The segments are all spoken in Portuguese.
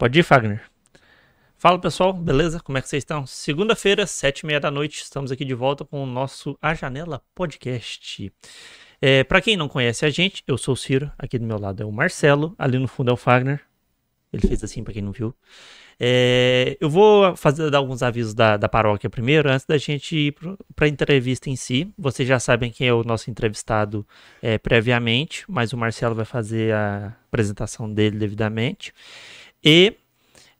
Pode ir, Fagner. Fala pessoal, beleza? Como é que vocês estão? Segunda-feira, sete e meia da noite, estamos aqui de volta com o nosso A Janela Podcast. É, para quem não conhece a gente, eu sou o Ciro, aqui do meu lado é o Marcelo, ali no fundo é o Fagner. Ele fez assim para quem não viu. É, eu vou fazer dar alguns avisos da, da paróquia primeiro, antes da gente ir para a entrevista em si. Vocês já sabem quem é o nosso entrevistado é, previamente, mas o Marcelo vai fazer a apresentação dele devidamente. E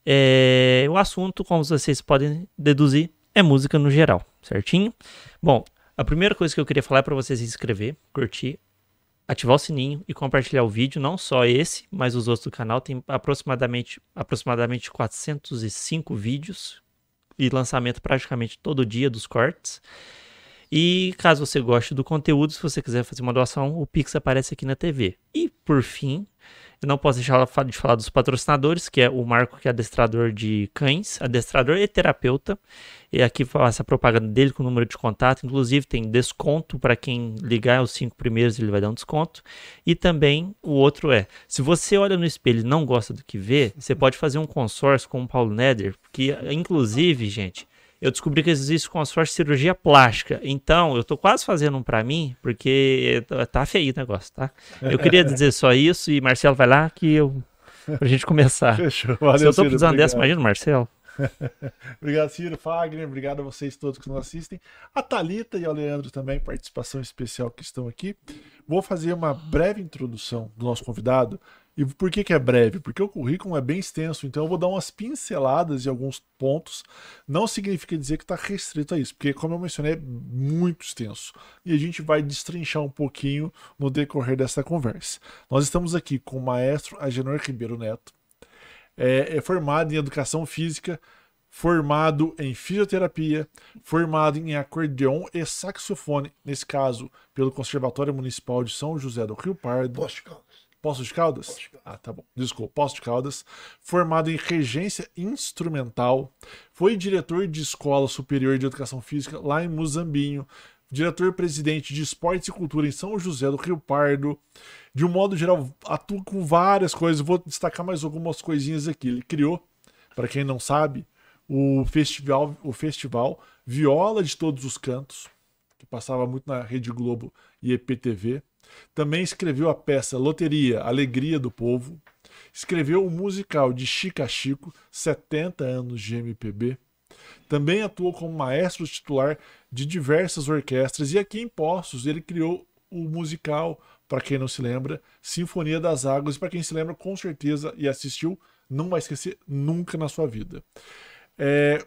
é, o assunto, como vocês podem deduzir, é música no geral, certinho? Bom, a primeira coisa que eu queria falar é para vocês se inscrever, curtir, ativar o sininho e compartilhar o vídeo, não só esse, mas os outros do canal. Tem aproximadamente, aproximadamente 405 vídeos e lançamento praticamente todo dia dos cortes. E caso você goste do conteúdo, se você quiser fazer uma doação, o Pix aparece aqui na TV. E por fim, eu não posso deixar de falar dos patrocinadores, que é o Marco, que é adestrador de cães, adestrador e terapeuta. E aqui faço a propaganda dele com o número de contato. Inclusive, tem desconto para quem ligar os cinco primeiros, ele vai dar um desconto. E também o outro é: se você olha no espelho e não gosta do que vê, você pode fazer um consórcio com o Paulo Neder, que, inclusive, gente eu descobri que existe consórcio de cirurgia plástica. Então, eu tô quase fazendo um para mim, porque tá feio o negócio, tá? Eu queria dizer só isso e Marcelo vai lá que eu pra gente começar. Fechou. Valeu, Se eu tô precisando dessa, imagina, Marcelo. obrigado, Ciro, Fagner, obrigado a vocês todos que nos assistem. A Talita e ao Leandro também, participação especial que estão aqui. Vou fazer uma breve introdução do nosso convidado e por que, que é breve? Porque o currículo é bem extenso, então eu vou dar umas pinceladas em alguns pontos. Não significa dizer que está restrito a isso, porque, como eu mencionei, é muito extenso. E a gente vai destrinchar um pouquinho no decorrer dessa conversa. Nós estamos aqui com o maestro Agenor Ribeiro Neto, é, é formado em educação física, formado em fisioterapia, formado em acordeon e saxofone, nesse caso pelo Conservatório Municipal de São José do Rio Pardo. Posto Poços Poços de Caldas? Ah, tá bom. Desculpa, Poços de Caldas. Formado em regência instrumental. Foi diretor de escola superior de educação física lá em Muzambinho. Diretor-presidente de esportes e cultura em São José do Rio Pardo. De um modo geral, atua com várias coisas. Vou destacar mais algumas coisinhas aqui. Ele criou, para quem não sabe, o festival, o festival Viola de Todos os Cantos, que passava muito na Rede Globo e EPTV. Também escreveu a peça Loteria, Alegria do Povo. Escreveu o musical de Chica Chico, 70 anos de MPB. Também atuou como maestro titular de diversas orquestras e aqui em Poços ele criou o musical, para quem não se lembra, Sinfonia das Águas, e para quem se lembra, com certeza e assistiu, não vai esquecer nunca na sua vida. É,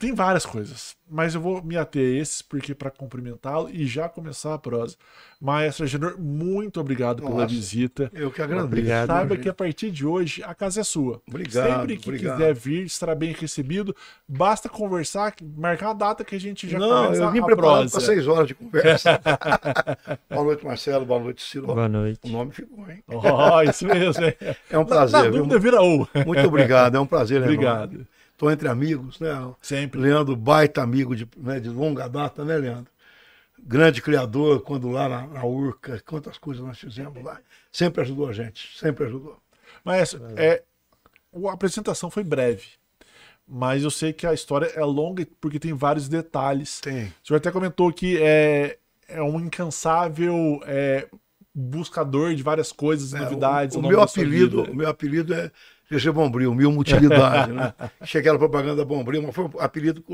tem várias coisas, mas eu vou me ater a esses porque para cumprimentá-lo e já começar a prosa. Maestro Agenor, muito obrigado Nossa, pela visita. Eu que agradeço. Obrigado, Saiba que a partir de hoje a casa é sua. Obrigado. Sempre que obrigado. quiser vir, estará bem recebido. Basta conversar, marcar uma data que a gente já Não, começa eu vim preparado para seis horas de conversa. boa noite, Marcelo. Boa noite, Ciro. Boa noite. O nome ficou, hein? Oh, isso mesmo. É, é um prazer. Na, na dúvida, vira ou. Muito obrigado. É um prazer. Obrigado. Irmão. Estou entre amigos, né? Sempre. Leandro, baita amigo de, né, de longa data, né, Leandro? Grande criador, quando lá na, na Urca, quantas coisas nós fizemos lá. Sempre ajudou a gente, sempre ajudou. Mas é, a apresentação foi breve. Mas eu sei que a história é longa porque tem vários detalhes. Tem. O senhor até comentou que é, é um incansável é, buscador de várias coisas, é, novidades. O, o meu apelido, o meu apelido é GG Bombril, mil mutilidade, né? Cheguei na propaganda Bombril, mas foi um apelido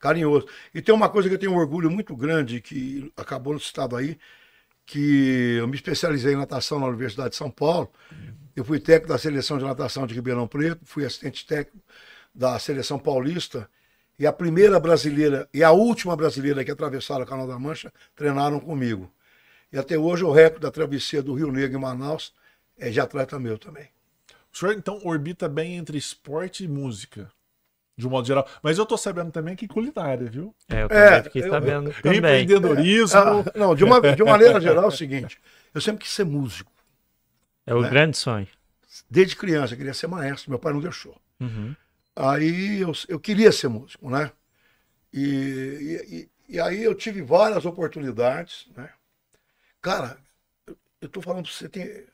carinhoso. E tem uma coisa que eu tenho um orgulho muito grande, que acabou no estado aí, que eu me especializei em natação na Universidade de São Paulo. Eu fui técnico da seleção de natação de Ribeirão Preto, fui assistente técnico da seleção paulista. E a primeira brasileira e a última brasileira que atravessaram o Canal da Mancha treinaram comigo. E até hoje o recorde da travessia do Rio Negro em Manaus é de atleta meu também. O senhor então orbita bem entre esporte e música. De um modo geral. Mas eu tô sabendo também que culinária, viu? É, eu também é, fiquei sabendo. Eu, também. Empreendedorismo. É, ah, não, de uma, de maneira geral é o seguinte: eu sempre quis ser músico. É o né? grande sonho. Desde criança, eu queria ser maestro, meu pai não deixou. Uhum. Aí eu, eu queria ser músico, né? E, e, e, aí eu tive várias oportunidades, né? Cara, eu, eu tô falando pra você, tem,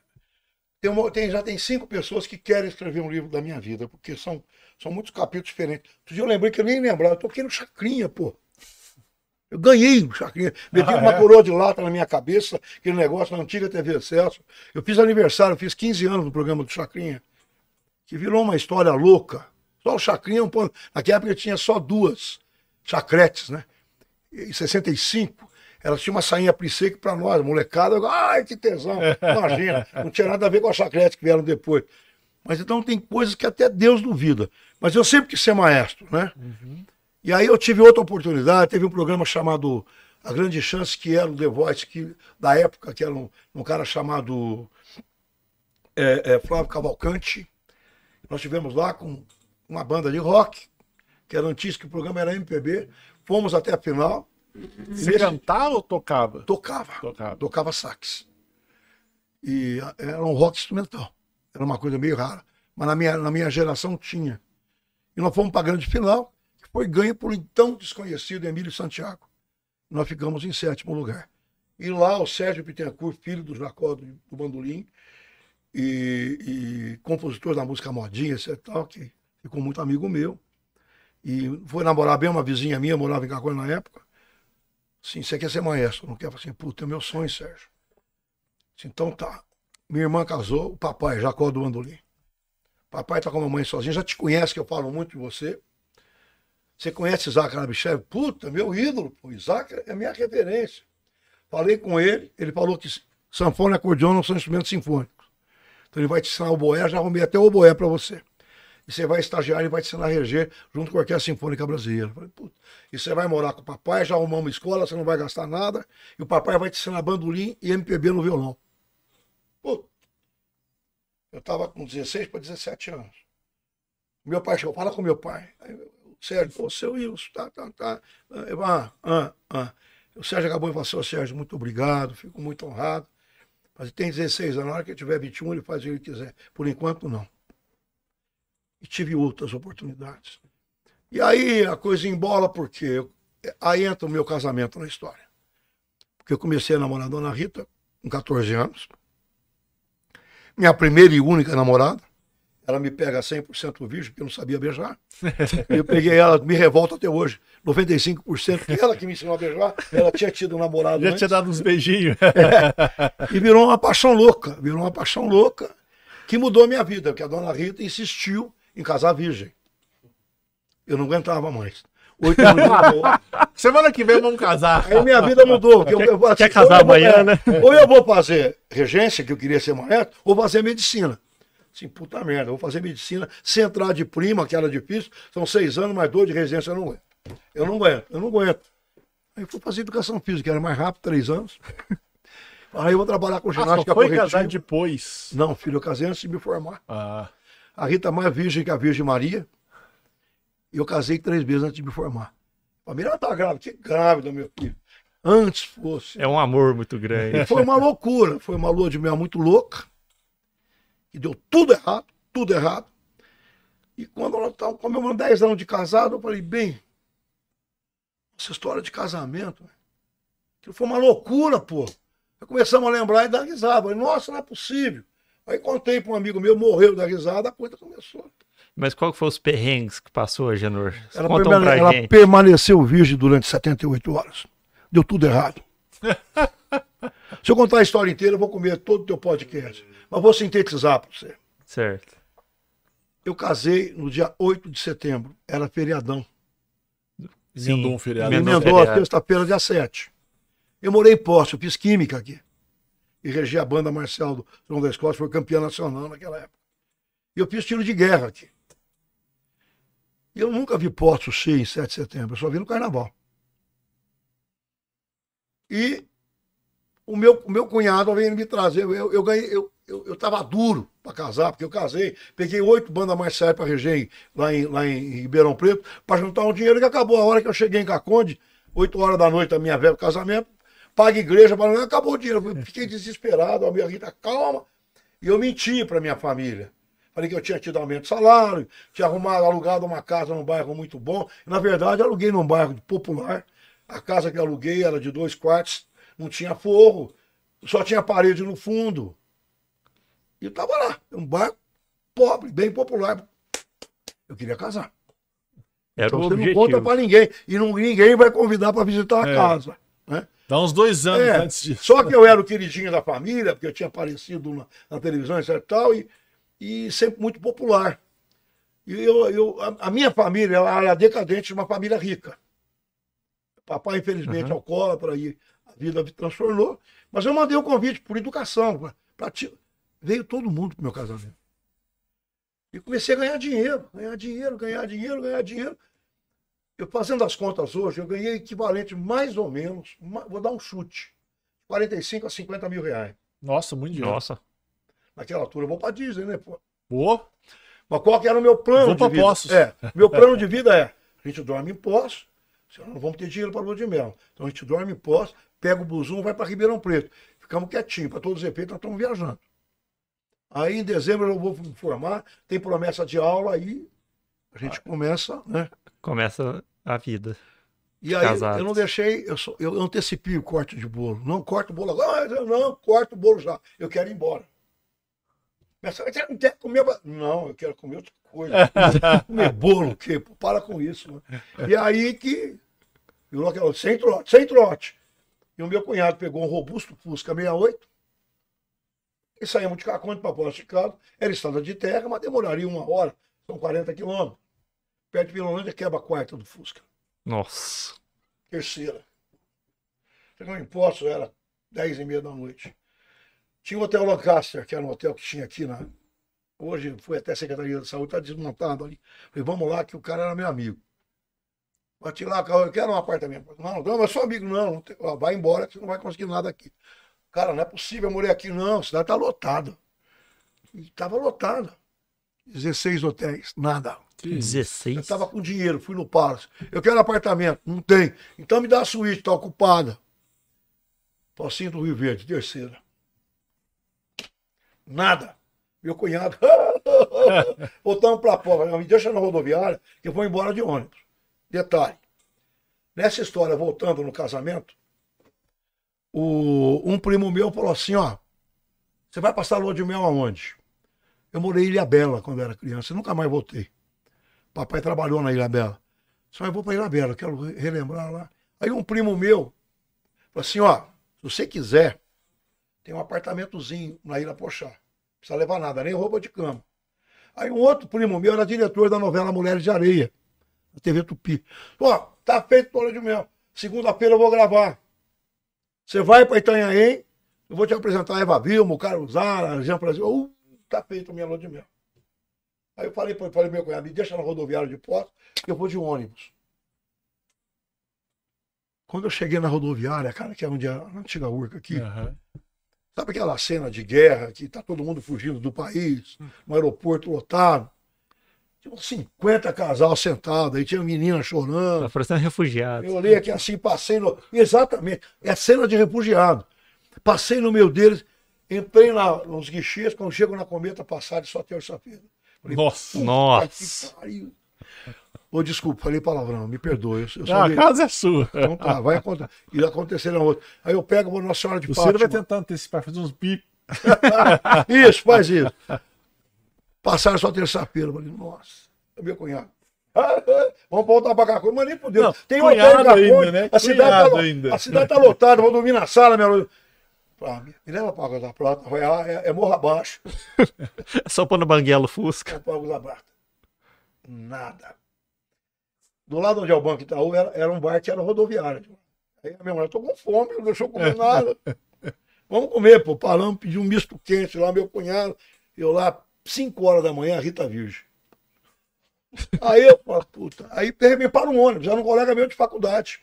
Tem uma- tem- já tem cinco pessoas que querem escrever um livro da minha vida, porque são, são muitos capítulos diferentes. Outro dia eu lembrei que eu nem lembrava, eu toquei no Chacrinha, pô. Eu ganhei no Chacrinha. Meti Ah, uma é? coroa de lata na minha cabeça, aquele negócio na antiga TV Excelso. Eu fiz aniversário, eu fiz 15 anos no programa do Chacrinha, que virou uma história louca. Só o Chacrinha, um ponto- naquela época tinha só duas chacretes, né? Em 65, elas tinham uma sainha plissé que pra nós, molecada, eu, ai, que tesão. Imagina, não tinha nada a ver com as chacretes que vieram depois. Mas então tem coisas que até Deus duvida. Mas eu sempre quis ser maestro, né? E aí eu tive outra oportunidade, teve um programa chamado A Grande Chance, que era o The Voice, que, da época, que era um, um cara chamado é, é, Flávio Cavalcante. Nós tivemos lá com uma banda de rock, que era antes que o programa era MPB. Fomos até a final. Você Nesse- cantava ou tocava? Tocava. Tocava. Tocava sax. E ah, era um rock instrumental. Era uma coisa meio rara. Mas na minha, na minha geração tinha. E nós fomos para a grande final, que foi ganha por um então desconhecido Emílio Santiago. Nós ficamos em sétimo lugar. E lá o Sérgio Pittencourt, filho do Jacó do, do Bandolim, e, e compositor da música Modinha, etc. Tal, que ficou muito amigo meu. E foi namorar bem uma vizinha minha, morava em Cacói na época. Sim, você quer ser maestro, não quer? Assim, puta, é meu sonho, Sérgio. Disse, então tá. Minha irmã casou, o papai, Jacó do Bandolim. Papai tá com a mamãe sozinho, já te conhece, que eu falo muito de você. Você conhece Isaac Arabichev? Puta, meu ídolo, pô. Isaac é minha referência. Falei com ele, ele falou que sanfona e acordeão não são instrumentos sinfônicos. Então ele vai te ensinar o boé, já arrumei até o boé para você. E você vai estagiar, ele vai te ensinar a reger junto com a Orquestra Sinfônica Brasileira. Falei. E você vai morar com o papai, já arrumar uma escola, você não vai gastar nada, e o papai vai te ensinar bandolim e MPB no violão. Puta. Eu estava com 16 para 17 anos. Meu pai chegou, fala com meu pai. Aí, eu, Sérgio, pô, seu Wilson, tá, tá, tá. Eu, ah, ah, ah. O Sérgio acabou e falou assim, "Ô, Sérgio, muito obrigado, fico muito honrado. Mas ele tem 16 anos, na hora que ele tiver 21, ele faz o que ele quiser. Por enquanto, não. E tive outras oportunidades. E aí a coisa embola porque eu- aí entra o meu casamento na história. Porque eu comecei a namorar a dona Rita com 14 anos. Minha primeira e única namorada. Ela me pega 100% virgem, porque eu não sabia beijar. Eu peguei ela, me revolta até hoje. 95%, que ela que me ensinou a beijar. Ela tinha tido um namorado Já antes. tinha dado uns beijinhos. E virou uma paixão louca, virou uma paixão louca que mudou a minha vida, porque a dona Rita insistiu em casar virgem. Eu não aguentava mais. Oito anos de namoro. Semana que vem vamos casar. Aí minha vida mudou. porque eu- eu- assim, quer casar vou- amanhã, é, né? Ou eu vou fazer regência, que eu queria ser maestro, ou fazer medicina. Assim, puta merda, vou fazer medicina sem entrar de prima, que era difícil. São seis anos, mais dois de residência, eu não aguento. Eu não aguento, eu não aguento. Aí eu fui fazer educação física, que era mais rápido, três anos. Aí eu vou trabalhar com Ah, só ginástica foi corretiva. casar depois. Não, filho, eu casei antes de me formar. Ah, A Rita mais virgem que a Virgem Maria. E eu casei três vezes antes de me formar. A Miriam tá grávida, que grávida, meu filho. Antes fosse. É um amor muito grande. Foi uma loucura, foi uma lua de mel muito louca. E deu tudo errado, tudo errado. E quando nós estávamos comemorando 10 anos de casado, eu falei, bem, essa história de casamento, aquilo foi uma loucura, pô. Aí começamos a lembrar e dar risada. Falei, nossa, não é possível. Aí contei para um amigo meu, morreu da risada, a coisa começou. Mas qual que foi os perrengues que passou, Genor? Ela, permane- pra ela gente. permaneceu virgem durante 78 horas. Deu tudo errado. Se eu contar a história inteira, eu vou comer todo o teu podcast. Mas vou sintetizar para você. Certo. Eu casei no dia 8 de setembro. Era feriadão. emendou um feriado. Emendou a sexta-feira, dia 7. Eu morei em Poço, eu fiz química aqui. E regi a banda Marcel do João da Escócia, foi campeã nacional naquela época. E eu fiz tiro de guerra aqui. E eu nunca vi Poço cheio em 7 de setembro, eu só vi no carnaval. E o meu, o meu cunhado veio me trazer, eu, eu ganhei, eu, eu, eu tava duro para casar, porque eu casei, peguei oito bandas Marcel para reger lá em, lá em Ribeirão Preto, para juntar um dinheiro que acabou a hora que eu cheguei em Caconde, 8 horas da noite da minha velha casamento, paga igreja, para acabou o dinheiro. Eu Fiquei desesperado, a minha Rita, calma. E eu menti para minha família. Falei que eu tinha tido aumento de salário, tinha arrumado, alugado uma casa num bairro muito bom. Na verdade, aluguei num bairro popular. A casa que aluguei era de dois quartos, não tinha forro, só tinha parede no fundo. E eu tava lá, um bar pobre, bem popular. Eu queria casar. Era Então você objetivo. não conta pra ninguém. E não, ninguém vai convidar pra visitar a É. casa. Dá uns dois anos É, antes disso. Só que eu era o queridinho da família, porque eu tinha aparecido na, na televisão e tal, e, e sempre muito popular. E eu, eu, a, a minha família ela era decadente de uma família rica. Papai, infelizmente, Uhum. alcoólatra, e a vida me transtornou. Mas eu mandei o convite por educação. pra- pra ti- Veio todo mundo pro meu casamento. E comecei a ganhar dinheiro, ganhar dinheiro, ganhar dinheiro, ganhar dinheiro. Eu fazendo as contas hoje, eu ganhei equivalente mais ou menos, uma- vou dar um chute, 45 a 50 mil reais. Nossa, muito dinheiro. Nossa. Naquela altura, eu vou para Disney, né? Pô? Pô, Mas qual que era o meu plano Vou de vida? Poços. É, meu plano de vida é, a gente dorme em Poços, senão não vamos ter dinheiro para lua de mel. Então a gente dorme em Poços, pega o busão, vai para Ribeirão Preto. Ficamos quietinhos, para todos os efeitos, nós estamos viajando. Aí em dezembro eu vou me formar, tem promessa de aula, aí a gente começa, né? Começa a vida. E aí Casados. eu não deixei, eu, só- eu antecipei o corte de bolo. Não corto o bolo agora, eu não, corto o bolo já. Eu quero ir embora. Mas você não quer comer? ba-" Não, eu quero comer outra coisa. comer bolo, o quê? Para com isso. né? E aí que. aquela- Sem trote, sem trote. E o meu cunhado pegou um robusto Fusca 68 e saímos de Caconde para Poço de Caldas. Era estrada de terra, mas demoraria uma hora. São 40 quilômetros. Perto de Vilolândia, quebra a quarta do Fusca Nossa. terceira. Chegou em Poços, era 10 e meia da noite. Tinha o Hotel Lancaster, que era um hotel que tinha aqui na. Hoje foi até a Secretaria da Saúde, está desmontado ali. Falei, vamos lá, que o cara era meu amigo. Bati lá, eu quero um apartamento. Não, não, mas sou amigo, não. não vai embora que você não vai conseguir nada aqui. Cara, não é possível, eu morei aqui, não. A cidade está lotada. E estava lotada. 16 hotéis, nada. que- 16. Eu tava com dinheiro, fui no Palace. Eu quero apartamento. Não tem. Então me dá a suíte, tá ocupada. Pocinho do Rio Verde, terceira. Nada. Meu cunhado. Voltamos pra porra. Me deixa na rodoviária que eu vou embora de ônibus. Detalhe. Nessa história, voltando no casamento, o, um primo meu falou assim, ó. Você vai passar a lua de mel aonde? Eu morei em Ilha Bela quando era criança. Nunca mais voltei. Papai trabalhou na Ilha Bela. Só eu vou para Ilha Bela, quero relembrar lá. Aí um primo meu falou assim, ó, se você quiser, tem um apartamentozinho na Ilha Pochá. Não precisa levar nada, nem roupa de cama. Aí um outro primo meu era diretor da novela Mulheres de Areia, na TV Tupi. Ó, tá feito toda de mel. Segunda-feira eu vou gravar. Você vai para Itanhaém, eu vou te apresentar a Eva Vilma, o Carlos Zara, Jean Brasil. Tá feito a minha lua de mel. Aí eu falei, pra- falei pro meu cunhado, me deixa na rodoviária de Poços, que eu vou de ônibus. Quando eu cheguei na rodoviária, cara, que é onde era a antiga Urca aqui, Aham. sabe aquela cena de guerra que tá todo mundo fugindo do país, no aeroporto lotado? Tinha uns 50 casal sentados, aí tinha menina chorando. Tá parecendo refugiado. Eu olhei aqui assim, passei no. Exatamente, é cena de refugiado. Passei no meio deles, entrei na, nos guichês, quando chego na cometa passada, só terça-feira. Nossa. "Puta Nossa. que pariu." Ô, desculpa, falei palavrão, me perdoe. Eu, eu Ah, a casa é sua. Então tá, vai acontecer. E acontecer na outra. Aí eu pego, vou Nossa Senhora de O Ciro vai Fátima. tentar antecipar, fazer uns bip. Isso, faz isso. Passaram só terça-feira. Eu falei, nossa, é meu cunhado. Vamos voltar pra cá, mas nem fudeu. Não, Tem cunhado hotel ainda, né? A cidade, tá, ainda. a cidade tá lotada, vou dormir na sala, minha ah, me, leva pra Água da Prata, lá, é, é morro abaixo. É só pôr no banguelo Fusca. Vou pra Água da Prata. Nada. Do lado onde é o Banco Itaú, era, era um bar que era rodoviário. Aí a minha mulher, tô com fome, não deixou comer nada. Vamos comer, pô. Paramos, pedimos um misto quente lá, meu cunhado. Eu lá, 5 horas da manhã, Rita Virgem. Aí eu falo, puta. Aí de repente para um ônibus, era um colega meu de faculdade.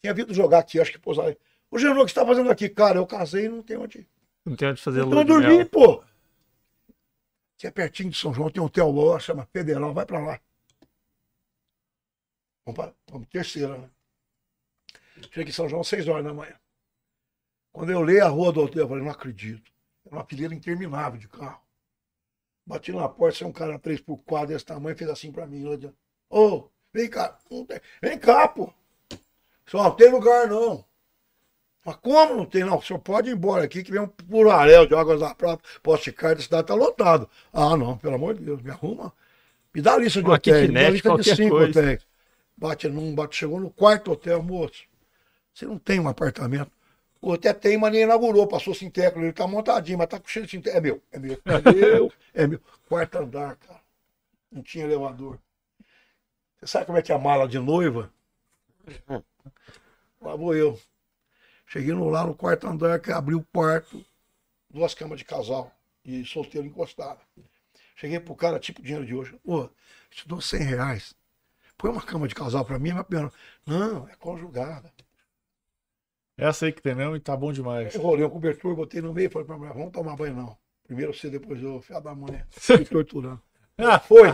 Tinha vindo jogar aqui, acho que pousar aí. O Genô, o que você tá fazendo aqui? Cara, eu casei e não tenho onde. Não tem onde fazer Eu lua de dormindo, mel. pô. Que é pertinho de São João, tem um hotel lá, chama Federal, vai pra lá. Vamos, pra, vamos terceira, né? Cheguei em São João, 6 horas da manhã. Quando eu olhei a rua do hotel, eu falei, não acredito. Era uma fileira interminável de carro. Bati na porta, saiu um cara 3x4 desse tamanho, fez assim pra mim. Ô, oh, vem cá, vem cá, pô. Só não tem lugar, não. Mas como não tem? Não, o senhor pode ir embora aqui, que vem um purarel de águas da prata, poste de da cidade, tá lotado. Ah, não, pelo amor de Deus, me arruma. Me dá a lista de Uma hotéis, me dá a lista de qualquer cinco coisa. hotéis. Bate num, bate, chegou no quarto hotel, moço. Você não tem um apartamento. O até tem, mas nem inaugurou, passou sinteco, ele tá montadinho, mas tá com cheiro de sinteco. É meu, é meu, é meu, é meu. Quarto andar, cara. Não tinha elevador. Você sabe como é que é a mala de noiva? Lá vou eu. Cheguei no- lá no quarto andar, que abri o quarto, duas camas de casal e solteiro encostado. Cheguei pro cara, tipo dinheiro de hoje. Ô, te dou 100 reais. Põe uma cama de casal pra mim, mas pena. Não, é conjugada. Essa aí que tem mesmo e tá bom demais. Eu rolei um cobertor, botei no meio e falei pra mulher, vamos tomar banho não. Primeiro você, depois eu, fiado da mulher. Me torturando. Ela foi.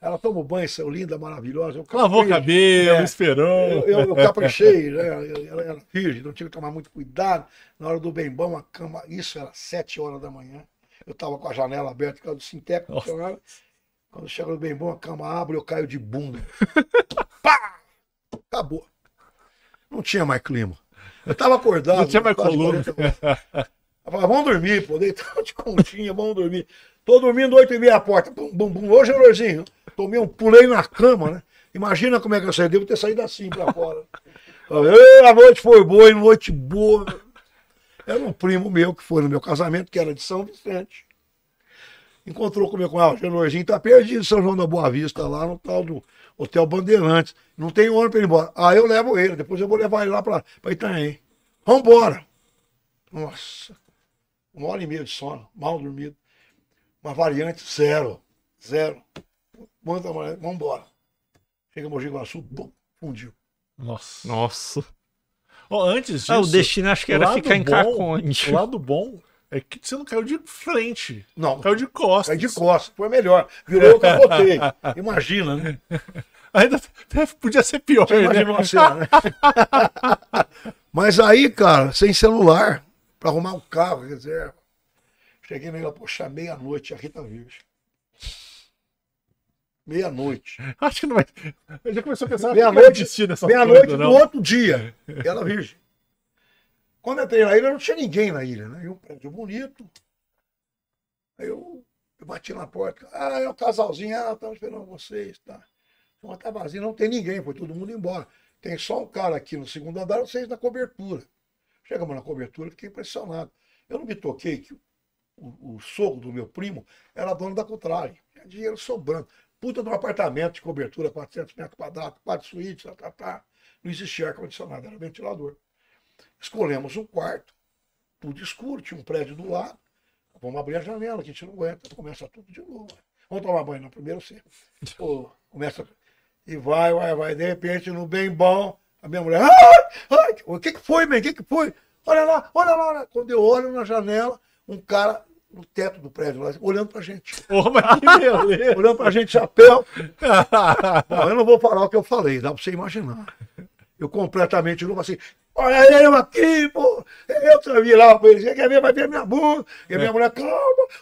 Ela toma o banho, seu linda, maravilhosa. Eu Lavou o caprichei. cabelo, É. esperou. Eu, eu, eu caprichei, né? Ela era virgem, não tinha que tomar muito cuidado. Na hora do bem bom, a cama, isso era sete horas da manhã. Eu tava com a janela aberta, por causa do funcionava. Quando chega no bem bom, a cama abre, eu caio de bunda. Pá! Acabou. Não tinha mais clima. Eu tava acordado. Não tinha mais coluna. 40 horas. Eu falava, vamos dormir, pô. Deitado de conchinha, vamos dormir. Tô dormindo oito e meia a porta. Bum, bum, bum. Ô, Gelorzinho, tomei um pulei na cama, né? Imagina como é que eu saí. Devo ter saído assim pra fora. A noite foi boa, e noite boa. Era um primo meu que foi no meu casamento, que era de São Vicente. Encontrou comigo com ela, o Gelorzinho tá perdido São João da Boa Vista, lá no tal do Hotel Bandeirantes. Não tem ônibus pra ele ir embora. Ah, eu levo ele, depois eu vou levar ele lá pra, pra Itanhaém. Vambora. Nossa, uma hora e meia de sono, mal dormido. Uma variante zero, zero. Manda, vamos embora. Chega Mogi Guaçu, bum, fundiu. Nossa. Nossa. Ó, antes disso, Ah, o destino acho que era ficar em Caconde. o lado bom é que você não caiu de frente. Não, Caiu de costas. cai de costas, foi melhor. Virou, eu capotei. Imagina, né? Ainda podia ser pior, Você imagina né? uma cena, né? Mas aí, cara, sem celular, pra arrumar um carro, reserva. Cheguei nele, poxa, meia-noite, a Rita Virgem. Meia-noite. Acho que não vai. Eu já começou a pensar Meia-noite, meia-noite do não. outro dia. Ela virgem. Quando eu entrei na ilha, não tinha ninguém na ilha, né? E um prédio bonito. Aí eu, eu bati na porta. Ah, é o casalzinho. Ah, estamos esperando vocês. Tá. Mas tá vazio, não tem ninguém, foi todo mundo embora. Tem só um cara aqui no segundo andar, vocês na cobertura. Chegamos na cobertura, fiquei impressionado. Eu não me toquei que o, o sogro do meu primo era dono da Cotrale. Tinha dinheiro sobrando. Puta de um apartamento de cobertura, 400 metros quadrados, quatro suítes, tá, tá, tá. Não existia ar-condicionado, era ventilador. Escolhemos um quarto, tudo escuro, tinha um prédio do lado. Vamos abrir a janela, a gente não aguenta, começa tudo de novo. Vamos tomar banho, não, primeiro você. Pô, começa. E vai, vai, vai. De repente, no bem bom, a minha mulher. Ai, ai, o que, que foi, man? O que, que foi? Olha lá, olha lá, olha. Quando eu olho na janela, um cara no teto do prédio lá, olhando pra gente. Ô, mas que beleza. Olhando pra gente, chapéu. Não, eu não vou falar o que eu falei, dá pra você imaginar. Eu completamente novo assim, olha eu aqui, pô. Eu que vi lá pra ele, quer ver, vai ver minha bunda. E a minha mulher, calma,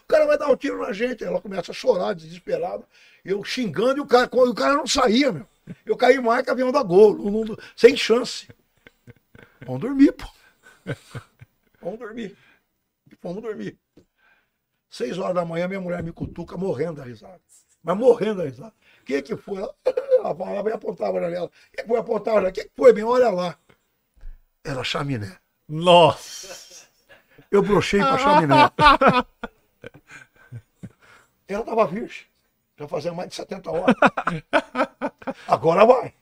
o cara vai dar um tiro na gente. Ela começa a chorar, desesperada. Eu xingando e o cara, o cara não saía, meu. Eu caí mais que avião da Gol, não- não- sem chance. Vamos dormir, pô. Vamos dormir. E fomos dormir. Seis horas da manhã, minha mulher me cutuca, morrendo da risada. Mas morrendo da risada. O que que foi? Ela, falava e apontava na janela. O que que foi? Apontava na janela. O que que foi, bem? Olha lá. Era chaminé. Nossa. Eu brochei pra chaminé. Ela tava virgem. Já fazia mais de 70 horas. Agora vai.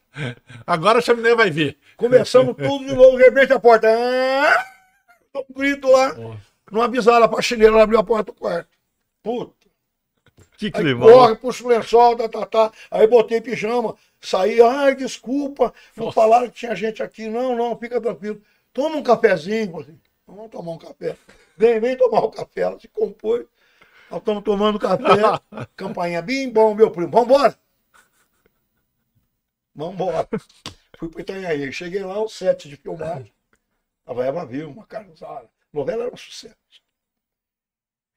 Agora a chaminé vai vir. Começamos tudo de novo, de repente a porta. Ah! Um grito lá. Não avisaram a faxineira, ela abriu a porta do quarto. Puta. Que clima. corre, puxa o lençol, tá, tá, tá. Aí botei pijama, saí, ai, desculpa, não falaram que tinha gente aqui. Não, não, fica tranquilo. Toma um cafezinho. Assim, vamos tomar um café. Vem, vem tomar um café. Ela se compôs. Nós estamos tomando café. Campainha bem bom, meu primo. Vambora. Vambora. Fui pro Itanhaém. Cheguei lá, o set de filmagem. A Eva viu, uma carnazada. A novela era um sucesso.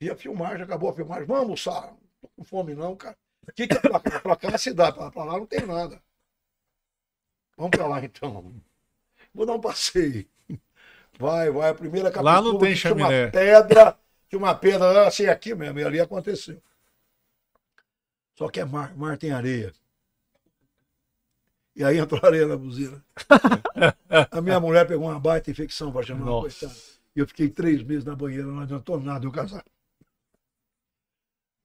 E a filmagem, acabou a filmagem. Vamos almoçar. Não tô com fome não, cara. O que, que é pra cá? Pra cá é a cidade, pra, pra lá não tem nada. Vamos pra lá então. Vou dar um passeio. Vai, vai. A primeira Lá não tem que chaminé. uma pedra, tinha uma pedra assim aqui mesmo, e ali aconteceu. Só que é mar, mar tem areia. E aí entrou areia na buzina. A minha mulher pegou uma baita infecção vaginal, coitada. E eu fiquei três meses na banheira, não adiantou nada eu casar.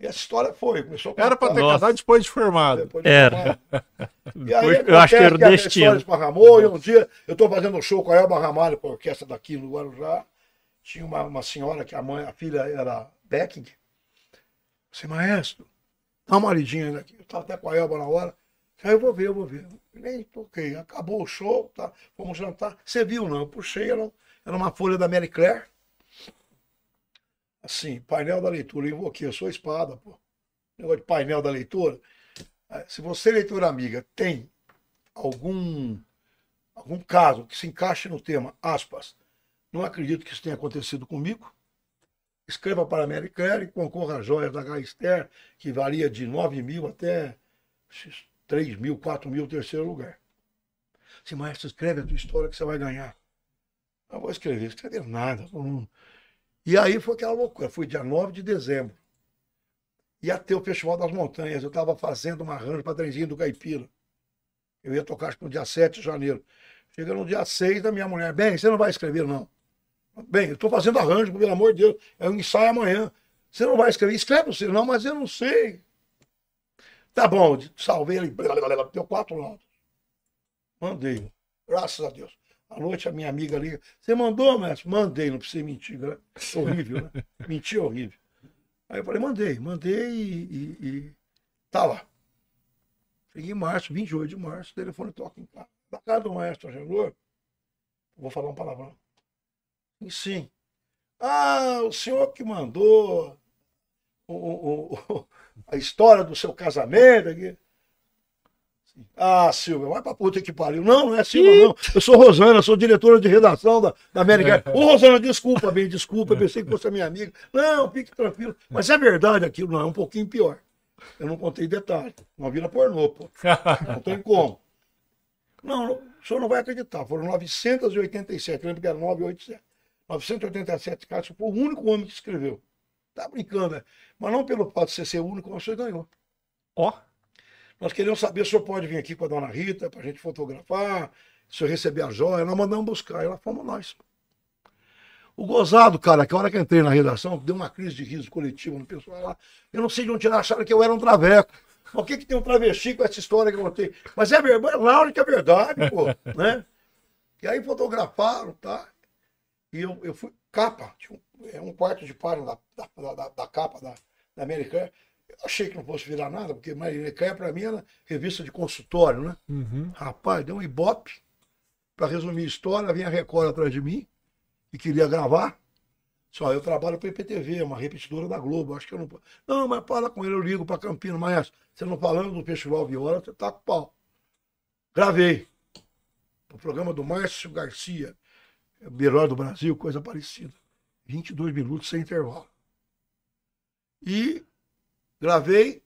E essa história foi, começou com Era pra ter Nossa. casado depois de formado. depois de Era. e aí, eu acho que era o destino. esparramou, e um dia eu estou fazendo um show com a Elba Ramalho, com a orquestra daqui no Guarujá. Tinha uma, uma senhora que a mãe, a filha era backing. Disse, maestro, dá uma lidinha aqui. Eu estava até com a Elba na hora. Aí eu vou ver, eu vou ver. Nem toquei. Acabou o show, tá? Fomos jantar. Você viu, não? Eu puxei, era, era uma folha da Mary Claire. Assim, painel da leitura. Eu invoquei, eu sou espada, pô. Negócio de painel da leitura. Eh, Se você, leitura amiga, tem algum, algum caso que se encaixe no tema, aspas, não acredito que isso tenha acontecido comigo, escreva para a Mary Claire e concorra a joias da Gaister, que varia de 9 mil até 3 mil, 4 mil, terceiro lugar. Se maestro, escreve a tua história que você vai ganhar. Eu vou escrever, escrever nada. não- E aí foi aquela loucura, foi dia 9 de dezembro. Ia ter o Festival das Montanhas, eu estava fazendo uma arranjo para trenzinho do Caipira. Eu ia tocar acho que no dia 7 de janeiro. Chega no dia 6 da minha mulher, bem, você não vai escrever, não. Bem, eu estou fazendo arranjo, pelo amor de Deus. É um ensaio amanhã. Você não vai escrever? Escreve você, não, mas eu não sei. Tá bom, salvei ele, deu quatro notas. Mandei. Graças a Deus. À noite a minha amiga liga. Você mandou, mestre? Mandei, não precisei mentir. né? Horrível, né? Mentir é horrível. Aí eu falei, mandei, mandei e, e- e tá lá. Cheguei em março, 28 de março, o telefone toca em casa. Da casa do maestro Agenor, vou falar um palavrão. E sim. Ah, o senhor que mandou o- o- o- a história do seu casamento aqui. Ah, Silvia, vai pra puta que pariu. Não, não é Silvia, não. Eu sou Rosana, sou diretora de redação da, da América. Ô, Rosana, desculpa, bem, desculpa. Eu pensei que fosse a minha amiga. Não, fique tranquilo. Mas é verdade aquilo, não, é um pouquinho pior. Eu não contei detalhe. Uma vila pornô, pô. Não tem como. Não, o senhor não vai acreditar. Foram 987, lembra que era 987. 987 casos, foi o único homem que escreveu. Tá brincando, né? Mas não pelo fato de você ser o único, mas você ganhou. Ó, Nós queremos saber se o senhor pode vir aqui com a dona Rita para a gente fotografar, se o senhor receber a joia. Nós mandamos buscar, e lá fomos nós. O gozado, cara, que a hora que eu entrei na redação, deu uma crise de riso coletivo no pessoal lá. Eu não sei de onde eles acharam que eu era um traveco. Mas o que, que tem um travesti com essa história que eu contei? Mas é verdade, Laura que é verdade, pô, né? E aí fotografaram, tá? E eu, eu fui, capa, tinha um, é um quarto de página da, da, da, da capa da, da Americana. Eu achei que não fosse virar nada, porque Americana para mim era revista de consultório, né? Uhum. Rapaz, deu um ibope. Para resumir a história, vinha a Record atrás de mim e queria gravar. Só eu trabalho para a IPTV, uma repetidora da Globo. Acho que eu não. Não, mas fala com ele, eu ligo para Campinas. Mas você não falando do Festival Viola, você tá com pau. Gravei. O programa do Márcio Garcia, melhor do Brasil, coisa parecida. 22 minutos sem intervalo. E gravei.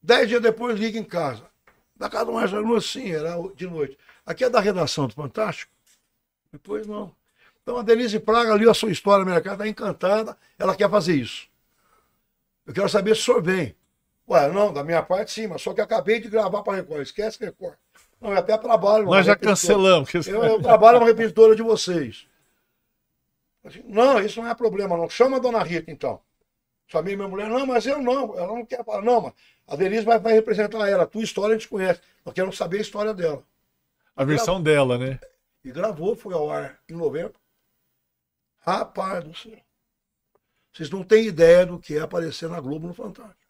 Dez dias depois, liga em casa. Da casa do Garcia, sim, era de noite. Aqui é da redação do Fantástico? Depois não. Então a Denise Praga leu a sua história na minha casa, está encantada, ela quer fazer isso. Eu quero saber se o senhor vem. Ué, não, da minha parte sim, mas só que acabei de gravar para Record. Esquece Record. Não, eu até trabalho. Nós já cancelamos. Eu, eu trabalho numa repetidora de vocês. Assim, Não, isso não é problema, não. Chama a dona Rita, então. Chamei minha mulher, não, mas eu não, ela não quer falar. Não, mas a Denise vai, vai representar ela. A tua história a gente conhece. Nós queremos saber a história dela. A versão dela, né? E gravou, foi ao ar em novembro. Rapaz do céu. Vocês não têm ideia do que é aparecer na Globo no Fantástico.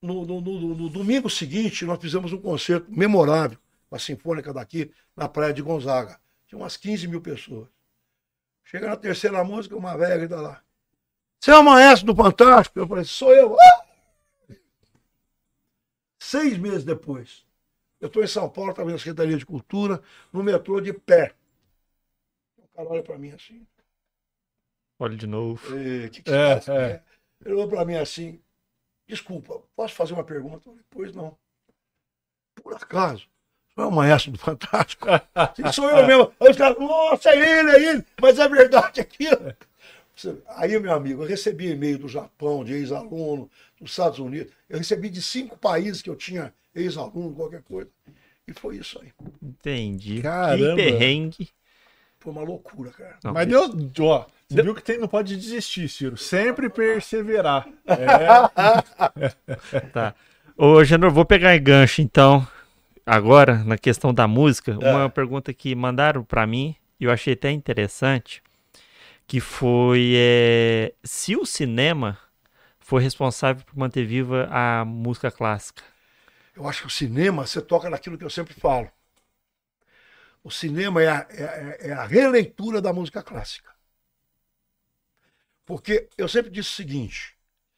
No, no- no- no domingo seguinte, nós fizemos um concerto memorável com a Sinfônica daqui, na Praia de Gonzaga. Tinha umas 15 mil pessoas. Chega na terceira música, uma velha grita lá. Você é o maestro do Fantástico? Eu falei, sou eu. Ah! Seis meses depois, eu estou em São Paulo, estava na Secretaria de Cultura, no metrô de pé. O cara olha para mim assim. olha de novo. "Ê, que que É, faz? é. Ele olhou para mim assim. Desculpa, posso fazer uma pergunta? Eu falei, pois não. Por acaso, Não é o maestro do Fantástico. Sim, sou eu mesmo. Aí os caras, nossa, é ele, é ele, mas é verdade aquilo. Aí, meu amigo, eu recebi e-mail do Japão, de ex-aluno, dos Estados Unidos. Eu recebi de cinco países que eu tinha ex-aluno, qualquer coisa. E foi isso aí. Entendi. Caramba. Que perrengue. Foi uma loucura, cara. Não, Mas Deus, ó, você Deu- viu que tem, não pode desistir, Ciro. Sempre perseverar. É, Tá. Ô, Genor, vou pegar em gancho, então, agora, na questão da música, uma pergunta que mandaram pra mim, e eu achei até interessante, que foi é, se o cinema foi responsável por manter viva a música clássica. Eu acho que o cinema, você toca naquilo que eu sempre falo. O cinema é a, é a- é a releitura da música clássica. Porque eu sempre disse o seguinte: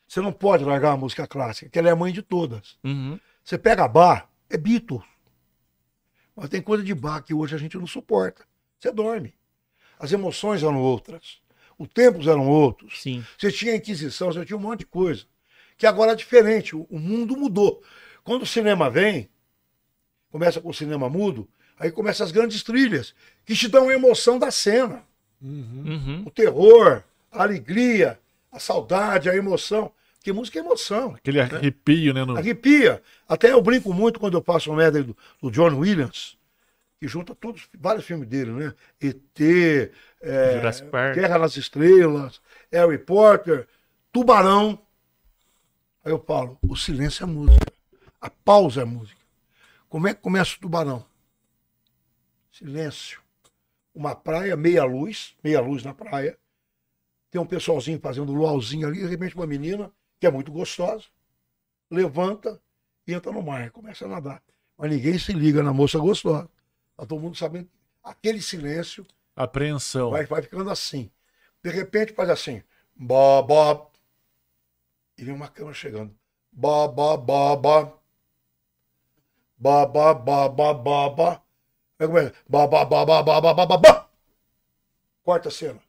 você não pode largar a música clássica, que ela é a mãe de todas. Uhum. Você pega bar, é Beatles. Mas tem coisa de bar que hoje a gente não suporta. Você dorme. As emoções eram outras. Os tempos eram outros. Sim. Você tinha a Inquisição, você tinha um monte de coisa. Que agora é diferente, o, o mundo mudou. Quando o cinema vem, começa com o cinema mudo, aí começam as grandes trilhas, que te dão a emoção da cena. Uhum. O terror, a alegria, a saudade, a emoção. Porque música é emoção. aquele arrepio, né? No... Arrepia. Até eu brinco muito quando eu passo o medley do, do John Williams, que junta todos, vários filmes dele, né? E.T., é, Jurassic Park. Guerra nas Estrelas, Harry Potter, Tubarão. Aí eu falo, o silêncio é música. A pausa é música. Como é que começa o Tubarão? Silêncio. Uma praia, meia luz, meia luz na praia. Tem um pessoalzinho fazendo luauzinho ali, de repente uma menina, que é muito gostosa, levanta e entra no mar, começa a nadar. Mas ninguém se liga na moça gostosa. Todo mundo sabendo. Aquele silêncio. Apreensão. Vai, vai ficando assim. De repente faz assim. Bó, bó. E vem uma câmera chegando. Bó, bó, bó, bó. Bó, bó, bó, bó, bó, bó. Aí começa. Bó, bó, bó, bó, bó, bó, bó, bó. Quarta cena.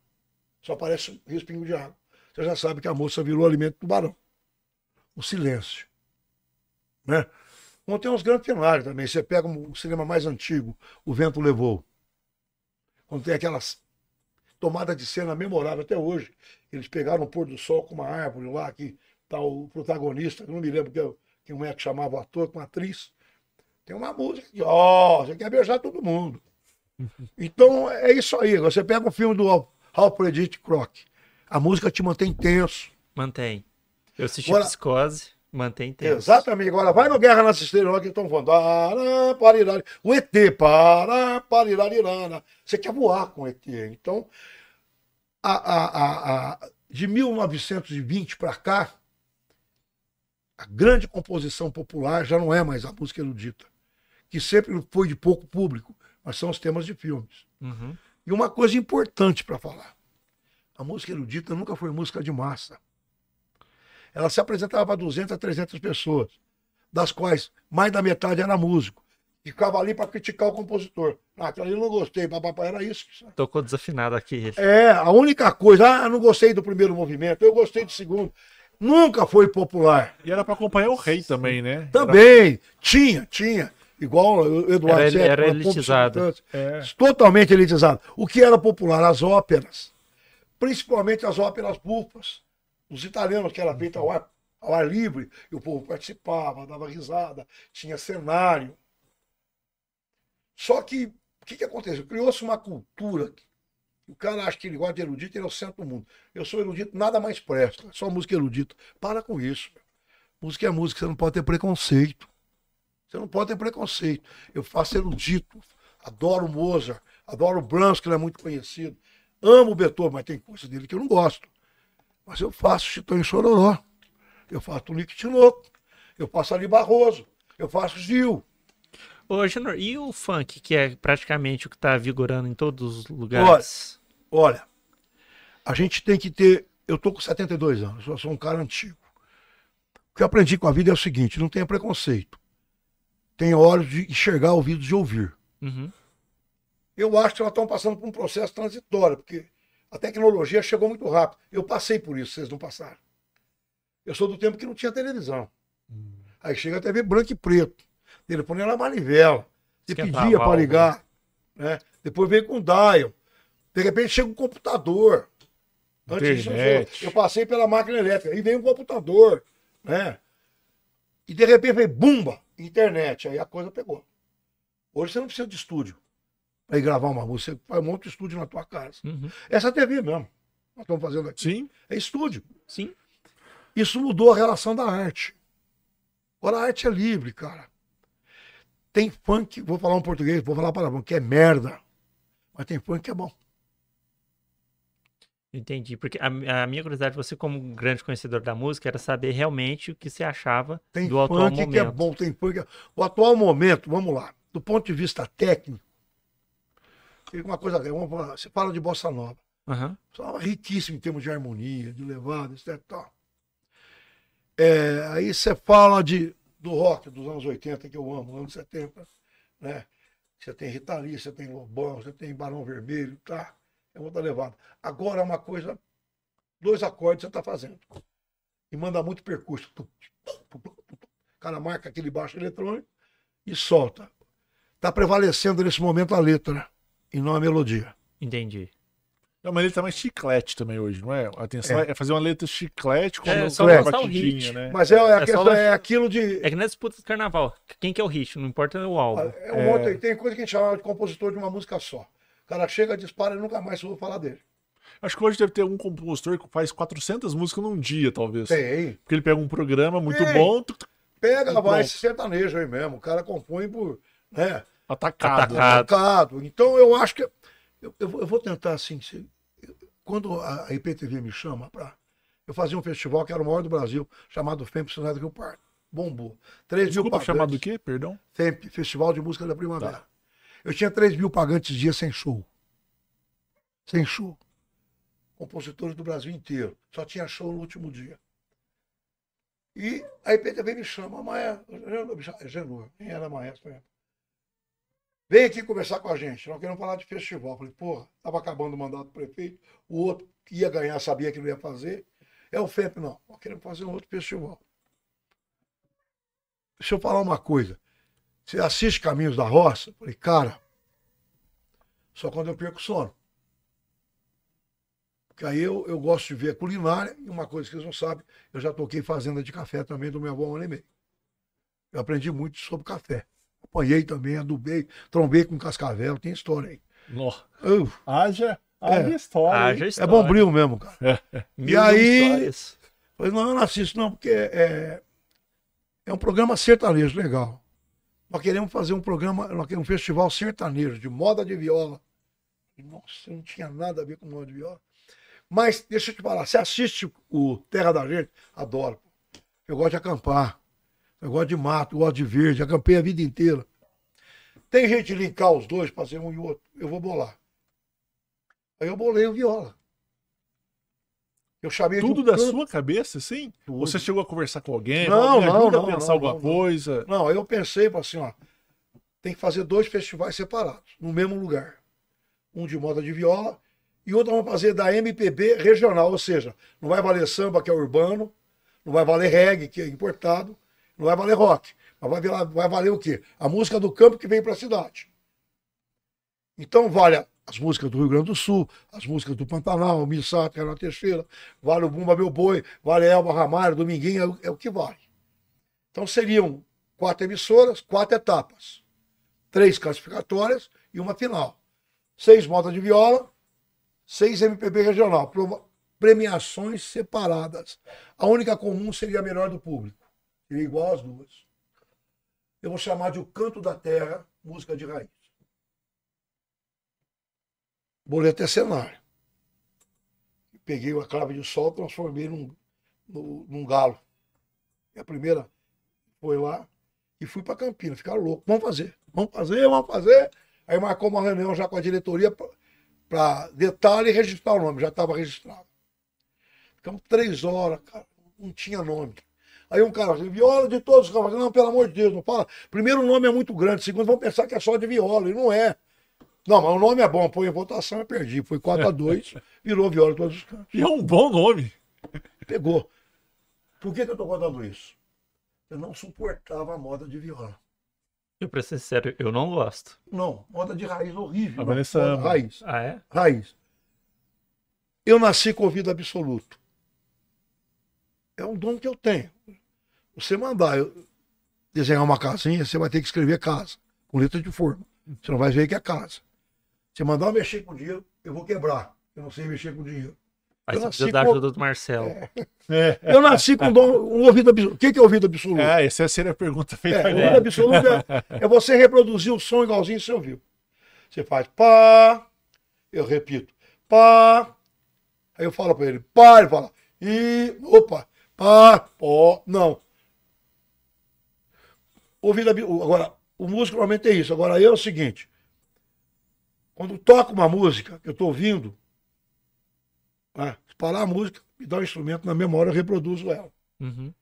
Só aparece um respingo de água. Você já sabe que a moça virou alimento do barão O silêncio. Né? Bom, tem uns grandes cenários também. Você pega um- o cinema mais antigo, O Vento Levou. Quando tem aquelas tomadas de cena memorável até hoje. Eles pegaram o pôr do sol com uma árvore lá, que tá o protagonista, não me lembro que, quem é que chamava o ator, com a atriz. Tem uma música que, ó, você quer beijar todo mundo. Então é isso aí. Você pega o filme do Al- Alfred Hitchcock. A música te mantém tenso. Mantém. Eu assisti Agora- Psicose, mantém tempo. Exatamente. Agora vai no Guerra nas Estrelas, lá que estão falando. "Ará, parirari". O ET, para, parirarirana. Você quer voar com o ET. Então, a, a, a, a- de 1920 para cá, a grande composição popular já não é mais a música erudita, que sempre foi de pouco público, mas são os temas de filmes. Uhum. E uma coisa importante para falar: a música erudita nunca foi música de massa. Ela se apresentava para 200 a 300 pessoas, das quais mais da metade era músico. E ficava ali para criticar o compositor. Ah, aquilo ali eu não gostei, papapá, era isso. Tocou desafinado aqui. É, a única coisa, ah, não gostei do primeiro movimento, eu gostei do segundo. Nunca foi popular. E era pra acompanhar o rei também, né? Também, tinha, tinha. Igual o Eduardo Era- Zeca, era elitizado. É. Totalmente elitizado. O que era popular? As óperas. Principalmente as óperas bufas. Os italianos, que era feita ao ar, ao ar livre, e o povo participava, dava risada, tinha cenário. Só que, o que, que aconteceu? Criou-se uma cultura. que O cara acha que ele gosta de erudito, ele é o centro do mundo. Eu sou erudito, nada mais presta. Só música erudito. Para com isso. Música é música, você não pode ter preconceito. Você não pode ter preconceito. Eu faço erudito. Adoro Mozart, adoro Brahms, que ele é muito conhecido. Amo Beethoven, mas tem coisa dele que eu não gosto. Mas eu faço Chitão Chororó. Eu faço Tonico Tinoco. Eu faço Ali Barroso. Eu faço Gil. Ô, Genor, e o funk, que é praticamente o que tá vigorando em todos os lugares? Olha, a gente tem que ter. Eu tô com 72 anos, eu sou um cara antigo. O que eu aprendi com a vida é o seguinte: não tenha preconceito. Tenha olhos de enxergar, ouvidos de ouvir. Uhum. Eu acho que elas estão passando por um processo transitório, porque a tecnologia chegou muito rápido. Eu passei por isso, vocês não passaram. Eu sou do tempo que não tinha televisão. Aí chega a TV branco e preto. Telefone era manivela. Você Esquentava pedia para ligar. Né? Depois veio com dial. De repente chega um computador. Antes disso, eu passei pela máquina elétrica. Aí veio um computador. Né? E de repente veio bumba, internet. Aí a coisa pegou. Hoje você não precisa de estúdio para ir gravar uma música. Você faz um monte de estúdio na tua casa. Uhum. Essa é a TV mesmo. Nós estamos fazendo aqui. Sim. É estúdio. Sim. Isso mudou a relação da arte. Agora a arte é livre, cara. Tem funk, vou falar um português, vou falar palavrão, que é merda. Mas tem funk que é bom. Entendi. Porque a, a minha curiosidade, você como um grande conhecedor da música, era saber realmente o que você achava Tem do atual funk momento. que é bom, tem funk. que é- O atual momento, vamos lá, do ponto de vista técnico, tem uma coisa, vamos falar, você fala de bossa nova. Aham. Só riquíssimo em termos de harmonia, de levada, etc. Tal. É, aí você fala de, do rock dos anos 80, que eu amo, anos 70, né? Você tem Rita Lee, você tem Lobão, você tem Barão Vermelho, tá? É outra levada. Agora é uma coisa, dois acordes você está fazendo. E manda muito percurso. O cara marca aquele baixo eletrônico e solta. Está prevalecendo nesse momento a letra e não a melodia. Entendi. Não, mas ele tá mais chiclete também hoje, não é? A atenção é, É. fazer uma letra chiclete com É, uma só hit. né? Mas é, é, É questão, é aquilo de. É que na disputa do carnaval, quem que é o hit? Não importa o álbum. É um outro, tem coisa que a gente chama de compositor de uma música só. O cara chega, dispara e nunca mais ouve falar dele. Acho que hoje deve ter algum compositor que faz 400 músicas num dia, talvez. Tem. Porque ele pega um programa muito Tem. bom, tuc, tuc, Pega, vai esse sertanejo aí mesmo. O cara compõe por. Né, atacado. Atacado. tocado. Então eu acho que. Eu, eu vou- eu vou tentar assim. se- quando a a IPTV me chama para. Eu fazia um festival que era o maior do Brasil, chamado FEMP Cidade do Rio Parque. Bombou. 3 mil Desculpa, pagantes. chamado do quê? Perdão? FEMP, Festival de Música da Primavera. Tá. Eu tinha 3 mil pagantes dia sem show. Sem show. Compositores do Brasil inteiro. Só tinha show no último dia. E a IPTV me chama, é Genor, quem era maestro. Vem aqui conversar com a gente, nós queremos falar de festival. Falei, porra, estava acabando o mandato do prefeito, o outro que ia ganhar sabia que não ia fazer. É o FEP, não. Nós queremos fazer um outro festival. Deixa eu falar uma coisa. Você assiste Caminhos da Roça? Falei, cara, só quando eu perco sono. Porque aí eu, eu gosto de ver culinária, e uma coisa que vocês não sabem, eu já toquei fazenda de café também do meu avô meio. Eu aprendi muito sobre café. Apanhei também, adubei, trombei com cascavel, tem história aí. Nó. Uf, Haja, haja É. história. Haja é história. bom brilho mesmo, cara. Mil aí- histórias. Falei, não, eu não assisto não, porque é, é um programa sertanejo, legal. Nós queremos fazer um programa, nós queremos um festival sertanejo, de moda de viola. Nossa, não tinha nada a ver com moda de viola. Mas, deixa eu te falar, você assiste o Terra da Gente? Adoro. Eu gosto de acampar. Eu gosto de mato, gosto de verde, acampei a vida inteira. Tem gente de linkar os dois, fazer um e outro. Eu vou bolar. Aí eu bolei o viola. Eu chamei Tudo um da canto- sua cabeça, assim? Tudo. Você chegou a conversar com alguém? Não, Me não, ajuda não, a pensar não, alguma não, coisa. Não, aí eu pensei assim, ó, tem que fazer dois festivais separados, no mesmo lugar. Um de moda de viola e outro vamos fazer da MPB regional, ou seja, não vai valer samba, que é urbano, não vai valer reggae, que é importado, não vai valer rock, mas vai valer, vai valer o quê? A música do campo que vem para a cidade. Então vale as músicas do Rio Grande do Sul, as músicas do Pantanal, Missato, Renato Teixeira, vale o Bumba Meu Boi, vale Elba Ramalho, Dominguinho, é o- é o que vale. Então seriam quatro emissoras, quatro etapas. Três classificatórias e uma final. Seis modas de viola, seis MPB regional. Premiações separadas. A única comum seria a melhor do público. Seria igual às duas. Eu vou chamar de O Canto da Terra, música de raiz. Boleto é cenário. Peguei a clave de sol, transformei num, num, num galo. E a primeira foi lá e fui para Campinas. Ficaram loucos. Vamos fazer, vamos fazer, vamos fazer. Aí marcou uma reunião já com a diretoria para detalhe e registrar o nome. Já estava registrado. Ficamos três horas, cara. Não tinha nome. Aí um cara assim, viola de todos os caras. Não, pelo amor de Deus, não fala. Primeiro, o nome é muito grande. Segundo, vão pensar que é só de viola. E não é. Não, mas o nome é bom. Põe em votação, eu perdi. Foi 4 a 2 virou viola de todos os cantos. E é um bom nome. Pegou. Por que, que eu tô contando isso? Eu não suportava a moda de viola. Eu, pra ser sincero, eu não gosto. Não, moda de raiz horrível. A Vanessa. Raiz. Ah, é? Raiz. Eu nasci com ouvido absoluto. É um dom que eu tenho. Você mandar eu desenhar uma casinha, você vai ter que escrever casa, com letra de forma. Você não vai ver que é casa. Você mandar eu mexer com dinheiro, eu vou quebrar. Eu não sei mexer com dinheiro. Aí Eu você precisa da com- ajuda do Marcelo. É, Eu nasci com dom, um ouvido absoluto. O que é ouvido absoluto? é, essa seria a pergunta feita É, o agora. ouvido absoluto é, é você reproduzir o som igualzinho que você ouviu. Você faz pá, eu repito, pá. Aí eu falo pra ele, pá, ele fala, e, opa, pá, pó, não. Ouvido o- Agora, o músico normalmente é isso. Agora, eu é o seguinte, quando toco uma música que eu tô ouvindo, se parar a música, me dá um instrumento na memória, eu reproduzo ela. Uhum.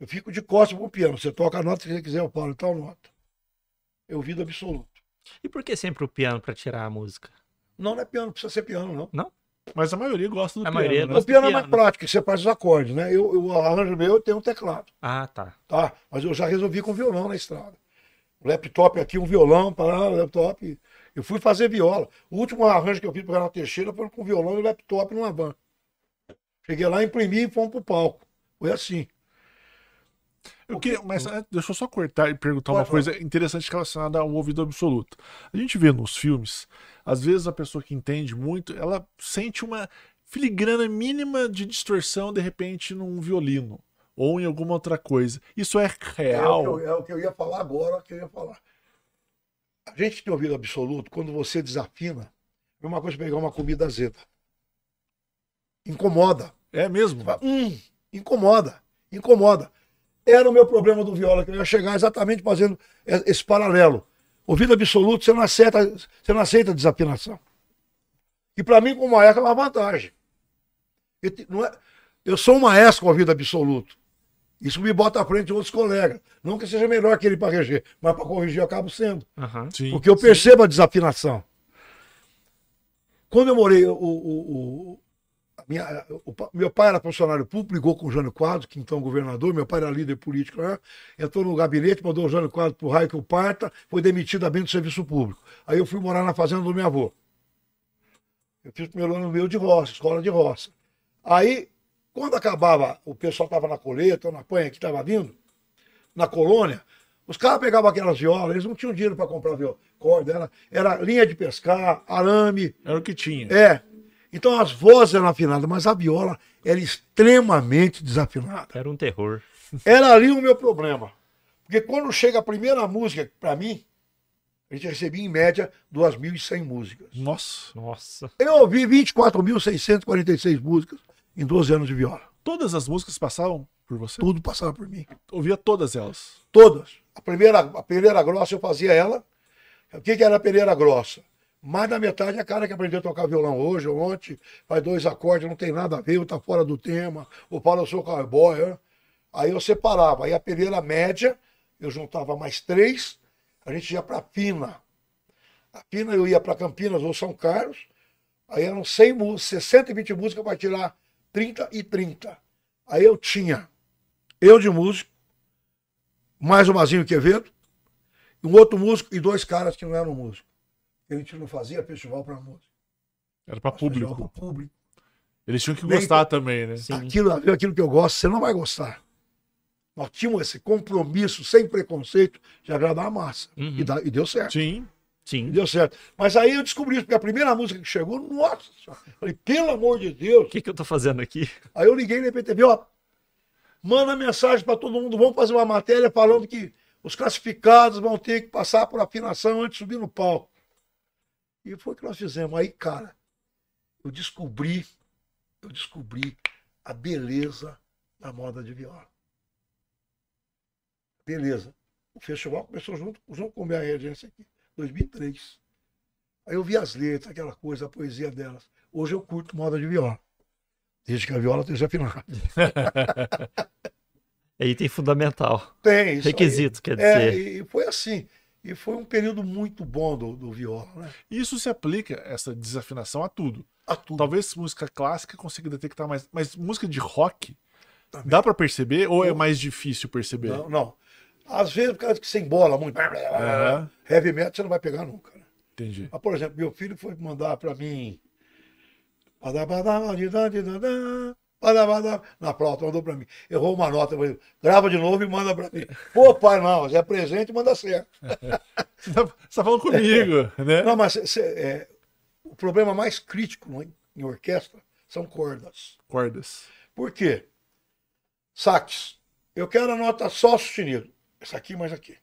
Eu fico de costas pro piano. Você toca a nota que você quiser, eu paro tal nota. É ouvido absoluto. E por que sempre o piano pra tirar a música? Não, não é piano, não precisa ser piano, não. Mas a maioria gosta do A piano, maioria né? gosta. O piano é piano. mais prático, você faz os acordes, né? Eu, eu o arranjo meu, eu tenho um teclado, Ah, tá. tá? Mas eu já resolvi com violão na estrada. O laptop aqui, um violão, para o laptop. Eu fui fazer viola. O último arranjo que eu fiz para Renato Teixeira foi com violão e laptop numa van. Cheguei lá, imprimi e fomos pro palco. Foi assim. Eu queria, mas é, deixa eu só cortar e perguntar uma Pode coisa interessante relacionada ao ouvido absoluto. A gente vê nos filmes, às vezes a pessoa que entende muito, ela sente uma filigrana mínima de distorção de repente num violino ou em alguma outra coisa. Isso é É o, que real? eu, é o que eu ia falar agora, que eu ia falar. A gente tem ouvido absoluto, quando você desafina, é uma coisa pegar uma comida azeda. Incomoda. É mesmo? Hum, incomoda, incomoda. Era o meu problema do viola, que eu ia chegar exatamente fazendo esse paralelo. Ouvido absoluto, você não aceita, você não aceita desafinação. E para mim, como maestro, é uma vantagem. Eu, não é- eu sou um maestro com ouvido absoluto. Isso me bota à frente de outros colegas. Não que seja melhor que ele para reger, mas para corrigir eu acabo sendo. Aham. Sim. Porque eu percebo a desafinação. Quando eu morei, o, o- o- minha- o meu pai era funcionário público, ligou com o Jânio Quadros, que então é governador, meu pai era líder político lá, entrou no gabinete, mandou o Jânio Quadros pro raio que o parta, foi demitido bem do serviço público. Aí eu fui morar na fazenda do meu avô. Eu fiz o primeiro ano meu de roça, escola de roça. Aí, quando acabava, o pessoal estava na colheita, ou na panha que estava vindo, na colônia, os caras pegavam aquelas violas, eles não tinham dinheiro para comprar viola, corda, era, era linha de pescar, arame, Era o que tinha. é. Então as vozes eram afinadas, mas a viola era extremamente desafinada. Era um terror. Era ali o meu problema. Porque quando chega a primeira música, para mim, a gente recebia em média 2.100 músicas. Nossa, Nossa. Eu ouvi 24.646 músicas em 12 anos de viola. todas as músicas passavam por você? Tudo passava por mim. Ouvia todas elas. Todas. A primeira, a peneira grossa eu fazia ela. O que, que era a peneira grossa? Mais da metade é cara que aprendeu a tocar violão hoje ou ontem, faz dois acordes, não tem nada a ver, tá fora do tema, ou fala eu sou cowboy. né? Aí eu separava. Aí a peneira média, eu juntava mais três, a gente ia para fina. A fina eu ia para Campinas ou São Carlos, aí eram 100 músicas, 620 músicas para tirar 30 e 30. Aí eu tinha eu de músico, mais o Mazinho Quevedo, um outro músico e dois caras que não eram músicos. A gente não fazia festival para música. Era Festival público. pra público. Eles tinham que Nem gostar também, né? Sim. Aquilo, aquilo que eu gosto, você não vai gostar. Nós tínhamos esse compromisso, sem preconceito, de agradar a massa. Uhum. E, dá- e deu certo. Sim. E Sim. deu certo. Mas aí eu descobri isso, porque a primeira música que chegou, nossa, senhora, falei, pelo amor de Deus. O que, que eu tô fazendo aqui? Aí eu liguei na IPTV, ó, manda mensagem para todo mundo, vamos fazer uma matéria falando que os classificados vão ter que passar por afinação antes de subir no palco. E foi o que nós fizemos. Aí, cara, eu descobri, eu descobri a beleza da moda de viola. Beleza. O festival começou junto, com a minha regência aqui, 2003. Aí eu vi as letras, aquela coisa, a poesia delas. Hoje eu curto moda de viola. Desde que a viola esteja afinada. Aí tem fundamental. Tem, isso aí. Requisito, quer É, dizer. e, e foi assim. E foi um período muito bom do, do viola, né? Isso se aplica, essa desafinação, a tudo. A tudo. Talvez música clássica consiga detectar mais. Mas música de rock, Também. dá pra perceber ou é mais difícil perceber? Não, não. Às vezes, por causa que você embola muito. Aham. Heavy metal você não vai pegar nunca. né? Entendi. Mas, por exemplo, meu filho foi mandar pra mim. Na flauta, mandou pra mim. Errou uma nota, falei, grava de novo e manda pra mim. Pô, pai, não, é presente, manda certo. Você tá, você tá falando comigo, né? Não, mas cê- é, o problema mais crítico no- em orquestra são cordas. Cordas. Por quê? Sax. Eu quero a nota sol sustenido. Essa aqui mais aqui.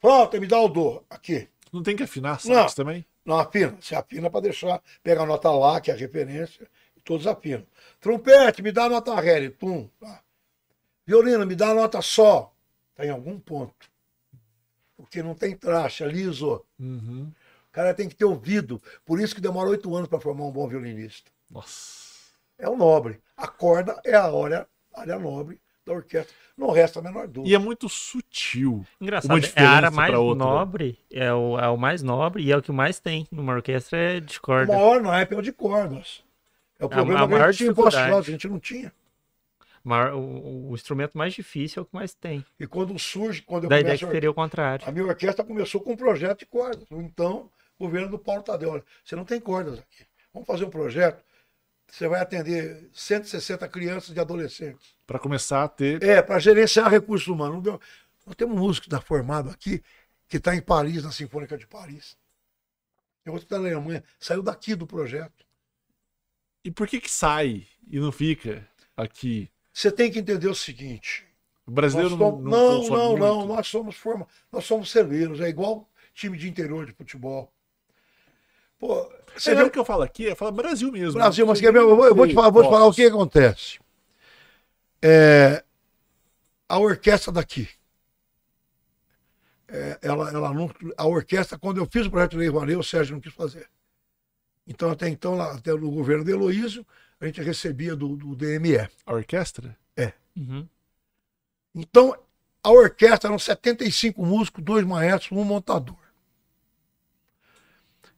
Flauta, me dá o dó. Aqui. Não tem que afinar sax Não. também? Não afina. Você afina para deixar. Pega a nota lá, que é a referência, todos afinam. Trompete, me dá a nota ré, tum. Tá. Violino, me dá a nota sol. Está em algum ponto. Porque não tem é liso. Uhum. O cara tem que ter ouvido. Por isso que demora oito anos para formar um bom violinista. Nossa. É o nobre. A corda é a área, área nobre da orquestra. Não resta a menor dúvida. E é muito sutil. Engraçado, é a área mais outra. nobre, é o, é o mais nobre e é o que mais tem numa orquestra é de O corda. maior naipe é o de cordas. É o problema a que a maior gente tinha a gente não tinha. Maior- o, o instrumento mais difícil é o que mais tem. E quando surge, quando eu Da ideia que a seria o contrário. A minha orquestra começou com um projeto de cordas. Então, o governo do Paulo Tadeu, olha, você não tem cordas aqui. Vamos fazer um projeto. Você vai atender 160 crianças e adolescentes. Pra começar a ter. É, para gerenciar recursos humanos. Não deu- Nós temos um músico que está formado aqui, que está em Paris, na Sinfônica de Paris. Tem outro que está na Alemanha. Saiu daqui do projeto. E por que que sai e não fica aqui? Você tem que entender o seguinte. O brasileiro somos- não, não, não, não, muito. Nós somos forma, nós somos celeiros. É igual time de interior de futebol. Pô, você vê o que eu falo aqui? Eu falo Brasil mesmo. Brasil, mas eu vou, eu vou te falar, vou te falar o que acontece. É, a orquestra daqui. é, ela, ela não, a orquestra, quando eu fiz o projeto de Lei o Sérgio não quis fazer. Então, até então, lá, até no governo de Heloísio, a gente recebia do, do DME. A orquestra? Uhum. Então, a orquestra eram 75 músicos, dois maestros, um montador.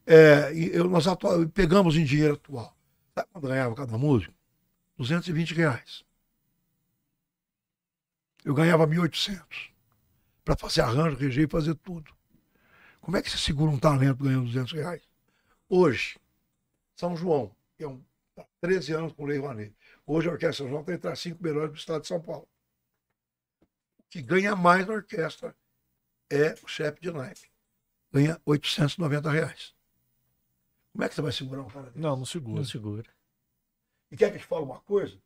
É, e eu- nós atua- pegamos em dinheiro atual. Sabe quanto ganhava cada músico? 220 reais. Eu ganhava 1.800 para fazer arranjo, reger e fazer tudo. Como é que você segura um talento ganhando 200 reais? Hoje, São João, que é um, tá 13 anos com Lei Rouanet. Hoje a Orquestra São João está entre as cinco melhores do estado de São Paulo. O que ganha mais na orquestra é o chefe de naipe. Ganha 890 reais. Como é que você vai segurar um cara desse? Não, não segura. Não segura. E quer que eu te fale uma coisa?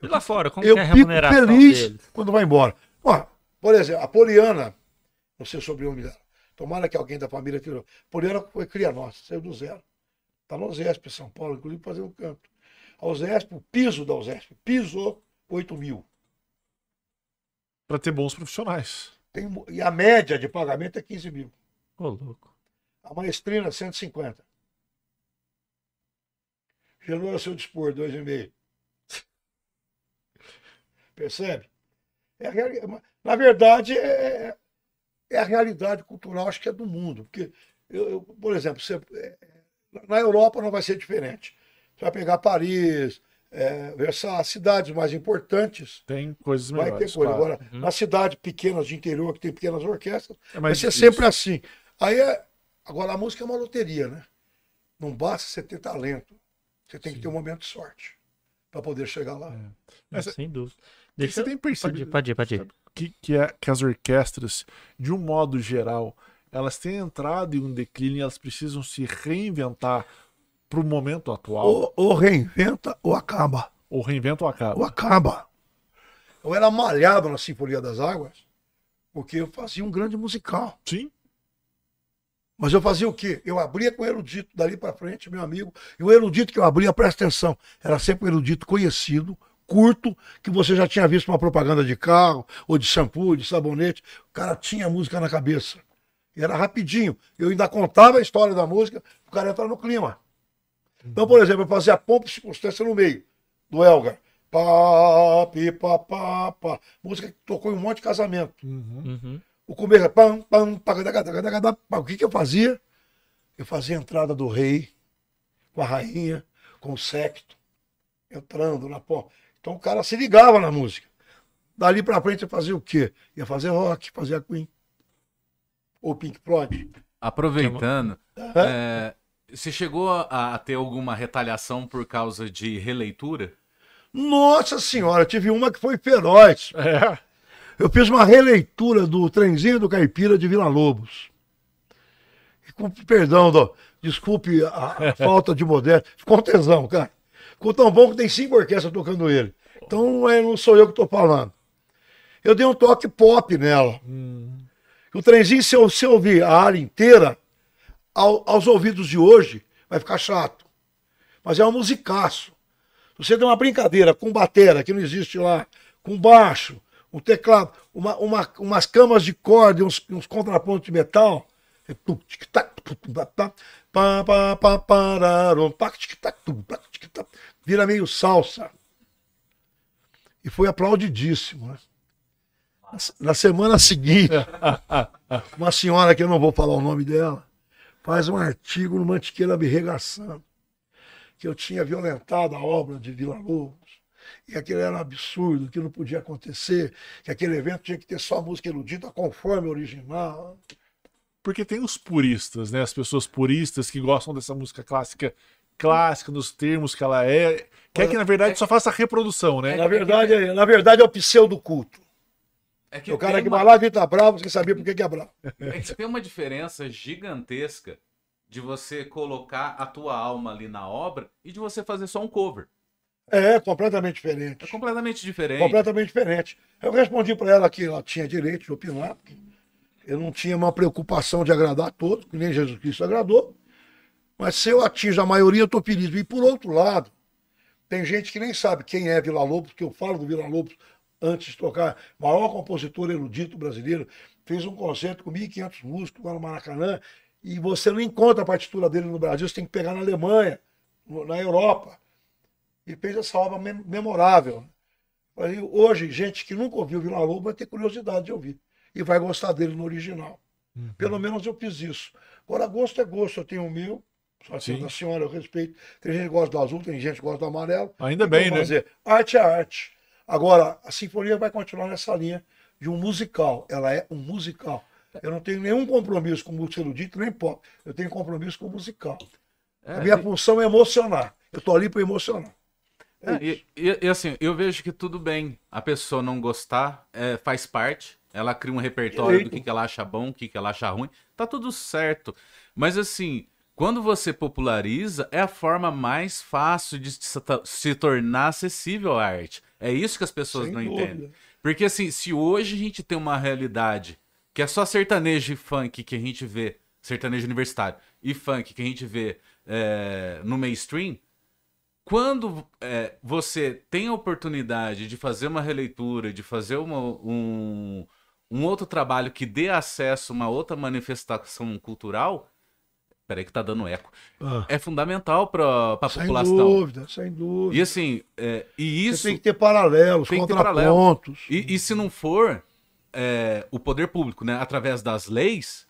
E lá fora, como eu que é a fico remuneração feliz deles? quando vai embora. Ó, por exemplo, a Poliana, não sei o sobrenome dela, tomara que alguém da família tirou. Poliana foi cria nossa, saiu do zero. Está no Zesp, São Paulo, inclusive fazendo canto. A Zesp, o piso da Zesp, piso 8 mil. Pra ter bons profissionais. Tem, e a média de pagamento é 15 mil. Ô, louco. A maestrina, 150. Gelou a seu dispor, 2,5. Percebe? É a reali- na verdade, é, é a realidade cultural, acho que é do mundo. Porque, eu, eu, por exemplo, você, é, na Europa não vai ser diferente. Você vai pegar Paris, é, Versailles, cidades mais importantes, Tem coisas vai melhores. ter coisa. claro. Agora, nas cidades pequenas de interior, que tem pequenas orquestras, É Vai ser difícil. sempre assim. Aí é. Agora a música é uma loteria, né? Não basta você ter talento. Você tem que ter um momento de sorte para poder chegar lá. Mas- Sem dúvida. Você Deixa tem Pode ir, percebido pode ir, pode ir. que, que, é, que as orquestras, de um modo geral, elas têm entrado em um declínio e elas precisam se reinventar pro momento atual? Ou, ou reinventa ou acaba. Ou reinventa ou acaba? Ou acaba. Eu era malhado na Sinfonia das Águas porque eu fazia um grande musical. Sim. Mas eu fazia o quê? Eu abria com o erudito dali para frente, meu amigo. E o erudito que eu abria, presta atenção, era sempre um erudito conhecido, curto, que você já tinha visto uma propaganda de carro, ou de shampoo, de sabonete. O cara tinha música na cabeça. E era rapidinho. Eu ainda contava a história da música, o cara entrava no clima. Então, por exemplo, eu fazia a pompa e circunstância no meio, do Elgar. Pá, pi, pá, pá, pá. Música que tocou em um monte de casamento. Uhum. Uhum. O começo é pam, pam, pam. O que, que eu fazia? Eu fazia a entrada do rei, com a rainha, com o secto, entrando na pó. Então o cara se ligava na música. Dali pra frente ia fazer o quê? Ia fazer rock, fazer a Queen. Ou Pink Floyd. Aproveitando, é, você chegou a, a ter alguma retaliação por causa de releitura? Nossa senhora, tive uma que foi feroz. É. Eu fiz uma releitura do Trenzinho do Caipira de Vila Lobos. E com perdão, Dó, desculpe a, a falta de modéstia. Ficou um tesão, cara. Ficou tão bom que tem cinco orquestras tocando ele. Então não, é, não sou eu que estou falando. Eu dei um toque pop nela. O trenzinho, se eu, se eu ouvir a área inteira, ao- aos ouvidos de hoje, vai ficar chato. Mas é um musicaço. Você tem uma brincadeira com batera, que não existe lá, com baixo, um teclado, uma, uma- umas camas de corda e uns, uns contrapontos de metal. Vira meio salsa. E foi aplaudidíssimo. Né? Na se- Na semana seguinte, uma senhora que eu não vou falar o nome dela, faz um artigo no Mantiqueira me regaçando que eu tinha violentado a obra de Vila Lobos, e aquilo era um absurdo, que não podia acontecer, que aquele evento tinha que ter só música erudita conforme a original. Porque tem os puristas, né? As pessoas puristas que gostam dessa música clássica, clássica, nos termos que ela é. Quer que, na verdade, só faça a reprodução, né? Na verdade, é- na verdade é o pseudo culto. É que O cara que uma- vai lá e tá bravo, sem saber por que que é bravo. É que tem uma diferença gigantesca de você colocar a tua alma ali na obra e de você fazer só um cover. É completamente É diferente. completamente diferente. Completamente diferente. Eu respondi para ela que ela tinha direito de opinar, porque eu não tinha uma preocupação de agradar a todos, que nem Jesus Cristo agradou. Mas se eu atinjo a maioria, eu estou feliz. E por outro lado, tem gente que nem sabe quem é Vila Lobos, porque eu falo do Vila Lobos antes de tocar. Maior compositor erudito brasileiro. Fez um concerto com 1.500 músicos lá no Maracanã. E você não encontra a partitura dele no Brasil, você tem que pegar na Alemanha, na Europa. E fez essa obra mem- memorável. Aí, hoje, gente que nunca ouviu Vila Lobo vai ter curiosidade de ouvir. E vai gostar dele no original. Pelo menos eu fiz isso. Agora, gosto é gosto. Eu tenho o meu. Só que da senhora eu respeito. Tem gente que gosta do azul, tem gente que gosta do amarelo. Ainda Então, bem, né? dizer, arte é arte. Agora, a sinfonia vai continuar nessa linha de um musical. Ela é um musical. Eu não tenho nenhum compromisso com música erudita, nem pop. Eu tenho compromisso com musical. É, a minha função é emocionar. Eu tô ali para emocionar. É É, e, e- e assim, eu vejo que tudo bem a pessoa não gostar, é, faz parte. Ela cria um repertório do que, que ela acha bom, o que, que ela acha ruim. Tá tudo certo. Mas assim, quando você populariza, é a forma mais fácil de se tornar acessível à arte. É isso que as pessoas Sem não dúvida. entendem. Porque assim, se hoje a gente tem uma realidade que é só sertanejo e funk que a gente vê, sertanejo universitário e funk que a gente vê é, no mainstream, quando é, você tem a oportunidade de fazer uma releitura, de fazer uma- um, um outro trabalho que dê acesso a uma outra manifestação cultural, peraí que tá dando eco, Ah, é fundamental para a sem população. dúvida, sem dúvida. E assim, é, e isso Você tem que ter paralelos, Tem que ter contrapontos. e, e se não for é, o poder público, né, através das leis,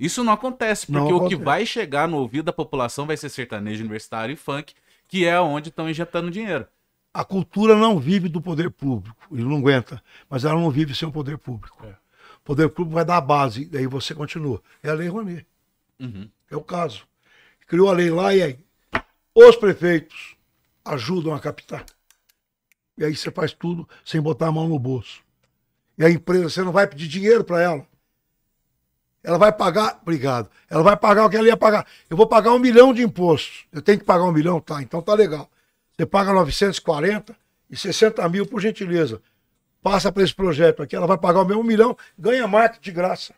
isso não acontece, Não porque o que acontece. vai chegar no ouvido da população vai ser sertanejo universitário e funk, que é onde estão injetando dinheiro. A cultura não vive do poder público, ele não aguenta, mas ela não vive sem o poder público. É. O poder público vai dar a base, daí você continua. É a lei Rouanet, Uhum. É o caso. Criou a lei lá e aí os prefeitos ajudam a captar. E aí você faz tudo sem botar a mão no bolso. E a empresa, você não vai pedir dinheiro para ela. Ela vai pagar, obrigado. Ela vai pagar o que ela ia pagar. Eu vou pagar um milhão de impostos. Eu tenho que pagar um milhão? Tá, então tá legal. Você paga 940 e 60 mil, por gentileza. Passa para esse projeto aqui, ela vai pagar o mesmo milhão, ganha marketing de graça.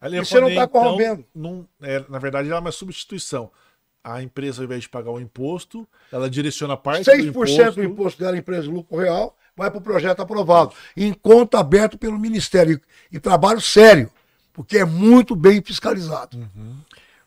A E você não Rouanet, tá corrompendo. não- é, na verdade, ela é uma substituição. A empresa, ao invés de pagar o imposto, ela direciona parte 6% do imposto. do imposto dela, empresa de lucro real, vai para o projeto aprovado. Em conta aberto pelo Ministério. E, e trabalho sério, porque é muito bem fiscalizado.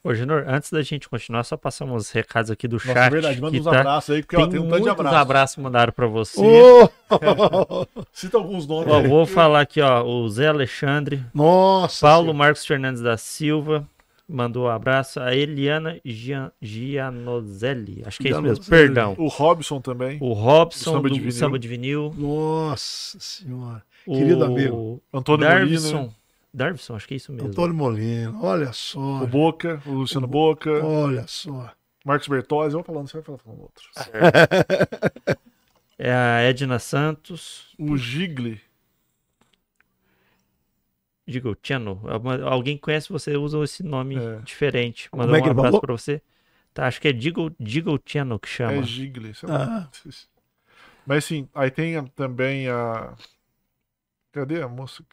Ô, Genor, antes da gente continuar, só passar uns recados aqui do Nossa, chat. é verdade, manda uns tá- abraços aí, porque Tem, ó, tem um tanto de muitos abraços. mandaram pra você. Ô! Cita alguns nomes. Ó, aí. vou falar aqui, ó, o Zé Alexandre, Nossa! Paulo Senhora. Marcos Fernandes da Silva, mandou um abraço. A Eliana Gian- Gianozelli, acho que é isso mesmo, perdão. O Robson também. O Robson Samba do de vinil. Samba de Vinil. Nossa Senhora. Querido o amigo. Antônio Darvison. Molina, Darvison, acho que é isso mesmo. Antônio Molina, olha só. o Boca, o Luciano Boca, Olha só. Marcos Bertozzi, eu vou falando, você vai falar falando outros. É a Edna Santos. O Gigli, Digo, Tiano. Alguém que conhece você usa esse nome É. diferente. Como Mandou é um abraço falou? pra você. Tá, acho que é Digo, Digo Tiano que chama. é Gigli, sei lá. Ah, Mas sim, aí tem também a. Cadê a moça?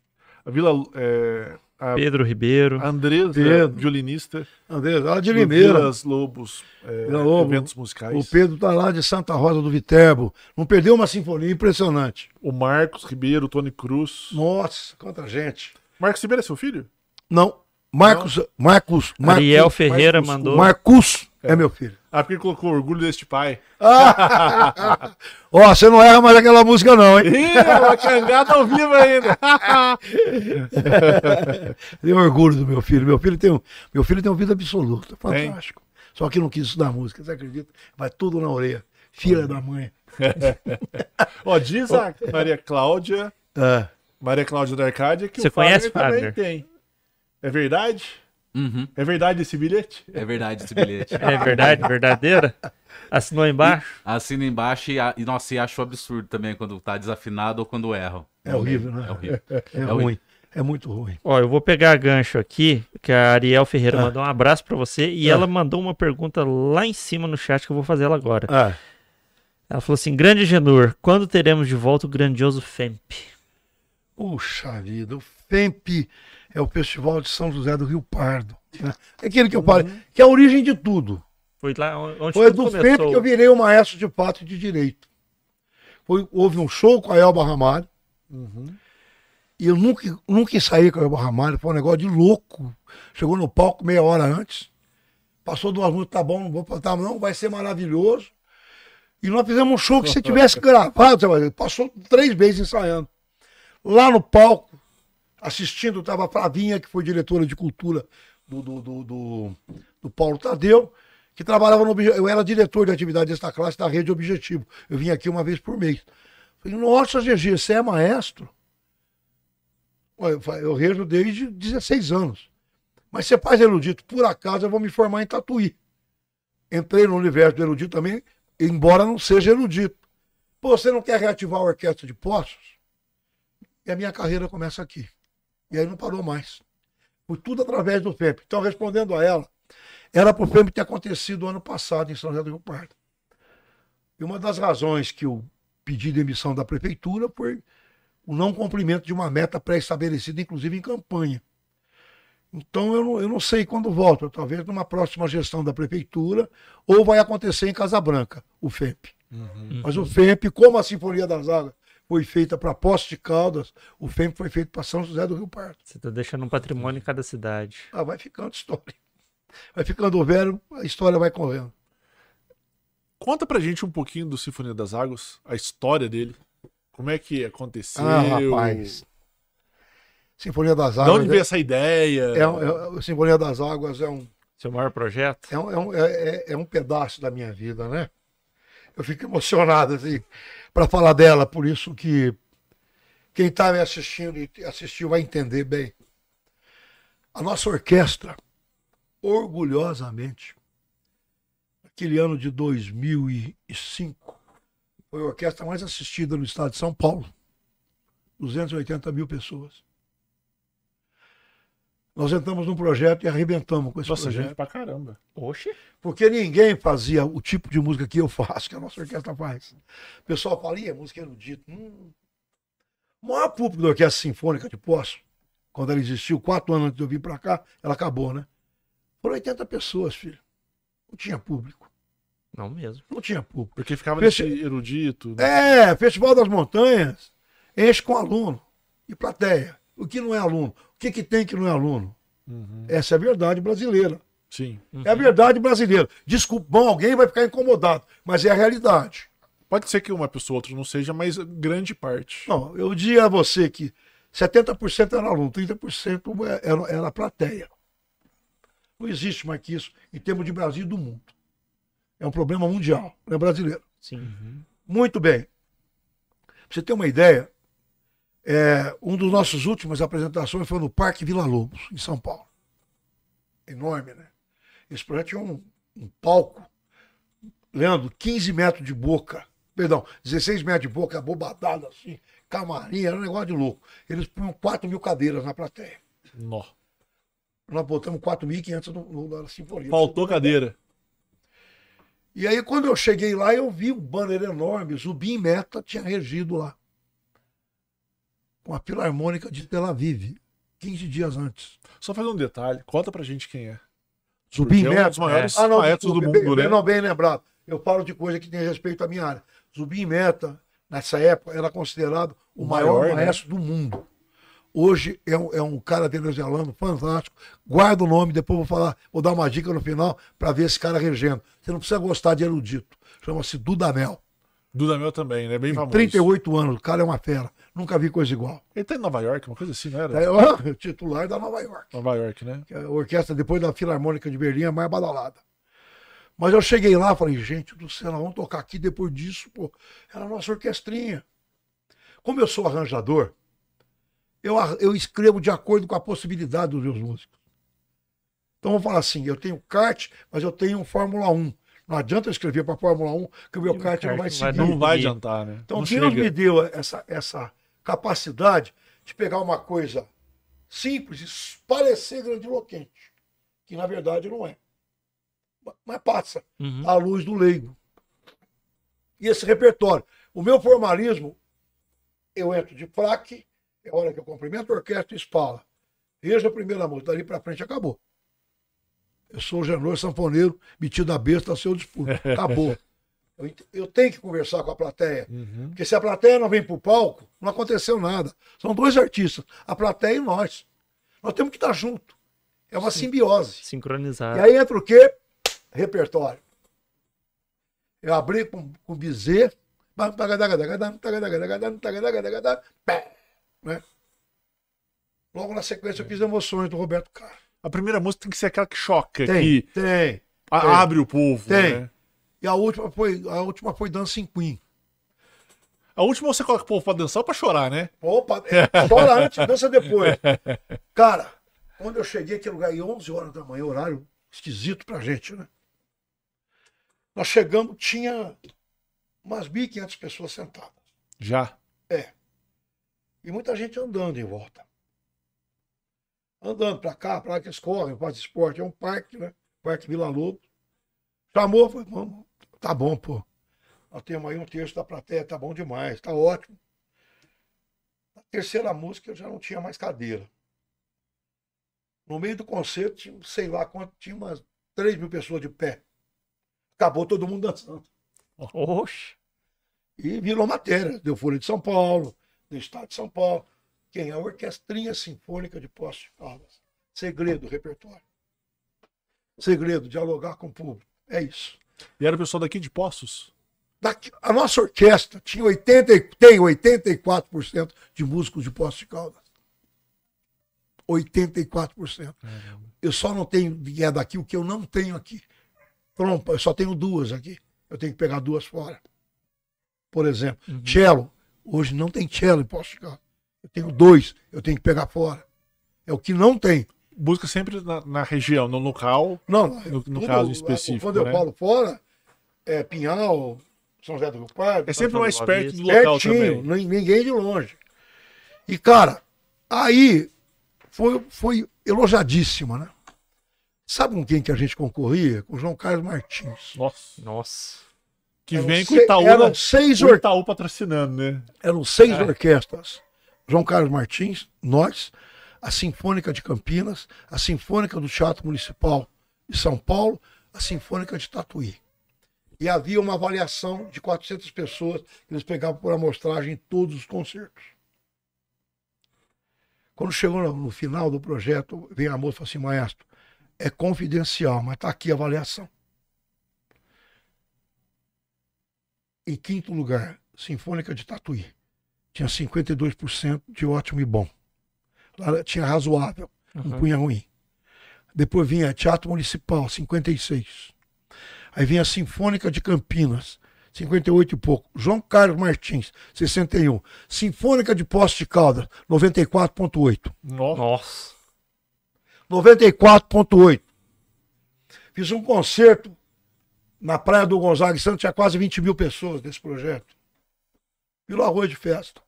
A Vila. É, a Pedro Ribeiro. a Andresa, Pedro. violinista. André, lá de do Limeira. Vilas Lobos, é, Vila Lobo. eventos musicais. O Pedro tá lá de Santa Rosa do Viterbo. Não perdeu uma sinfonia impressionante. O Marcos Ribeiro, o Tony Cruz. Nossa, quanta gente. Marcos Ribeiro é seu filho? Não, Marcos, Marcos, Marcos, Ariel Ferreira Marcos- mandou. Marcos é meu filho. Ah, porque ele colocou orgulho deste pai. Ó, você não erra mais aquela música não, hein? Ih, uma cangada ao vivo ainda. Tenho orgulho do meu filho. Meu filho tem, um- meu filho tem uma vida absoluta, fantástico. Só que não quis estudar música, você acredita? Vai tudo na orelha. Filha da mãe. Ó, diz a Maria Cláudia, É. Maria Cláudia da Arcádia, que Você o Fagner conhece, também Fagner? tem. É verdade? Uhum. É verdade esse bilhete? É verdade esse bilhete. É verdade, verdadeira? Assinou embaixo? Assina embaixo e, e, nossa, e acho absurdo também quando tá desafinado ou quando erram. É horrível, né? É horrível. É, ruim. ruim. É muito ruim. Ó, eu vou pegar gancho aqui, que a Ariel Ferreira Ah. mandou um abraço pra você e Ah. ela mandou uma pergunta lá em cima no chat que eu vou fazer ela agora. Ah, Ela falou assim: Grande Genor, quando teremos de volta o grandioso FEMP? puxa vida, o FEMP é o Festival de São José do Rio Pardo. né? É aquele que eu falei, que é a origem de tudo. Foi lá onde Foi tudo do começou. FEMP que eu virei o maestro de pato e de direito. Foi, houve um show com a Elba Ramalho. E eu nunca, nunca ensaiei com a Elba Ramalho. Foi um negócio de louco. Chegou no palco meia hora antes. Passou duas músicas, tá bom, não vou cantar, não, vai ser maravilhoso. E nós fizemos um show que se tivesse gravado, passou três vezes ensaiando. Lá no palco, assistindo, estava a Flavinha, que foi diretora de cultura do, do, do, do, do Paulo Tadeu, que trabalhava no Eu era diretor de atividade desta classe da Rede Objetivo. Eu vim aqui uma vez por mês. Falei, nossa, GG, você é maestro? Eu, eu rejo desde 16 anos. Mas você faz erudito, por acaso eu vou me formar em Tatuí. Entrei no universo do erudito também, embora não seja erudito. Pô, você não quer reativar a orquestra de Poços? E a minha carreira começa aqui. E aí não parou mais. Foi tudo através do FEMP. Então, respondendo a ela, era para o FEMP ter acontecido ano passado em São José do Rio Pardo. E uma das razões que eu pedi demissão da prefeitura foi o não cumprimento de uma meta pré-estabelecida, inclusive em campanha. Então eu não, eu não sei quando volto, talvez numa próxima gestão da prefeitura, ou vai acontecer em Casa Branca, o FEMP. Mas o FEMP, como a Sinfonia das Águas foi feita para Poços de Caldas, o FEMP foi feito para São José do Rio Pardo. Você tá deixando um patrimônio em cada cidade. Ah, vai ficando história. Vai ficando velho, a história vai correndo. Conta pra gente um pouquinho do Sinfonia das Águas, a história dele. Como é que aconteceu? Ah, rapaz. Sinfonia das De Águas. onde veio essa ideia? é, é, é- Sinfonia das Águas é um, Seu maior projeto? é um, é um, é- é- é um pedaço da minha vida, né? Eu fico emocionado assim, para falar dela, por isso que quem está me assistindo e assistiu vai entender bem. A nossa orquestra, orgulhosamente, aquele ano de 2005, foi a orquestra mais assistida no estado de São Paulo. 280 mil pessoas. Nós entramos num projeto e arrebentamos com esse Nossa, projeto. gente pra caramba. Oxe. Porque ninguém fazia o tipo de música que eu faço, que a nossa orquestra faz. O pessoal fala, Ih, é música erudita. Hum. O maior público da Orquestra Sinfônica de Poço, quando ela existiu, quatro anos antes de eu vir para cá, ela acabou, né? Foram 80 pessoas, filho. Não tinha público. Não mesmo. Não tinha público. Porque ficava Festi- nesse erudito. né? É, Festival das Montanhas enche com aluno e plateia. O que não é aluno? O que, que tem que não é aluno? Essa é a verdade brasileira. Sim. É a verdade brasileira. Desculpa, bom, alguém vai ficar incomodado, mas é a realidade. Pode ser que uma pessoa ou outra não seja, mas grande parte. Não, eu diria a você que 70% era aluno, 30% era, era plateia. Não existe mais que isso em termos de Brasil e do mundo. É um problema mundial, não é brasileiro. Sim. Muito bem. Pra você ter uma ideia, É, um dos nossos últimas apresentações foi no Parque Vila Lobos, em São Paulo. Enorme, né? Esse projeto tinha um, um palco, Leandro, 15 metros de boca, perdão, 16 metros de boca, bobadada assim, camarim, era um negócio de louco. Eles punham 4 mil cadeiras na plateia. Nó. Nós botamos 4.500 no, no, na sinfonia. Faltou cadeira. E aí, quando eu cheguei lá, eu vi um banner enorme, Zubim Meta tinha regido lá. Com a Filarmônica de Tel Aviv, 15 dias antes. Só fazer um detalhe, conta pra gente quem é. Zubim Porque é um dos maiores Ah, não, maestros do mundo, bem, né? Não, bem lembrado. Eu falo de coisa que tem respeito à minha área. Zubim Meta, nessa época, era considerado o, O maior, maior, né? maestro do mundo. Hoje é um, é um cara venezuelano fantástico. Guarda o nome, depois vou falar, vou dar uma dica no final para ver esse cara regendo. Você não precisa gostar de erudito. Chama-se Dudamel. Dudamel também, né? Bem famoso. 38 anos, o cara é uma fera. Nunca vi coisa igual. Ele tá em Nova York, uma coisa assim, não era? É o titular da Nova York. Nova York, né? é a orquestra, depois da Filarmônica de Berlim, é a mais badalada. Mas eu cheguei lá falei, gente do céu, vamos tocar aqui depois disso, pô. Era a nossa orquestrinha. Como eu sou arranjador, eu, eu escrevo de acordo com a possibilidade dos meus músicos. Então vamos falar assim, eu tenho kart, mas eu tenho um Fórmula 1. Não adianta eu escrever para Fórmula 1, que o meu kart não vai seguir. Não vai adiantar, né? Então não Deus chega. me deu essa, essa capacidade de pegar uma coisa simples e parecer grandiloquente, que na verdade não é. Mas passa Uhum. à luz do leigo. E esse repertório. O meu formalismo, eu entro de fraque, é hora que eu cumprimento a orquestra e espala. Veja a primeira música, dali pra frente acabou. Eu sou o Genor Sanfoneiro, metido a besta a seu dispuro. Acabou. Eu, eu tenho que conversar com a plateia. Uhum. Porque se a plateia não vem pro palco, não aconteceu nada. São dois artistas, a plateia e nós. Nós temos que estar junto. É uma simbiose. Sincronizado. E aí entra o quê? Repertório. Eu abri com, com Bizet. Né? Logo na sequência eu fiz Emoções do Roberto Carlos. A primeira música tem que ser aquela que choca, Tem, que tem. a- tem. abre o povo, Tem. né? E a última foi, a última foi Dancing Queen. A última você coloca o povo pra dançar ou pra chorar, né? Opa, chora antes, dança depois. Cara, quando eu cheguei aqui lugar, aí 11 horas da manhã, horário esquisito pra gente, né? Nós chegamos, tinha umas 1.500 pessoas sentadas. Já. E muita gente andando em volta. Andando pra cá, pra lá que eles correm, faz esporte. É um parque, né? Parque Vila Lobo. Chamou, foi, vamos. Tá bom, pô. Nós temos aí um terço da plateia, tá bom demais, tá ótimo. Na terceira música eu já não tinha mais cadeira. No meio do concerto, tinha, sei lá quanto, tinha umas 3 mil pessoas de pé. Acabou todo mundo dançando. Oxe. E virou matéria. Deu Folha de São Paulo, do Estado de São Paulo. Quem a Orquestrinha Sinfônica de Poços de Caldas. Segredo, repertório. Segredo, dialogar com o público. É isso. E era o pessoal daqui de Poços? Daqui- a nossa orquestra tinha 80, e- tem 84% de músicos de Poços de Caldas. 84%. Eu só não tenho é daqui o que eu não tenho aqui. Trompa, eu só tenho duas aqui. Eu tenho que pegar duas fora. Por exemplo, cello. Hoje não tem cello em Poços de Caldas. Eu tenho dois, eu tenho que pegar fora. É o que não tem. Busca sempre na, na região, no local. Não, No- no tudo- caso específico, Quando eu né? falo fora, é Pinhal, São José do Rio Pardo. É sempre mais perto do local Pertinho, também. nin- ninguém de longe. E, cara, aí foi, foi elogiadíssima, né? Sabe com quem que a gente concorria? Com o João Carlos Martins. Nossa. Nossa. Que Eram vem com o Itaú, Eram seis, o. Itaú patrocinando, né? eram seis É. orquestras. João Carlos Martins, nós, a Sinfônica de Campinas, a Sinfônica do Teatro Municipal de São Paulo, a Sinfônica de Tatuí. E havia uma avaliação de 400 pessoas que eles pegavam por amostragem em todos os concertos. Quando chegou no, final do projeto, vem a moça e fala assim, maestro, é confidencial, mas está aqui a avaliação. Em quinto lugar, Sinfônica de Tatuí. Tinha 52% de ótimo e bom. Lá tinha razoável, não Uhum. punha ruim. Depois vinha Teatro Municipal, 56. Aí vinha a Sinfônica de Campinas, 58 e pouco. João Carlos Martins, 61. Sinfônica de Poste de Caldas, 94,8. Nossa. Nossa. 94,8. Fiz um concerto na Praia do Gonzaga em Santos, tinha quase 20 mil pessoas nesse projeto. Vila Arroz de festa.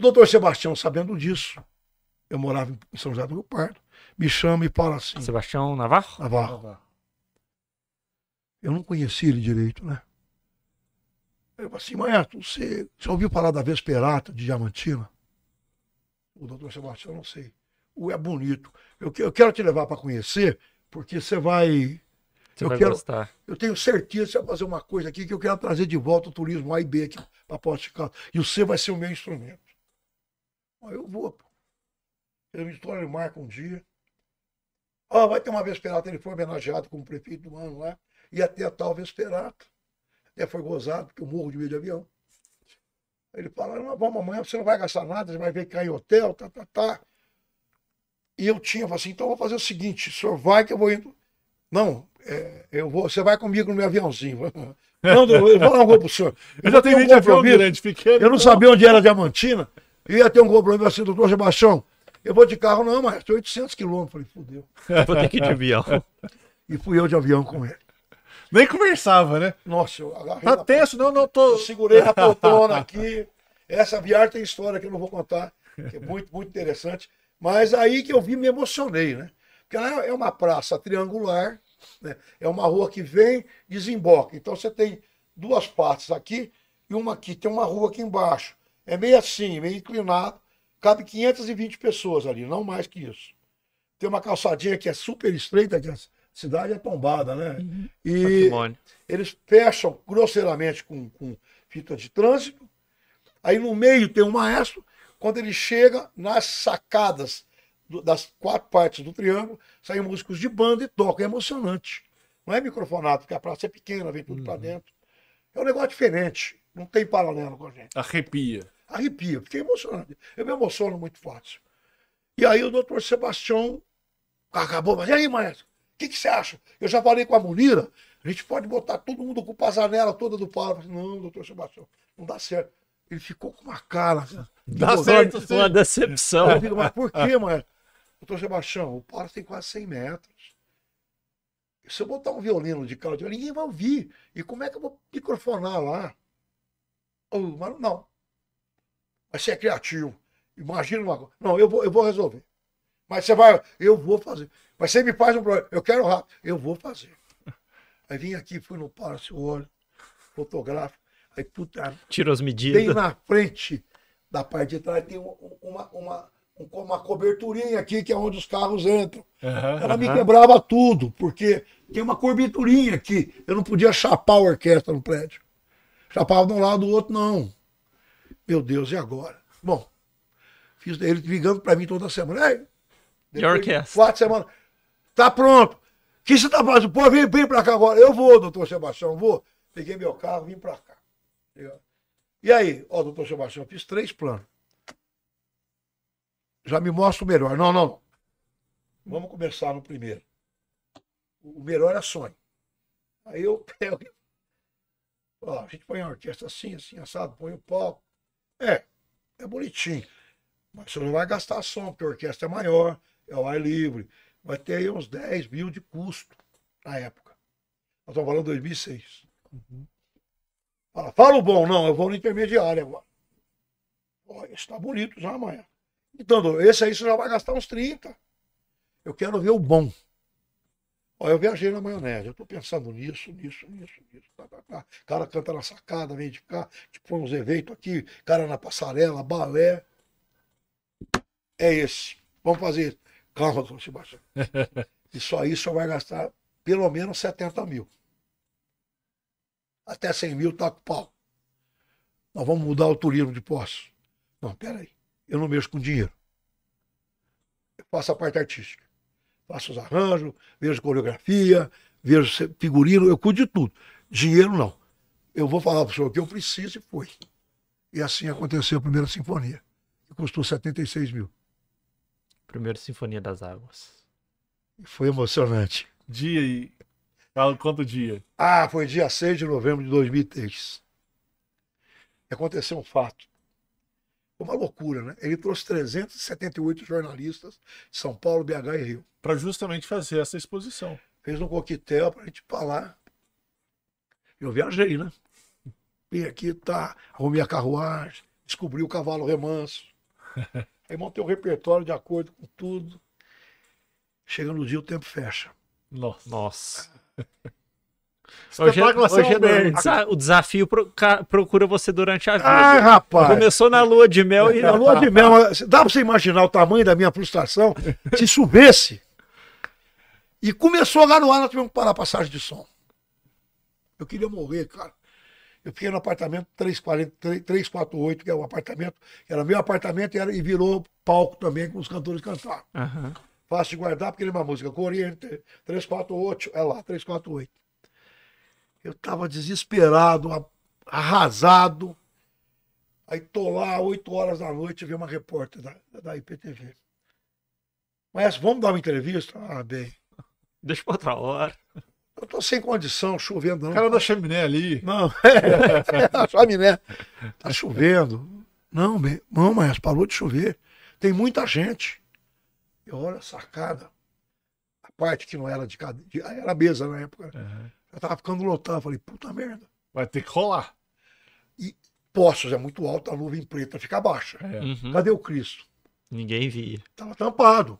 O doutor Sebastião, sabendo disso, eu morava em São José do Rio Pardo, me chama e fala assim, Sebastião Navarro? Navarro, eu não conheci ele direito, né? Eu falei assim, Maestro, você já ouviu falar da Vesperata de Diamantina? O doutor Sebastião, não sei. O é bonito. Eu, eu quero te levar para conhecer, porque você vai. Você Eu vai quero- gostar. Eu tenho certeza que você vai fazer uma coisa aqui que eu quero trazer de volta o turismo A e B aqui para Poste de Caldas. E você vai ser o meu instrumento. Eu vou, pô. Eu me ele marca um dia. Ó, vai ter uma Vesperata. Ele foi homenageado como prefeito do ano lá. E até a tal Vesperata. Até foi gozado, porque eu morro de medo de avião. Ele fala, não, vamos amanhã, você não vai gastar nada, você vai ver cair em hotel, tá, tá, tá. E eu tinha, falei assim, então eu vou fazer o seguinte, o senhor vai que eu vou indo. Não, é, eu vou, você vai comigo no meu aviãozinho. Não, eu vou dar um gol pro senhor. Eu já tenho um de avião grande, pequeno. Eu não sabia onde era Diamantina. Eu ia ter um compromisso assim, doutor Sebastião. Eu vou de carro, não, mas 800 quilômetros. Falei, fudeu. Vou ter que ir de avião. E fui eu de avião com ele. Nem conversava, né? Nossa, eu agarrei. Tá na- tenso, não, não, tô. eu segurei na poltrona aqui. Essa viagem tem história que eu não vou contar, que é muito, muito interessante. Mas aí que eu vi, me emocionei, né? Porque ela é uma praça triangular, né? é uma rua que vem, desemboca. Então você tem duas partes aqui e uma aqui. Tem uma rua aqui embaixo. É meio assim, meio inclinado. Cabe 520 pessoas ali, não mais que isso. Tem uma calçadinha que é super estreita, que a cidade é tombada, né? E Patrimônio. eles fecham grosseiramente com, com fita de trânsito. Aí no meio tem um maestro. Quando ele chega nas sacadas do- das quatro partes do triângulo, saem músicos de banda e tocam. É emocionante. Não é microfonado, porque a praça é pequena, vem tudo pra dentro. É um negócio diferente. Não tem paralelo com a gente. Arrepia. Arrepia, fiquei emocionado. Eu me emociono muito fácil. E aí o doutor Sebastião acabou, mas e aí, maestro? O que, que você acha? Eu já falei com a Munira, a gente pode botar todo mundo com a janela toda do. Eu falei, não, doutor Sebastião, não dá certo. Ele ficou com uma cara. assim, Dá certo, horror. sim. Uma decepção. Eu digo, mas por quê, maestro? Doutor Sebastião, o pau tem quase 100 metros. Se eu botar um violino de cauda, ninguém vai ouvir. E como é que eu vou microfonar lá? Oh, mas não. Mas você é criativo. Imagina uma coisa. Não, eu vou, eu vou resolver. Mas você vai, eu vou fazer. Mas você me faz um problema. Eu quero rápido. Eu vou fazer. Aí vim aqui, fui no Palácio Olho, fotográfico. Aí, puta, Tirou as bem medidas. na frente da parte de trás tem um- uma, uma, um- uma coberturinha aqui, que é onde os carros entram. Ela me quebrava tudo, porque tem uma coberturinha aqui. Eu não podia chapar a orquestra no prédio. Chapava de um lado do outro, não. Meu Deus, e agora? Bom, fiz ele ligando para mim toda semana. Ei, orquestra? Quatro semanas. Tá pronto. O que você tá fazendo? Pô, vem, vem pra cá agora. Eu vou, doutor Sebastião, vou. Peguei meu carro, vim pra cá. E aí, ó, doutor Sebastião, fiz três planos. Já me mostra o melhor. Não, não, não. Vamos começar no primeiro. O melhor é sonho. Aí eu pego. Ó, a gente põe a orquestra assim, assim, assado, põe o palco. É, é bonitinho. Mas você não vai gastar som, porque a orquestra é maior, é ao ar livre. Vai ter aí uns 10 mil de custo na época. Nós estamos falando de 2006. Fala, fala o bom, não, eu vou no intermediário agora. Ó, esse tá bonito já amanhã. Então, esse aí você já vai gastar uns 30. Eu quero ver o bom. Ó, eu viajei na maionese, eu tô pensando nisso, nisso, nisso, nisso. Tá, tá, tá. Cara canta na sacada, vem de cá, tipo, uns eventos aqui, cara na passarela, balé. É esse. Vamos fazer isso. Calma, doutor Sebastião. Isso aí só vai gastar pelo menos 70 mil. Até 100 mil tá com pau. Nós vamos mudar o turismo de poços. Não, peraí. Eu não mexo com dinheiro. Eu faço a parte artística. Faço os arranjos, vejo coreografia, vejo figurino, eu cuido de tudo. Dinheiro não. Eu vou falar para o senhor o que eu preciso e foi. E assim aconteceu a primeira sinfonia. Que custou 76 mil. Primeira Sinfonia das Águas. Foi emocionante. Dia e. Fala Quanto dia? Ah, foi dia 6 de novembro de 2003. Aconteceu um fato. Foi uma loucura, né? Ele trouxe 378 jornalistas de São Paulo, BH e Rio. Para justamente fazer essa exposição. Fez um coquetel pra gente falar. Eu viajei, né? Vim aqui, tá, arrumei a carruagem, descobri o cavalo remanso. Aí montei um repertório de acordo com tudo. Chega no dia, o tempo fecha. Nossa. Nossa. Hoje, Espetáculo hoje é desa- o desafio procura você durante a vida. Ai, rapaz! Começou na lua de mel e Na lua de mel, dá pra você imaginar o tamanho da minha frustração se chovesse. E começou lá no ar, nós tivemos que parar a passagem de som. Eu queria morrer, cara. Eu fiquei no apartamento 340 3- 348, que é o apartamento, que era meu apartamento e, era, e virou palco também, com os cantores cantaram. Aham. Fácil de guardar, porque ele é uma música Corriente, 348, é lá, 348. Eu tava desesperado, arrasado. Aí tô lá, 8 horas da noite, vi uma repórter da, da IPTV. Mas vamos dar uma entrevista? Ah, bem. Deixa pra outra hora. Eu tô sem condição, chovendo. Não, O cara da chaminé ali. não, é, a chaminé. Tá chovendo. Não, bem, não, mas parou de chover. Tem muita gente. Eu olho a sacada. A parte que não era de cadeira, era mesa na época. Já tava ficando lotado. Falei, puta merda. Vai ter que rolar. Poços é muito alto, a nuvem preta fica baixa. É. Uhum. Cadê o Cristo? Ninguém via. Tava tampado.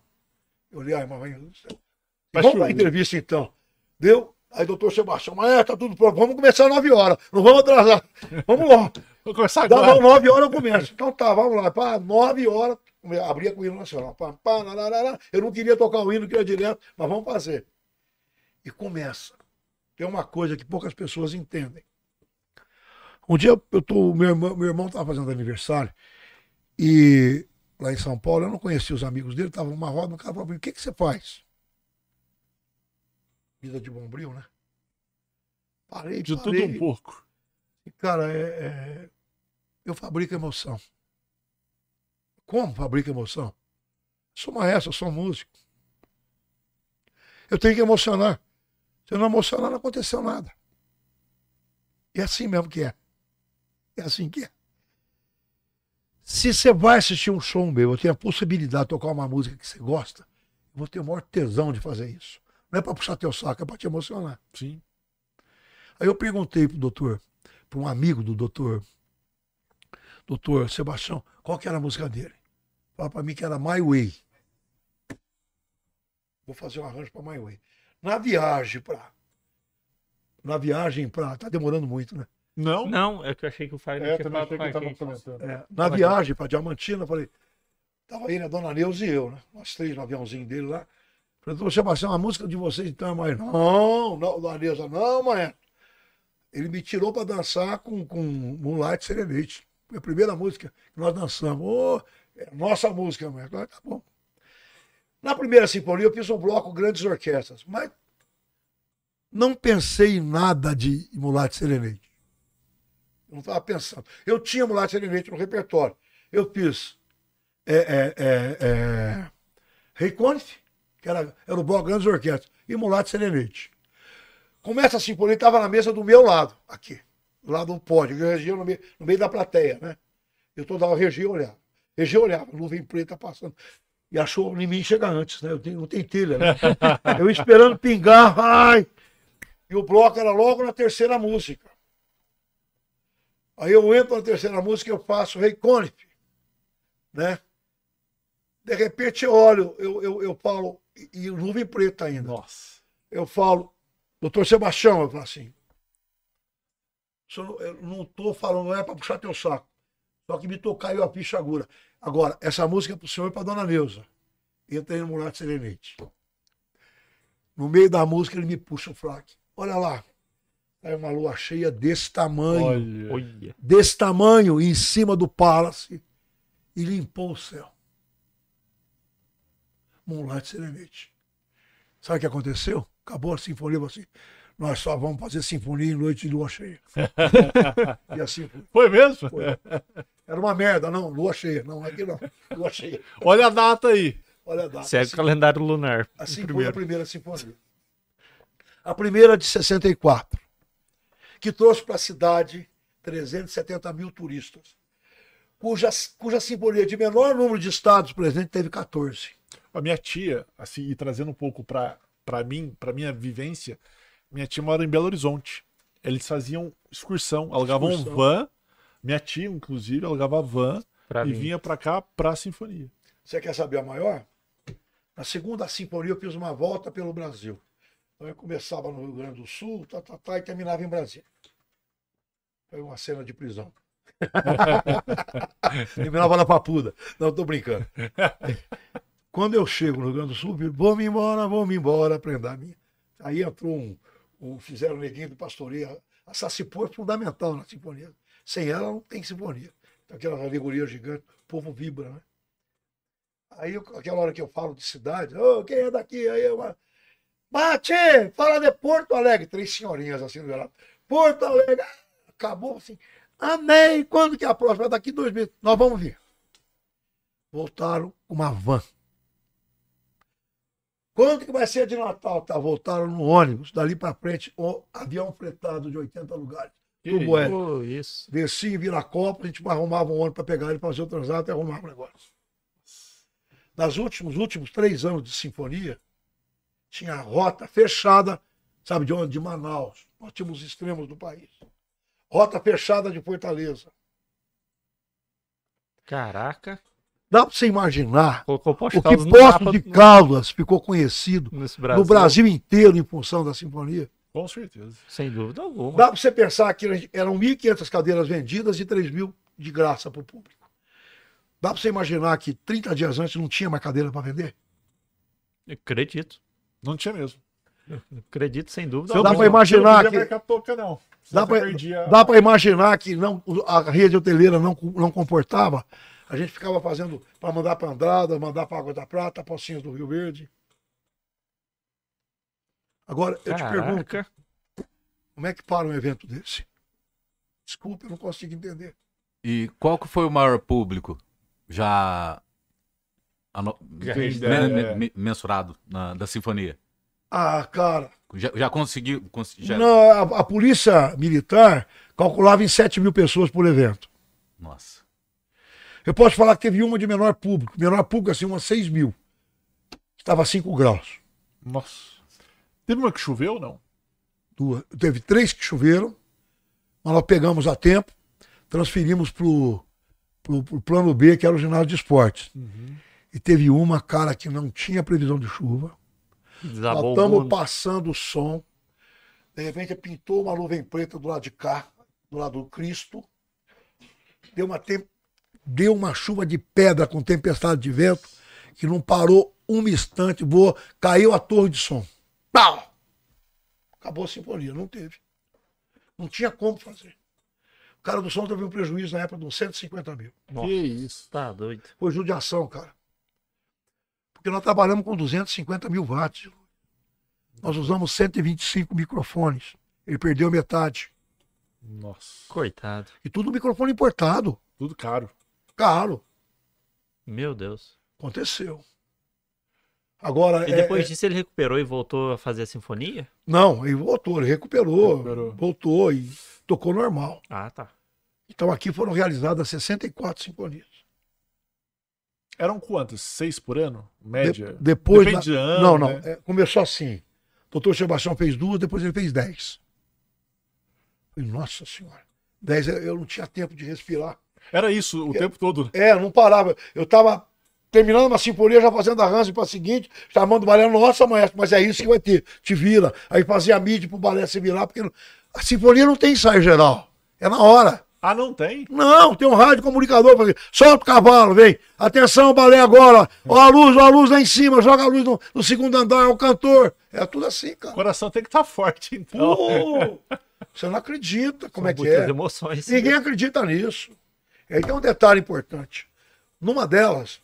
Eu olhei, ai, mas vai. Vai Vamos chover. entrevista então. Deu? Aí, doutor Sebastião, mas é, tá tudo pronto. Vamos começar às 9 horas. Não vamos atrasar. Vamos lá. Vou começar Dá agora. 9 horas eu começo. Então tá, vamos lá. Pá, 9 horas, abria com o hino nacional. Pá, pá, lararara. Eu não queria tocar o hino, queria direto, mas vamos fazer. E começa. Tem uma coisa que poucas pessoas entendem. Um dia eu tô, meu irmão, meu irmão estava fazendo aniversário e lá em São Paulo eu não conhecia os amigos dele, estava numa roda, o cara falou para mim, o que, que você faz? Vida de bombril, né? Parei, De tudo parei. um pouco. E, Cara, é, é- eu fabrico emoção. Como fabrico emoção? Sou maestro, sou músico. Eu tenho que emocionar. Se não emocionar, não aconteceu nada. É assim mesmo que é. É assim que é. Se você vai assistir um show meu, eu tenho a possibilidade de tocar uma música que você gosta, eu vou ter o maior tesão de fazer isso. Não é para puxar teu saco, é para te emocionar. Sim. Aí eu perguntei pro doutor, para um amigo do doutor, doutor Sebastião, qual que era a música dele? Fala para mim que era My Way. Vou fazer um arranjo para My Way. Na viagem para na viagem para tá demorando muito, né? Não? Não, é que eu achei que o Fagner É, tinha falado com a gente. É, na viagem para Diamantina, falei, tava aí, né, Dona Neuza e eu, né? Nós três no aviãozinho dele lá. Falei, doutor Sebastião, a música de vocês então é mais. Não, não, Dona Neuza, não, maestro. Ele me tirou para dançar com, com Moonlight Serenade. Foi a primeira música que nós dançamos. Ô, é nossa música, maestro. Ah, Tá bom. Na primeira sinfonia eu fiz um bloco grandes orquestras, mas não pensei em nada de Moonlight Serenade. Eu não estava pensando. Eu tinha Moonlight Serenade no repertório. Eu fiz é, é, é, é, que era, era o bloco grandes orquestras, e Moonlight Serenade. Começa a sinfonia, estava na mesa do meu lado, aqui, do lado do pódio, eu regia no meio, no meio da plateia, né? Eu toda hora regia e olhava. Regia olhava, nuvem preta passando. E achou em mim chegar antes, né? Eu tenho, não tem telha, né? Eu esperando pingar, ai! E o bloco era logo na terceira música. Aí eu entro na terceira música e eu faço Rei Conif, né? De repente eu olho, eu, eu, eu falo, e, e nuvem preta ainda Nossa. eu falo, doutor Sebastião, eu falo assim, "Senhor, eu não estou falando, não é para puxar teu saco. Só que me tocar eu a ficha agora. Agora, essa música é para o senhor e para dona Neuza. Entra aí no Mulato Serenite. No meio da música ele me puxa o fraque. Olha lá. É uma lua cheia desse tamanho, Olha. Desse tamanho, em cima do Palace, e limpou o céu. Moonlight Serenade. Sabe o que aconteceu? Acabou a sinfonia, assim, nós só vamos fazer sinfonia em noite de lua cheia. e assim foi. Foi mesmo? Foi. Era uma merda, não, lua cheia. Não, aqui não. Lua cheia. Olha a data aí. Olha a data. Segue o Assim, calendário lunar. assim foi a primeira sinfonia. A primeira de 64, que trouxe para a cidade 370 mil turistas, cuja, cuja sinfonia de menor número de estados presentes teve 14. A minha tia, assim, e trazendo um pouco para mim, para minha vivência, minha tia mora em Belo Horizonte. Eles faziam excursão, alugavam Excursão. van. Minha tia, inclusive, alugava van Pra e mim. vinha para cá pra sinfonia. Você quer saber a maior? Na segunda sinfonia eu fiz uma volta pelo Brasil. Então eu começava no Rio Grande do Sul, tá, tá, tá, e terminava em Brasília. Foi uma cena de prisão. terminava na papuda. Não, tô brincando. Quando eu chego no Rio Grande do Sul, eu, vou-me embora, vou-me embora, prenda a minha. Aí entrou um, um fizeram o neguinho do pastoreio. A Sacipô é fundamental na sinfonia. Sem ela não tem sinfonia. Então, aquela alegoria gigante, o povo vibra, né? Aí, aquela hora que eu falo de cidade, ô, quem é daqui? Aí eu, bate, fala de Porto Alegre. Três senhorinhas assim meu lado. Porto Alegre, acabou assim. Amém. Quando que é a próxima? Daqui dois meses. Nós vamos vir. Voltaram com uma van. Quando que vai ser de Natal? Tá, voltaram no ônibus. Dali para frente, o avião fretado de 80 lugares. Que. Pô, isso. Descia em Viracopos, a gente arrumava um ônibus para pegar ele, fazer o transato e arrumava o negócio. Nos últimos, últimos três anos de sinfonia, tinha a rota fechada, sabe de onde? De Manaus. Nós tínhamos os extremos do país. Rota fechada de Fortaleza. Caraca. Dá para você imaginar Colocou o Posto que mapa de Caldas ficou conhecido Brasil. no Brasil inteiro em função da sinfonia. Com certeza. Sem dúvida alguma. Dá para você pensar que eram 1.500 cadeiras vendidas e 3 mil de graça para o público. Dá para você imaginar que 30 dias antes não tinha mais cadeira para vender? Acredito. Não tinha mesmo. Acredito, sem dúvida. Dá podia- imaginar não que- toca, não. Perdia- Dá para imaginar que não, a rede hoteleira não, não comportava? A gente ficava fazendo para mandar para Andrada, mandar para Água da Prata, Pocinhos do Rio Verde. Agora, eu te pergunto, Caraca. como é que para um evento desse? Desculpa, eu não consigo entender. E qual que foi o maior público já, ano- Já é. me- mensurado na, da sinfonia? Ah, cara, Já, já conseguiu? cons- já- não, a, a polícia militar calculava em 7 mil pessoas por evento. Nossa. Eu posso falar que teve uma de menor público. Menor público, assim, umas 6 mil. Estava a 5 graus. Nossa. Teve uma que choveu, não? Duas. Teve três que choveram, mas nós pegamos a tempo, transferimos pro, pro, pro plano B, que era o ginásio de esportes. E teve uma, cara, que não tinha previsão de chuva. Nós Desabou o estamos passando o som. De repente pintou uma nuvem preta do lado de cá, do lado do Cristo. Deu uma, tem- deu uma chuva de pedra com tempestade de vento que não parou um instante, voou, caiu a torre de som. Pau! Acabou a sinfonia, não teve. Não tinha como fazer. O cara do som teve um prejuízo na época de uns 150 mil. Nossa, Que isso. Tá doido. Foi judiação, cara. Porque nós trabalhamos com 250 mil watts. Nós usamos 125 microfones. Ele perdeu metade. Nossa. Coitado. E tudo microfone importado. Tudo caro. Caro. Meu Deus. Aconteceu. Agora. E é- depois é- disso ele recuperou e voltou a fazer a sinfonia? Não, ele voltou, ele recuperou, Recuperou. voltou e tocou normal. Ah, tá. Então aqui foram realizadas 64 sinfonias. Eram quantas? Seis por ano? De- Média? depois Depende na- de ano, Não, não. né? é, começou assim. O doutor Sebastião fez duas, depois ele fez dez. Falei, nossa senhora. Dez eu eu não tinha tempo de respirar. Era isso o tempo todo. né? É, não parava. Eu tava terminando uma sinfonia, já fazendo arranjo para seguinte, chamando o balé, nossa, maestro, mas é isso que vai ter. Te vira. Aí fazia a mídia pro balé se virar, porque não- a sinfonia não tem ensaio geral. É na hora. Ah, não tem? Não, tem um rádio comunicador para solta o cavalo, vem. Atenção, balé agora. Ó a luz, ó a luz lá em cima, joga a luz no, no segundo andar, é o cantor. É tudo assim, O cara. coração tem que estar forte, então. Pô, você não acredita como São é que é. emoções. Ninguém acredita nisso. E aí tem um detalhe importante. Numa delas,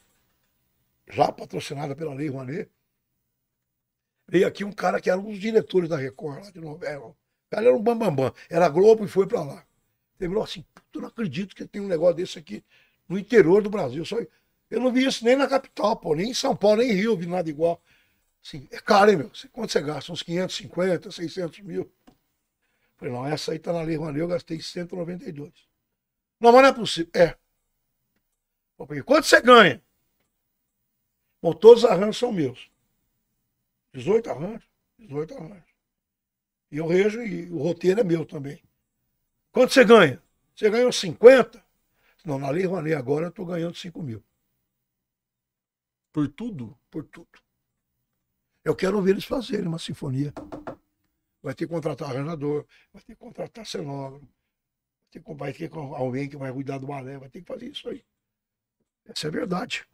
já patrocinada pela Lei Rouanet, veio aqui um cara que era um dos diretores da Record lá de novela. O cara era um bambambam. Era Globo e foi pra lá. Ele falou assim, "Puta, eu não acredito que tem um negócio desse aqui no interior do Brasil. Só... Eu não vi isso nem na capital, pô, nem em São Paulo, nem em Rio, vi nada igual. Assim, é caro, hein, meu? Quanto você gasta? Uns 550, 600 mil? Falei, não, essa aí tá na Lei Rouanet, eu gastei 192. Não, mas não é possível. É. Falei, quanto você ganha? Bom, todos os arranjos são meus. 18 arranjos. 18 arranjos. E eu rejo e o roteiro é meu também. Quanto você ganha? Você ganhou 50? Não, na Lei Rouanet agora eu estou ganhando 5 mil. Por tudo? Por tudo. Eu quero ver eles fazerem uma sinfonia. Vai ter que contratar arranjador, vai ter que contratar cenógrafo, ter que, vai ter alguém que vai cuidar do balé, vai ter que fazer isso aí. Essa é a verdade.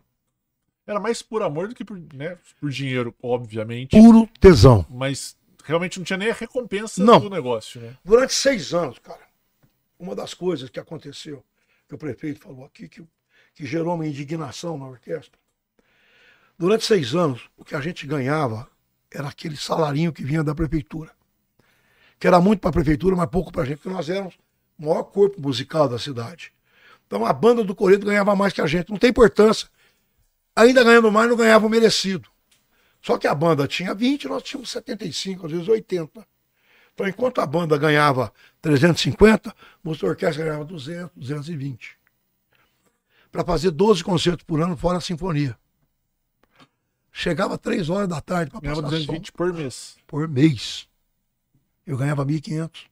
Era mais por amor do que por, né, por dinheiro, obviamente. Puro tesão. Mas realmente não tinha nem a recompensa Não. do negócio, né? Durante seis anos, cara, uma das coisas que aconteceu, que o prefeito falou aqui, que, que gerou uma indignação na orquestra. Durante seis anos, o que a gente ganhava era aquele salarinho que vinha da prefeitura. Que era muito para a prefeitura, mas pouco para a gente, porque nós éramos o maior corpo musical da cidade. Então a banda do Coreto ganhava mais que a gente. Não tem importância. Ainda ganhando mais, não ganhava o merecido. Só que a banda tinha 20, nós tínhamos 75, às vezes 80. Então, enquanto a banda ganhava 350, o músico da orquestra ganhava 200, 220. Para fazer 12 concertos por ano, fora a sinfonia. Chegava 3 horas da tarde para Ganhava passar som 220 por mês. por mês. Eu ganhava 1.500.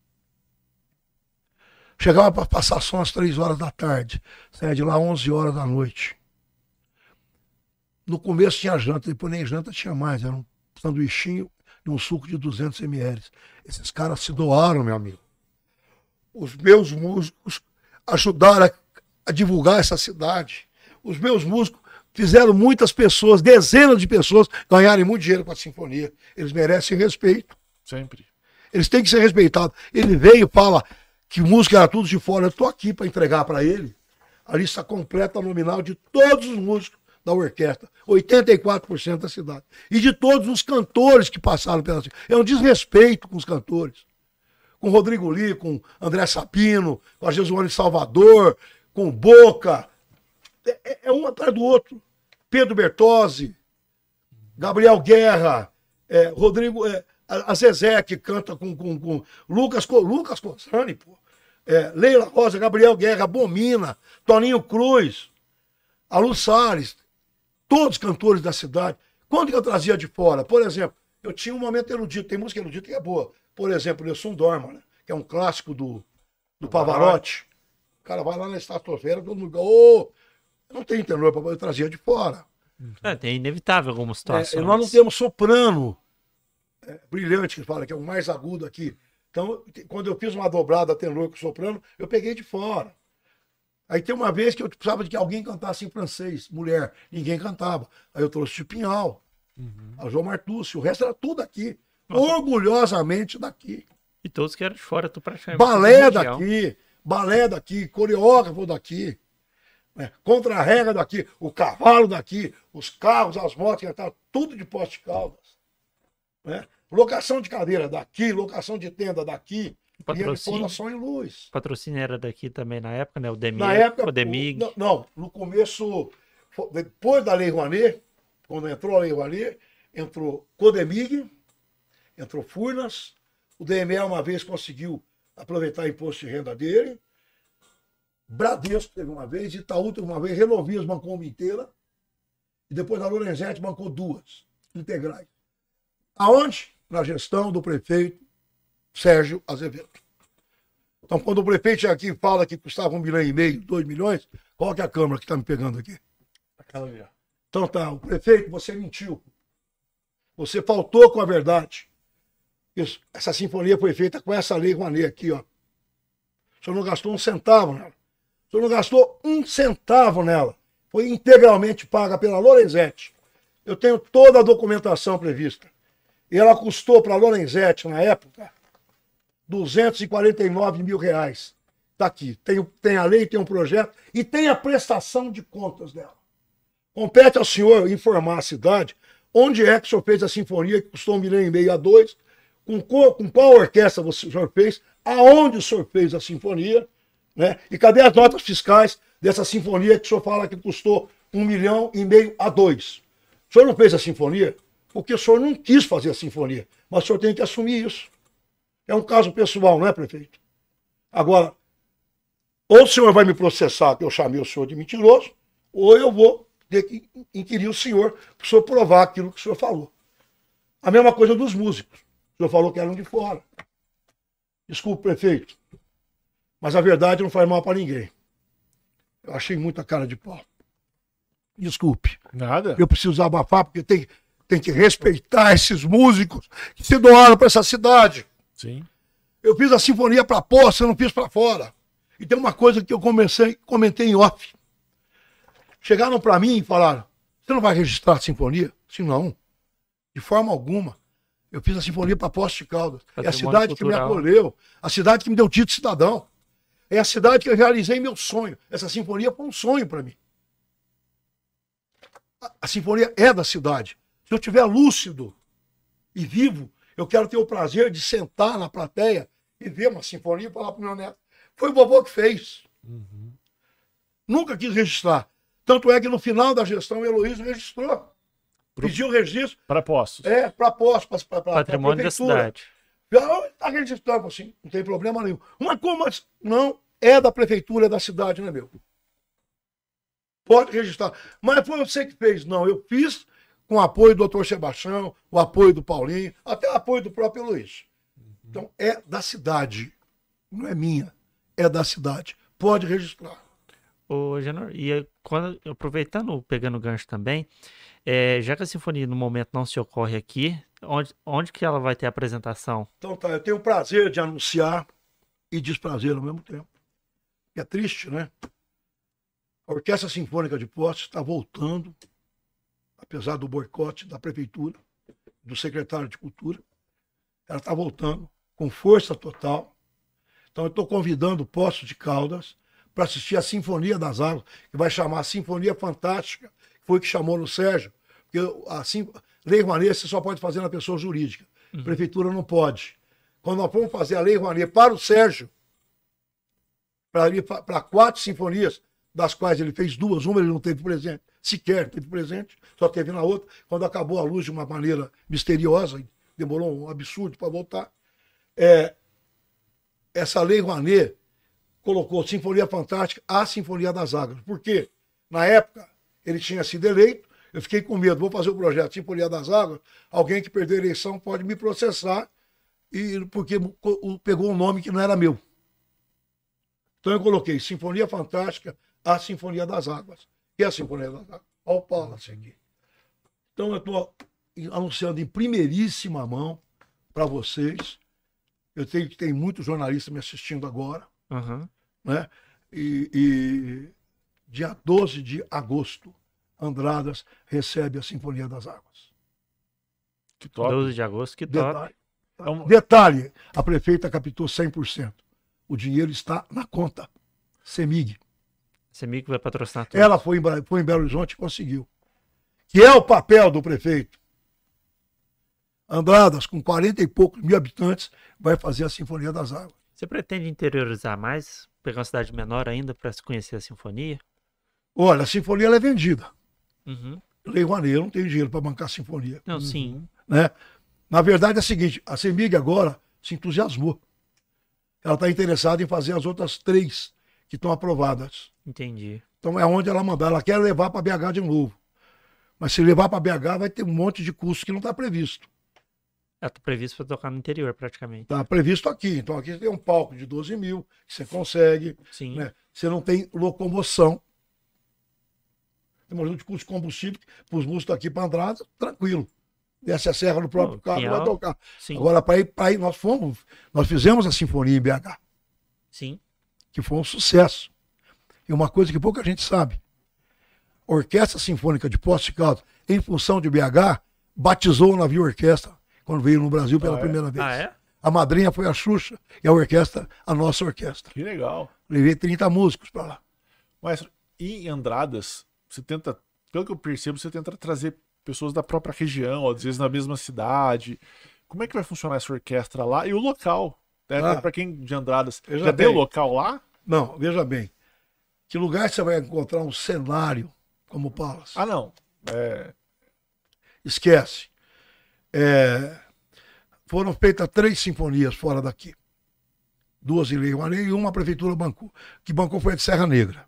Chegava para passar som às 3 horas da tarde. Saía de lá 11 horas da noite. No começo tinha janta, depois nem janta tinha mais. Era um sanduichinho e um suco de 200 ml. Esses caras se doaram, meu amigo. Os meus músicos ajudaram a, a divulgar essa cidade. Os meus músicos fizeram muitas pessoas, dezenas de pessoas, ganharem muito dinheiro com a sinfonia. Eles merecem respeito. Sempre. Eles têm que ser respeitados. Ele veio e fala que música era tudo de fora. Eu estou aqui para entregar para ele a lista completa nominal de todos os músicos da orquestra. 84% da cidade. E de todos os cantores que passaram pela É um desrespeito com os cantores. Com Rodrigo Lee, com André Sapino, com a Jesuane Salvador, com Boca. É, é- é um atrás do outro. Pedro Bertozzi, Gabriel Guerra, é, Rodrigo. É, a Zezé, que canta com, com, com Lucas, Lucas Cossani, pô. É, Leila Rosa, Gabriel Guerra, Bomina, Toninho Cruz, Alu Salles, todos cantores da cidade. Quando que eu trazia de fora? Por exemplo, eu tinha um momento erudito, tem música erudita que é boa. Por exemplo, Nelson Dorma, né? que é um clássico do, do Pavarotti. O cara vai lá na estratosfera, todo mundo. Ô, não tem tenor, eu trazia de fora. É, é inevitável algumas É, situações. nós não temos soprano é, brilhante, que fala, que é o mais agudo aqui. Então, quando eu fiz uma dobrada tenor com soprano, eu peguei de fora. Aí tem uma vez que eu precisava de que alguém cantasse em francês, mulher. Ninguém cantava. Aí eu trouxe o Pinhal, a João Martúcio, o resto era tudo aqui. Orgulhosamente daqui. E todos que eram de fora, tu praticamente. Balé daqui, balé daqui, coreógrafo daqui, né? contra-rega daqui, o cavalo daqui, os carros, as motos, tudo de poste de caldas. Né? Locação de cadeira daqui, locação de tenda daqui, e a Patrocínio. som em luz. Patrocínio era daqui também na época, né? O Demir, Na época, o Demig. Não, não, no começo, depois da Lei Rouanet, quando entrou a Lei Rouanet, entrou Codemig, entrou Furnas, o DME uma vez conseguiu aproveitar o imposto de renda dele, Bradesco teve uma vez, Itaú teve uma vez, Renovias bancou uma inteira, e depois a Lorenzetti bancou duas integrais. Aonde? Na gestão do prefeito Sérgio Azevedo. Então, quando o prefeito aqui fala que custava um milhão e meio, dois milhões, qual que é a câmera que está me pegando aqui? Aquela ali, ó. Então tá, o prefeito, você mentiu. Você faltou com a verdade. Isso, essa sinfonia foi feita com essa lei Rouanet aqui, ó. O senhor não gastou um centavo nela. O senhor não gastou um centavo nela. Foi integralmente paga pela Lorenzetti. Eu tenho toda a documentação prevista. E ela custou para Lorenzetti, na época, 249 mil reais. Está aqui. Tem, tem a lei, tem um projeto e tem a prestação de contas dela. Compete ao senhor informar a cidade onde é que o senhor fez a sinfonia que custou um milhão e meio a dois, com, qual- com qual orquestra o senhor fez, aonde o senhor fez a sinfonia, né? E cadê as notas fiscais dessa sinfonia que o senhor fala que custou um milhão e meio a dois? O senhor não fez a sinfonia? Porque o senhor não quis fazer a sinfonia. Mas o senhor tem que assumir isso. É um caso pessoal, não é, prefeito? Agora, ou o senhor vai me processar que eu chamei o senhor de mentiroso, ou eu vou ter que inquirir o senhor para o senhor provar aquilo que o senhor falou. A mesma coisa dos músicos. O senhor falou que eram de fora. Desculpe, prefeito, mas a verdade não faz mal para ninguém. Eu achei muita cara de pau. Desculpe. Nada. Eu preciso abafar porque tem, tem que respeitar esses músicos que se doaram para essa cidade. Sim. Eu fiz a sinfonia para posse, eu não fiz para fora. E tem uma coisa que eu comecei, comentei em off. Chegaram para mim e falaram: Você não vai registrar a sinfonia? Sim, não. De forma alguma. Eu fiz a sinfonia para Poços de Caldas. É a cidade que me cultural. acolheu, a cidade que me deu título de cidadão. É a cidade que eu realizei meu sonho. Essa sinfonia foi um sonho para mim. A, a sinfonia é da cidade. Se eu estiver lúcido e vivo, eu quero ter o prazer de sentar na plateia e ver uma sinfonia e falar para meu neto. Foi o vovô que fez. Nunca quis registrar. Tanto é que no final da gestão o Heloísio registrou. Pediu o registro, Para postos. é, para posse, para Patrimônio da cidade. Está registrando assim, não tem problema nenhum. Mas como assim? Não, é da prefeitura, é da cidade, não é meu. Pode registrar. Mas foi você que fez. Não, eu fiz com o apoio do doutor Sebastião, o apoio do Paulinho, até o apoio do próprio Luiz. Então é da cidade. Não é minha, é da cidade. Pode registrar. Ô, Genor, e quando, aproveitando, pegando o gancho também, é, já que a sinfonia no momento não se ocorre aqui, onde, onde que ela vai ter a apresentação? Então tá, eu tenho o prazer de anunciar e desprazer ao mesmo tempo. É triste, né? A Orquestra Sinfônica de Poços está voltando, apesar do boicote da prefeitura, do secretário de Cultura. Ela está voltando com força total. Então eu estou convidando Poços de Caldas para assistir a Sinfonia das Águas, que vai chamar Sinfonia Fantástica, que foi o que chamou no Sérgio, porque a sim- Lei Rouanet você só pode fazer na pessoa jurídica. A prefeitura não pode. Quando nós fomos fazer a Lei Rouanet para o Sérgio, para quatro sinfonias, das quais ele fez duas, uma ele não teve presente, sequer teve presente, só teve na outra, quando acabou a luz de uma maneira misteriosa, demorou um absurdo para voltar. É, essa lei Rouanet colocou Sinfonia Fantástica a Sinfonia das Águas. Por quê? Na época, ele tinha sido eleito, eu fiquei com medo, vou fazer o projeto Sinfonia das Águas, alguém que perdeu a eleição pode me processar, e porque pegou um nome que não era meu. Então eu coloquei Sinfonia Fantástica, a Sinfonia das Águas. Que é a Sinfonia das Águas? Olha o Palace aqui. Então eu estou anunciando em primeiríssima mão para vocês. Eu tenho que tem muitos jornalistas me assistindo agora, Aham. né? E, e dia 12 de agosto, Andradas recebe a Sinfonia das Águas. Que top. 12 de agosto, que top. Detalhe, É um- detalhe, a prefeita captou 100%. O dinheiro está na conta. Semig. Semic vai patrocinar tudo. Ela foi em, foi em Belo Horizonte e conseguiu. Que é o papel do prefeito. Andradas, com 40 e poucos mil habitantes, vai fazer a Sinfonia das Águas. Você pretende interiorizar mais? Pegar uma cidade menor ainda para se conhecer a sinfonia? Olha, a Sinfonia ela é vendida. Uhum. Lei Rouanet, eu não tenho dinheiro para bancar a Sinfonia. Não, sim. Né? Na verdade é o seguinte, a Semig agora se entusiasmou. Ela está interessada em fazer as outras três que estão aprovadas. Entendi. Então é onde ela mandar. Ela quer levar para BH de novo. Mas se levar para BH vai ter um monte de custo que não está previsto. Ela tá previsto para tocar no interior, praticamente. Está previsto aqui. Então aqui tem um palco de 12 mil, que você consegue. Sim. Né? Você não tem locomoção. Tem um de custo de combustível para os músicos aqui para Andrada, tranquilo. Desce a serra no próprio Pô, carro vai tocar. Sim. Agora, para ir, para ir, nós fomos, nós fizemos a Sinfonia em BH, Sim. Que foi um sucesso. E uma coisa que pouca gente sabe. A Orquestra Sinfônica de Poços de Caldas, em função de BH, batizou o navio orquestra quando veio no Brasil pela Ah, é? primeira vez. Ah, é? A madrinha foi a Xuxa e a orquestra, a nossa orquestra. Que legal. Levei 30 músicos para lá. Mas e em Andradas, você tenta, pelo que eu percebo, você tenta trazer pessoas da própria região, às vezes na mesma cidade. Como é que vai funcionar essa orquestra lá? E o local? Né? Ah. Para quem de Andradas, já bem. local lá? Não, veja bem. Que lugar você vai encontrar um cenário como o Palace? Ah, não. É, Esquece. é, foram feitas três sinfonias fora daqui. Duas em Lei Rouanet e uma a prefeitura bancou. Que bancou foi a de Serra Negra.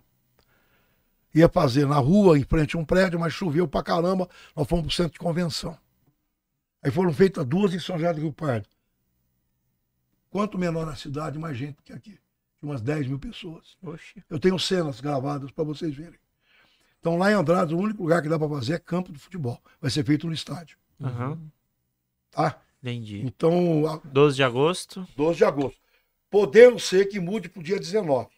Ia fazer na rua, em frente a um prédio, mas choveu pra caramba, nós fomos pro centro de convenção. Aí foram feitas duas em São José do Rio Pardo. Quanto menor a cidade, mais gente que aqui. Umas 10 mil pessoas. Oxi. Eu tenho cenas gravadas para vocês verem. Então lá em Andrade, o único lugar que dá para fazer é campo de futebol. Vai ser feito no estádio. Aham. Tá? Entendi. Então, a- 12 de agosto. 12 de agosto. Podendo ser que mude para o dia 19.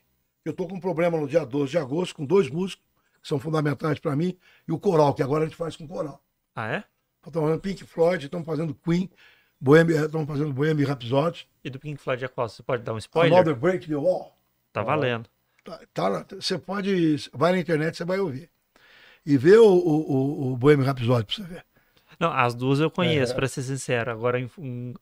Eu estou com um problema no dia 12 de agosto, com dois músicos que são fundamentais para mim, e o coral, que agora a gente faz com coral. Ah, é? Estamos fazendo Pink Floyd, estamos fazendo Queen, Bohemian, estamos fazendo Bohemian Rhapsody, E do Pink Floyd é qual? Você pode dar um spoiler? Another Break the Wall. Tá valendo. Tá, tá você pode, vai na internet, você vai ouvir. E vê o, o, o, o Bohemian Rhapsody para você ver. Não, as duas eu conheço, É. pra ser sincero. Agora, em- em-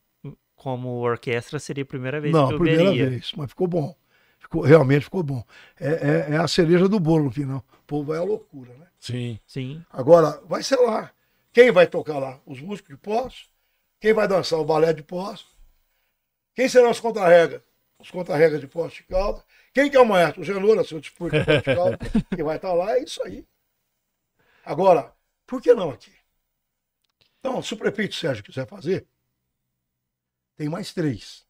como orquestra, seria a primeira vez Não, que eu primeira veria. vez, mas ficou bom. Ficou, realmente ficou bom. É, é, é a cereja do bolo no final. O povo vai à loucura, né? Sim. Sim. Agora, vai ser lá. Quem vai tocar lá? Os músicos de pós? Quem vai dançar o balé de pós? Quem serão os contra-regas? Os contra-regas de pós de calda. Quem que é o maestro? O Genoura, seu discurso de pós de calda, que vai estar lá, é isso aí. Agora, por que não aqui? Então, se o prefeito Sérgio quiser fazer, tem mais três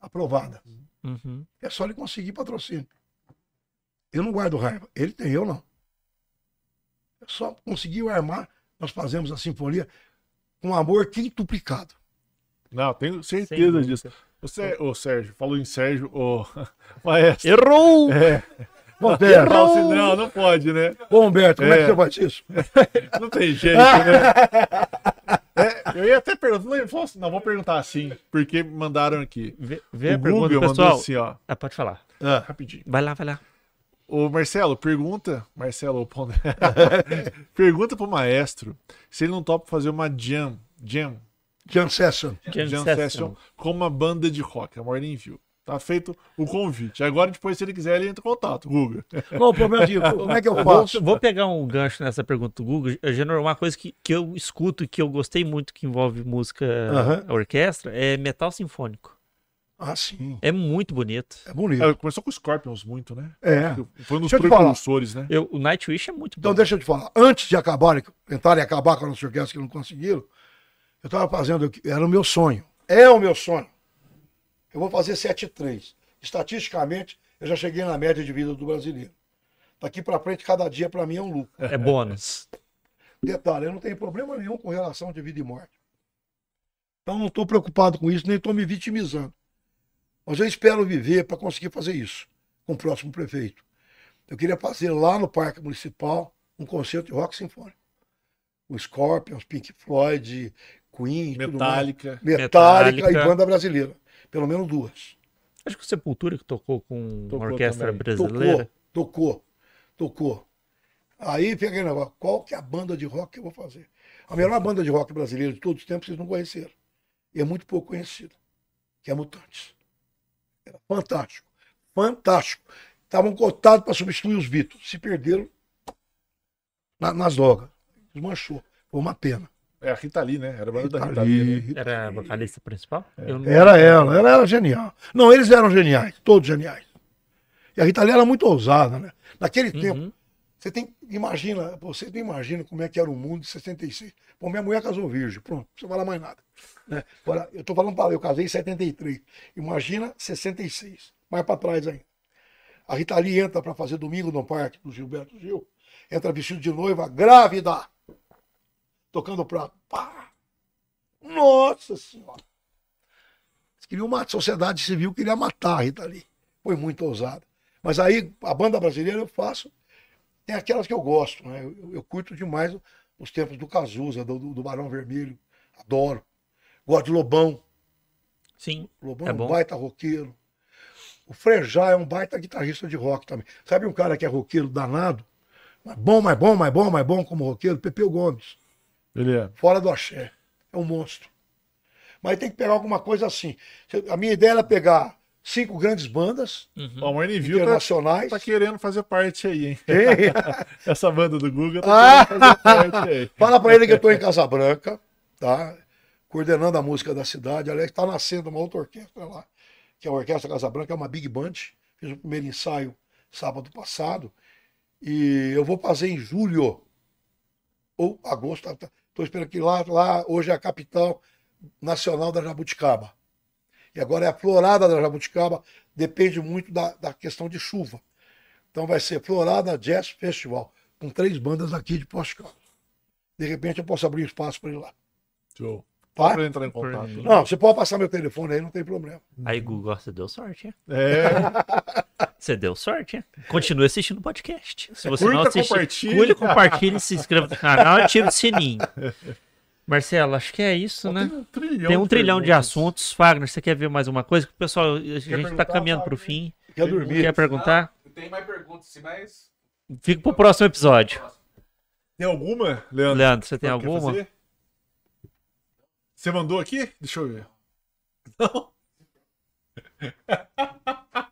aprovadas. Uhum. É só ele conseguir patrocínio. Eu não guardo raiva. Ele tem, eu não. É só conseguir armar. Nós fazemos a sinfonia com amor quintuplicado. Não, tenho certeza disso. O, Sé- ô, Sérgio, falou em Sérgio, o maestro. Errou! É, Bom, Humberto, não, não, pode, né? Ô, Humberto, como é. É. que você faz isso? Não tem jeito, né? É, eu ia até perguntar, assim, não, vou perguntar assim, porque mandaram aqui. Vê, vê a o pergunta, Google pessoal. mandou assim, ó, Ah, pode falar. rapidinho. Vai lá, vai lá. Ô, Marcelo, pergunta, Marcelo, Pondé, pergunta pro maestro se ele não topa fazer uma jam, jam, John Session. Jam jam session. session com uma banda de rock, a Morning View. Tá feito o convite. Agora, depois, se ele quiser, ele entra em contato, Google. Não, o problema é de como é que eu Vou, faço? vou pegar um gancho nessa pergunta do Google. Genor, uma coisa que, que eu escuto e que eu gostei muito que envolve música Aham. orquestra é metal sinfônico. Ah, sim. É muito bonito. É bonito. É, começou com o Scorpions muito, né? É. Foi um dos Deixa eu te falar. precursores, né? Eu, o Nightwish é muito Então, bom. deixa eu te falar. Antes de acabarem, tentarem acabar com a nossa orquestra que não conseguiram, eu estava fazendo, era o meu sonho. É o meu sonho. Eu vou fazer 7-3. Estatisticamente, eu já cheguei na média de vida do brasileiro. Daqui para frente, cada dia para mim é um lucro. É bônus. Detalhe, eu não tenho problema nenhum com relação de vida e morte. Então não estou preocupado com isso, nem estou me vitimizando. Mas eu espero viver para conseguir fazer isso com o próximo prefeito. Eu queria fazer lá no Parque Municipal um concerto de rock sinfônico. O Scorpions, Pink Floyd, Queen. Metallica. Metallica, Metallica. e banda brasileira. Pelo menos duas. Acho que o Sepultura que tocou com Tocou uma orquestra também. brasileira. Tocou, tocou, tocou. Aí peguei negócio, qual que é a banda de rock que eu vou fazer? A melhor banda de rock brasileira de todos os tempos vocês não conheceram. E é muito pouco conhecida, que é Mutantes. Era fantástico, fantástico. Estavam cotados para substituir os Beatles. Se perderam na- nas drogas. Desmanchou. Foi uma pena. É a Rita Lee, né? Era a banda da Rita Rita Lee. Lee, né? Rita Era a vocalista principal? Não- Era ela, ela era genial. Não, eles eram geniais, todos geniais. E a Rita Lee era muito ousada, né? Naquele tempo, Uhum. Você tem, imagina, você não imagina como é que era o mundo de 66. Bom, minha mulher casou virgem, pronto, não precisa falar mais nada. Né? Agora, eu tô falando para eu casei em 73. Imagina 66, mais para trás ainda. A Rita Lee entra para fazer Domingo no Parque do Gilberto Gil, entra vestido de noiva, grávida, tocando prato. Pá! Nossa Senhora! Eles queriam uma sociedade civil queria matar a Rita Lee. Foi muito ousada. Mas aí, a banda brasileira eu faço. Tem aquelas que eu gosto, né? Eu, eu- curto demais os tempos do Cazuza, do, do, do Barão Vermelho. Adoro. Gosto de Lobão. Sim. Lobão É é um bom. baita roqueiro. O Frejá é um baita guitarrista de rock também. Sabe um cara que é roqueiro danado? Mas bom, mais bom, mais bom, mais bom como roqueiro? Pepeu Gomes. Ele é. Fora do axé. É um monstro. Mas tem que pegar alguma coisa assim. A minha ideia era pegar cinco grandes bandas Ó, View tá, internacionais. tá querendo fazer parte aí, hein? Essa banda do Google Ah! tá querendo fazer parte aí. Fala pra ele que eu tô em Casabranca. tá? Coordenando a música da cidade. Aliás, está nascendo uma outra orquestra lá, que é a Orquestra Casa Branca, é uma big band. Fiz o primeiro ensaio sábado passado. E eu vou fazer em julho ou agosto. Estou esperando que lá, lá hoje é a capital nacional da jabuticaba. E agora é a florada da jabuticaba, depende muito da, da questão de chuva. Então vai ser Florada Jazz Festival, com três bandas aqui de Poste De repente eu posso abrir espaço para ir lá. Show. Tá? Pra entrar em contato. né? Não, você pode passar meu telefone aí, não tem problema. Aí, Google, você deu sorte, hein? É, Você deu sorte, hein? Continue assistindo o podcast. Se você Curta, não assistir, compartilha. curta, compartilhe, se inscreva no canal e ative o sininho. Marcelo, acho que é isso, né? tem um trilhão, Tem um trilhão de assuntos. Fagner, você quer ver mais uma coisa? Que o pessoal, a gente tá perguntar, caminhando pro Fagner? fim. Quer dormir? Quer perguntar? Tem mais perguntas, sim, mas. Fica pro próximo episódio. Tem alguma, Leandro? Leandro, você tem alguma? Você mandou aqui? Deixa eu ver. Não.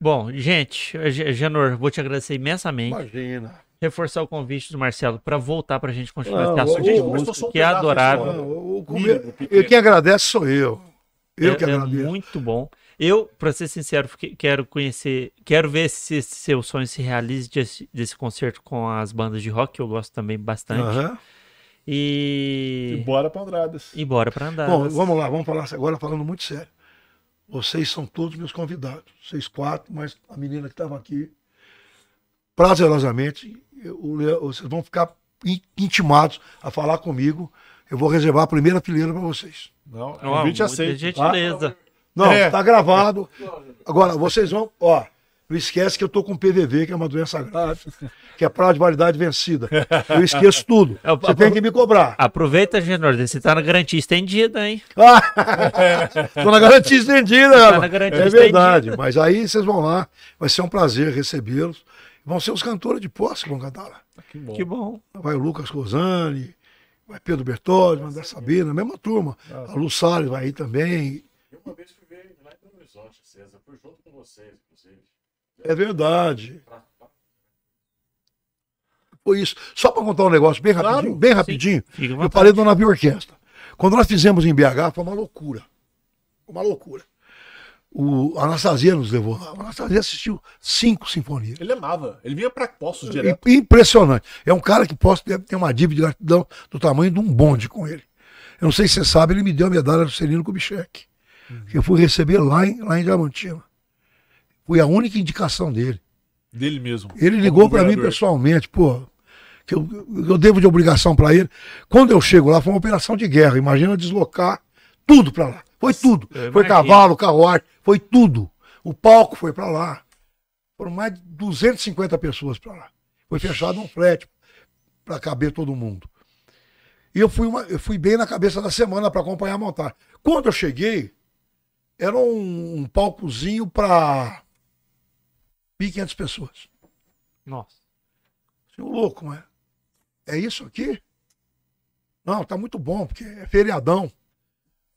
Bom, gente, Ge- Genor, vou te agradecer imensamente. Imagina. Reforçar o convite do Marcelo pra voltar pra gente continuar Não, esse assunto de música, que é adorável. Não, eu- quem agradece sou eu. Eu é, que é agradeço. muito bom. Eu, pra ser sincero, quero conhecer, quero ver se esse seu sonho se realize desse, desse concerto com as bandas de rock, que eu gosto também bastante. Aham. E E. bora pra Andradas. E bora pra andar. Bom, vamos lá, vamos falar agora falando muito sério. Vocês são todos meus convidados. Vocês quatro, mas a menina que estava aqui. Prazerosamente, eu- vocês vão ficar in- intimados a falar comigo. Eu vou reservar a primeira fileira para vocês. Não, Ó, convite muita aceito. gentileza. Não, É. tá gravado. Agora, vocês vão. Ó, não esquece que eu tô com PVV, que é uma doença grave, que é prazo de validade vencida. Eu esqueço tudo. É, o- Você tem que me cobrar. Aproveita, Genor, você tá na garantia estendida, hein? Tô na garantia estendida, rapaz. na garantia É verdade. Mas aí vocês vão lá, vai ser um prazer recebê-los. Vão ser os cantores de posse que vão cantar lá. Que bom. Que bom. Vai o Lucas Rosani, vai Pedro Bertoldi, vai André Sabina, a mesma turma. A Lu Salles vai aí também. Eu uma vez fui ver lá em Belo Horizonte, César, fui junto com vocês, inclusive. É verdade. Foi isso. Só para contar um negócio bem rapidinho, Claro, bem rapidinho. Eu falei do navio orquestra. Quando nós fizemos em BH, foi uma loucura. Foi uma loucura. O Anastasia nos levou lá. A Anastasia assistiu cinco sinfonias. Ele amava. Ele vinha pra Poços direto. I- Impressionante. É um cara que posso deve ter uma dívida de gratidão do tamanho de um bonde com ele. Eu não sei se você sabe, ele me deu a medalha do Celino Kubitschek. Que eu fui receber lá em, lá em Diamantina. Foi a única indicação dele. Dele mesmo. Ele ligou para mim pessoalmente, pô, que eu, eu devo de obrigação para ele. Quando eu chego lá, foi uma operação de guerra. Imagina deslocar tudo para lá. Foi tudo. Foi cavalo, carruagem, foi tudo. O palco foi para lá. Foram mais de 250 pessoas para lá. Foi fechado um frete para caber todo mundo. E eu fui, uma- eu fui bem na cabeça da semana para acompanhar a montagem. Quando eu cheguei, era um, um palcozinho para 1.500 pessoas. Nossa. Seu louco, mas é isso aqui? Não, tá muito bom, porque é feriadão.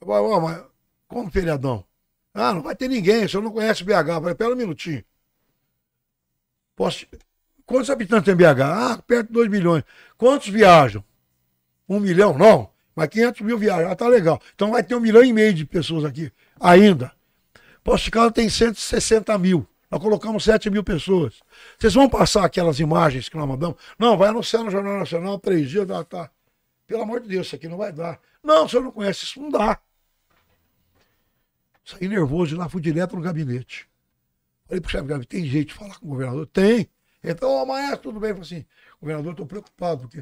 Eu falei, "Ó, mas como feriadão? Ah, não vai ter ninguém, o senhor não conhece BH. Eu falei, pera um minutinho. Posso... Quantos habitantes tem BH? Ah, perto de 2 milhões. Quantos viajam? Um milhão? Não. Mas 500 mil viajam. Ah, tá legal. Então vai ter um milhão e meio de pessoas aqui. Ainda. Posto de tem 160 mil. Nós colocamos 7 mil pessoas. Vocês vão passar aquelas imagens que nós mandamos? Não, vai anunciar no Jornal Nacional três dias, tá, tá. Pelo amor de Deus, isso aqui não vai dar. Não, o senhor não conhece, isso não dá. Saí nervoso de lá, fui direto no gabinete. Falei pro chefe gabinete, tem jeito de falar com o governador? Tem. Então, ô maestro, tudo bem? Eu falei assim, governador, estou preocupado, porque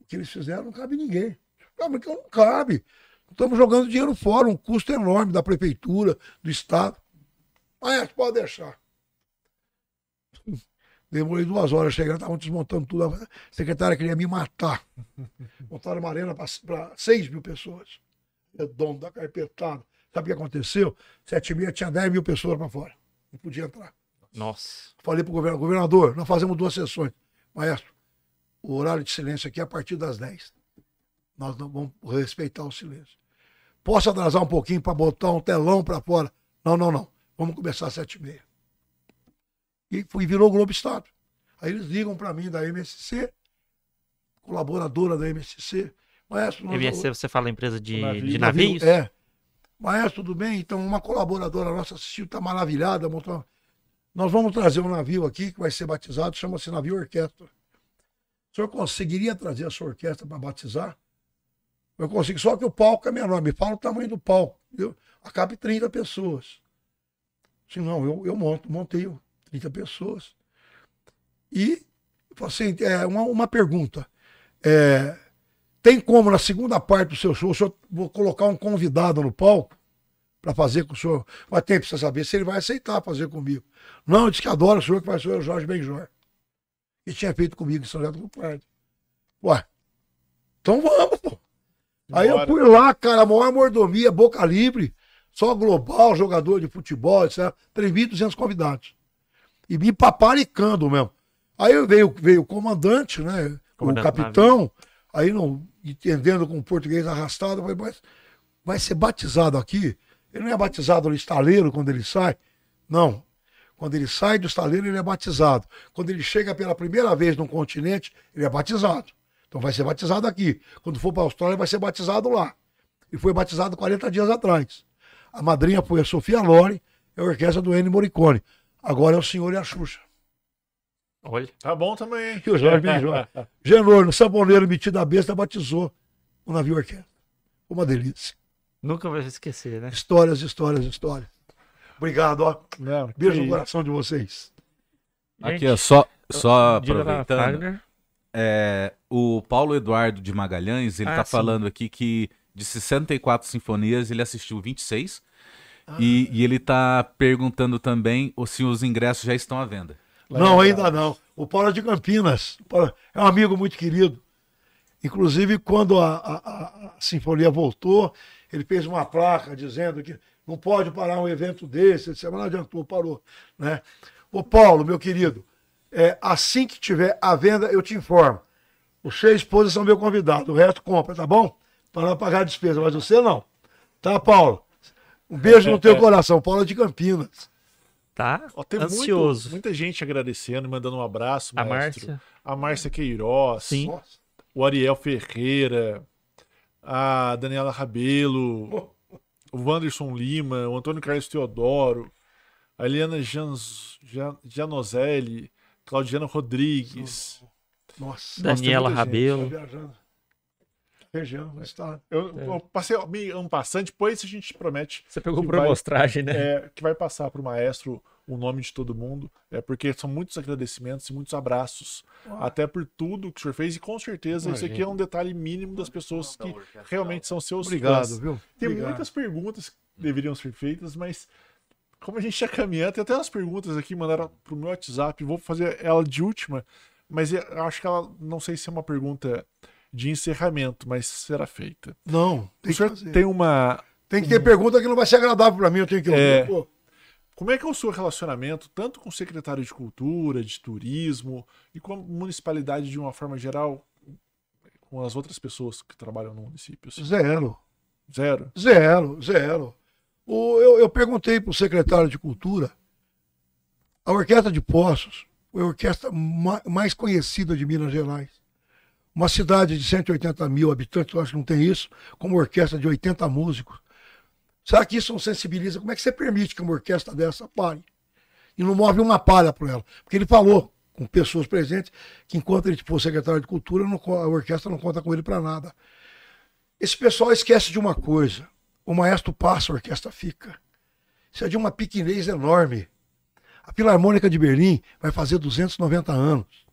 o que eles fizeram não cabe ninguém. Não, mas que não cabe. Estamos jogando dinheiro fora, um custo enorme da prefeitura, do Estado. Maestro, pode deixar. Demorei duas horas chegando, estavam desmontando tudo. A secretária queria me matar. Montaram uma arena para 6 mil pessoas. Redondo, da carpetada. Sabe o que aconteceu? Sete e meia tinha 10 mil pessoas para fora. Não podia entrar. Nossa. Falei para o governador, governador, nós fazemos duas sessões. Maestro, o horário de silêncio aqui é a partir das 10. Nós não vamos respeitar o silêncio. Posso atrasar um pouquinho para botar um telão para fora? Não, não, não. Vamos começar às sete e meia. E fui, virou Globo Estado. Aí eles ligam para mim da MSC, colaboradora da MSC. Maestro, nós- MSC, você fala empresa de, Navio. de navio- navios? É. Maestro, tudo bem? Então, uma colaboradora nossa assistiu, está maravilhada. Montou... Nós vamos trazer um navio aqui que vai ser batizado, chama-se Navio Orquestra. O senhor conseguiria trazer a sua orquestra para batizar? Eu consigo, só que o palco é menor. Me fala o tamanho do palco. Eu, acabe 30 pessoas. Sim, não, eu, eu monto, montei 30 pessoas. E, assim, é, uma, uma pergunta. É, tem como, na segunda parte do seu show, o senhor vou colocar um convidado no palco para fazer com o senhor? Mas tem precisa saber se ele vai aceitar fazer comigo. Não, diz que adora o senhor, que vai ser o Jorge Benjor. E tinha feito comigo em São José do Pardo. Ué, então vamos, pô. Aí eu fui lá, cara, a maior mordomia, boca livre, só global, jogador de futebol, etc. 3.200 convidados. E me paparicando mesmo. Aí veio, veio o comandante, né? Comandante o capitão, aí não entendendo com o português arrastado, falei, mas vai ser batizado aqui? Ele não é batizado no estaleiro quando ele sai? Não. Quando ele sai do estaleiro, ele é batizado. Quando ele chega pela primeira vez num continente, ele é batizado. Então vai ser batizado aqui. Quando for para a Austrália, vai ser batizado lá. E foi batizado 40 dias atrás. A madrinha foi a Sofia Loren, é a orquestra do Ennio Morricone. Agora é o senhor e a Xuxa. Olha, Tá bom também, hein? E o Jorge Benjor. Genor, no Saboneiro, metido a besta, batizou o navio orquestra. Uma delícia. nunca vai esquecer, né? Histórias, histórias, histórias. Obrigado, ó. Não, que Beijo no coração de vocês. Aqui, ó, só, só aproveitando. É, o Paulo Eduardo de Magalhães, ele Ah, tá sim. falando aqui que de 64 sinfonias ele assistiu 26. E, e ele tá perguntando também se os ingressos já estão à venda. Não, ainda não. O Paulo é de Campinas. Paulo é um amigo muito querido. Inclusive, quando a, a- a- a sinfonia voltou, ele fez uma placa dizendo que não pode parar um evento desse. Ele disse, mas não adiantou, parou. Né? Ô Paulo, meu querido, é, assim que tiver a venda, eu te informo. Os seis esposas são meu convidado, o resto compra, tá bom? Para não pagar a despesa, mas você não. Tá, Paulo? Um beijo no teu coração. Paulo é de Campinas. Tá Ó, tem muito- ansioso. muita gente agradecendo, mandando um abraço. A maestro. Márcia. A Márcia Queiroz. Sim. O Ariel Ferreira. A Daniela Rabelo. O Wanderson Lima. O Antônio Carlos Teodoro. A Eliana Jans, Jan, Janozelli. Claudiana Rodrigues. Nossa. Daniela gente. Tá. Região, mas tá. Eu, eu passei meio um passante, depois a gente promete Você pegou que por vai- amostragem, né? é, que vai passar para o maestro o nome de todo mundo, é porque são muitos agradecimentos e muitos abraços, até por tudo que o senhor fez, e com certeza isso aqui é um detalhe mínimo das pessoas que realmente são seus Obrigado, fãs. viu? Tem Obrigado. muitas perguntas que deveriam ser feitas, mas como a gente já caminhando, tem até umas perguntas aqui, mandaram pro meu WhatsApp, vou fazer ela de última, mas eu acho que ela, não sei se é uma pergunta de encerramento, mas será feita. Não, tem O que senhor fazer. tem uma Tem que ter pergunta que não vai ser agradável pra mim, eu tenho que ouvir. É. pô. Como é que é o seu relacionamento, tanto com o secretário de Cultura, de Turismo e com a municipalidade de uma forma geral, com as outras pessoas que trabalham no município? Zero, Zero? zero, zero. O, eu, eu perguntei pro secretário de Cultura, a Orquestra de Poços foi a orquestra ma- mais conhecida de Minas Gerais. Uma cidade de 180 mil habitantes, eu acho que não tem isso, com uma orquestra de 80 músicos. Será que isso não sensibiliza? Como é que você permite que uma orquestra dessa pare? E não move uma palha para ela? Porque ele falou com pessoas presentes que enquanto ele for secretário de cultura, não a orquestra não conta com ele para nada. Esse pessoal esquece de uma coisa: o maestro passa, a orquestra fica. Isso é de uma pequenez enorme. A Filarmônica de Berlim vai fazer 290 anos.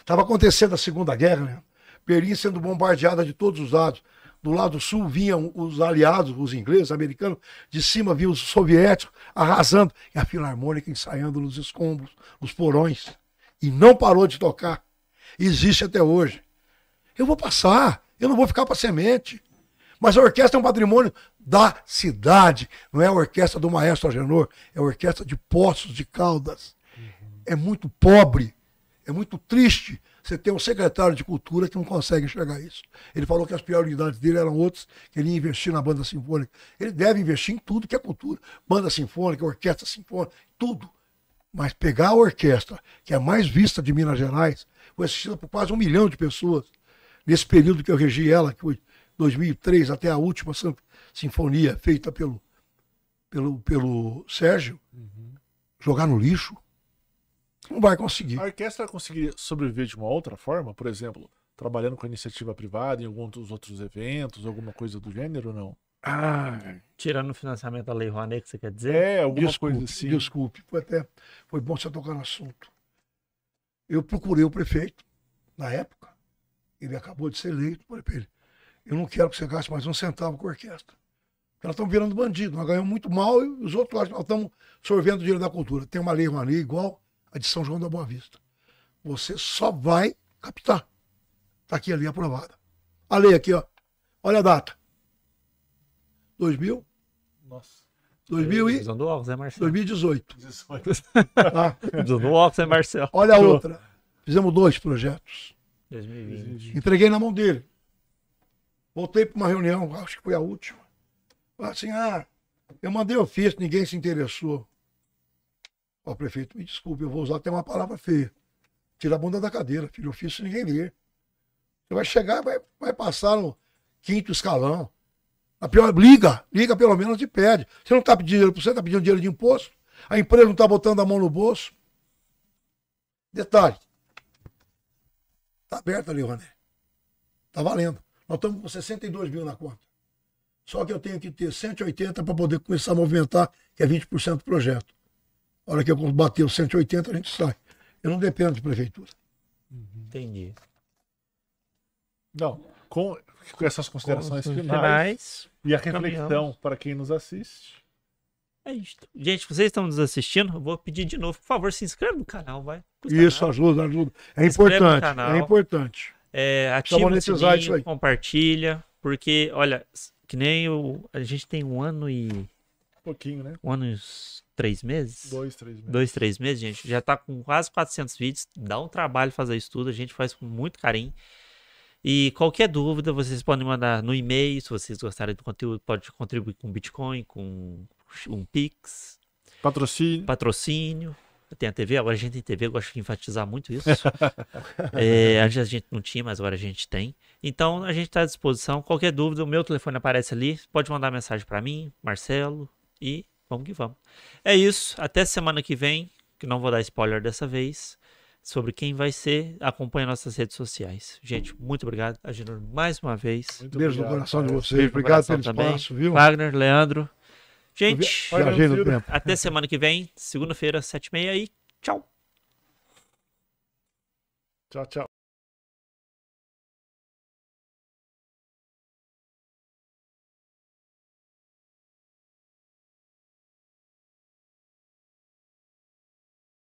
Estava acontecendo a Segunda Guerra, né? Berlim sendo bombardeada de todos os lados. Do lado sul vinham os aliados, os ingleses, os americanos, de cima vinham os soviéticos arrasando. E a Filarmônica ensaiando nos escombros, nos porões. E não parou de tocar. Existe até hoje. Eu vou passar, eu não vou ficar para semente. Mas a orquestra é um patrimônio da cidade, não é a orquestra do maestro Agenor, é a orquestra de Poços de Caldas. É muito pobre, é muito triste você ter um secretário de cultura que não consegue enxergar isso. Ele falou que as prioridades dele eram outras, que ele ia investir na banda sinfônica. Ele deve investir em tudo que é cultura. Banda sinfônica, orquestra sinfônica, tudo. Mas pegar a orquestra, que é a mais vista de Minas Gerais, foi assistida por quase um milhão de pessoas nesse período que eu regi ela, que foi 2003 até a última sin- sinfonia feita pelo, pelo, pelo Sérgio, jogar no lixo, não vai conseguir. A orquestra conseguiria sobreviver de uma outra forma, por exemplo, trabalhando com a iniciativa privada em alguns dos outros eventos, alguma coisa do gênero, não? Ah, Tirando o financiamento da Lei Rouanet, que você quer dizer? É, alguma desculpe, coisa assim. desculpe. Foi até foi bom você tocar no assunto. Eu procurei o prefeito na época. Ele acabou de ser eleito. Falei pra ele, eu não quero que você gaste mais um centavo com a orquestra. Nós estamos virando bandido. Nós ganhamos muito mal e os outros acham que nós estamos sorvendo o dinheiro da cultura. Tem uma lei Rouanet igual a de São João da Boa Vista. Você só vai captar. Está aqui ali aprovada. A lei aqui, ó. Olha a data. 2000, Nossa. 2000 e Usando óculos, é Marcelo? 2018. 18. Tá? Usando óculos, é Marcelo? Olha a outra. Fizemos dois projetos. 2020. Entreguei na mão dele. Voltei para uma reunião, acho que foi a última. Falei Assim, ah, eu mandei ofício, ninguém se interessou. Ó, prefeito, me desculpe, eu vou usar até uma palavra feia. Tira a bunda da cadeira, filho, ofício ninguém lê. Você vai chegar, vai, vai passar no quinto escalão. A pior, liga, liga pelo menos e pede. Você não está pedindo dinheiro para você, está pedindo dinheiro de imposto. A empresa não está botando a mão no bolso. Detalhe. Está aberta ali, Roné. Está valendo. Nós estamos com 62 mil na conta. Só que eu tenho que ter 180 para poder começar a movimentar, que é 20% do projeto. A hora que eu bater os 180, a gente sai. Eu não dependo de prefeitura. Entendi. Não, com, com essas considerações Com finais, finais. e a reflexão caminhamos. para quem nos assiste. É isso. Gente, vocês estão nos assistindo, eu vou pedir de novo, por favor, se inscreva no canal, vai. Isso nada. ajuda, ajuda. É importante. É importante. É, ativa o sininho, aí. compartilha, porque, olha, que nem o, a gente tem um ano e pouquinho, né? um ano e uns três meses, Dois, três meses. dois, três meses, gente, já tá com quase 400 vídeos, dá um trabalho fazer isso tudo, a gente faz com muito carinho. E qualquer dúvida, vocês podem mandar no e-mail, se vocês gostarem do conteúdo, pode contribuir com Bitcoin, com um Pix, Patrocínio. patrocínio. Tem a TV, agora a gente tem TV, eu gosto de enfatizar muito isso. É, antes a gente não tinha, mas agora a gente tem. Então a gente está à disposição. Qualquer dúvida, o meu telefone aparece ali. Pode mandar mensagem para mim, Marcelo, e vamos que vamos. É isso. Até semana que vem, que não vou dar spoiler dessa vez, sobre quem vai ser. Acompanhe nossas redes sociais. Gente, muito obrigado, Agenor, mais uma vez. Muito Beijo no obrigado, coração de vocês. Beijo no Obrigado pelo também. espaço, viu? Wagner, Leandro. Gente, no até semana que vem, segunda-feira, sete e meia e tchau. Tchau, tchau.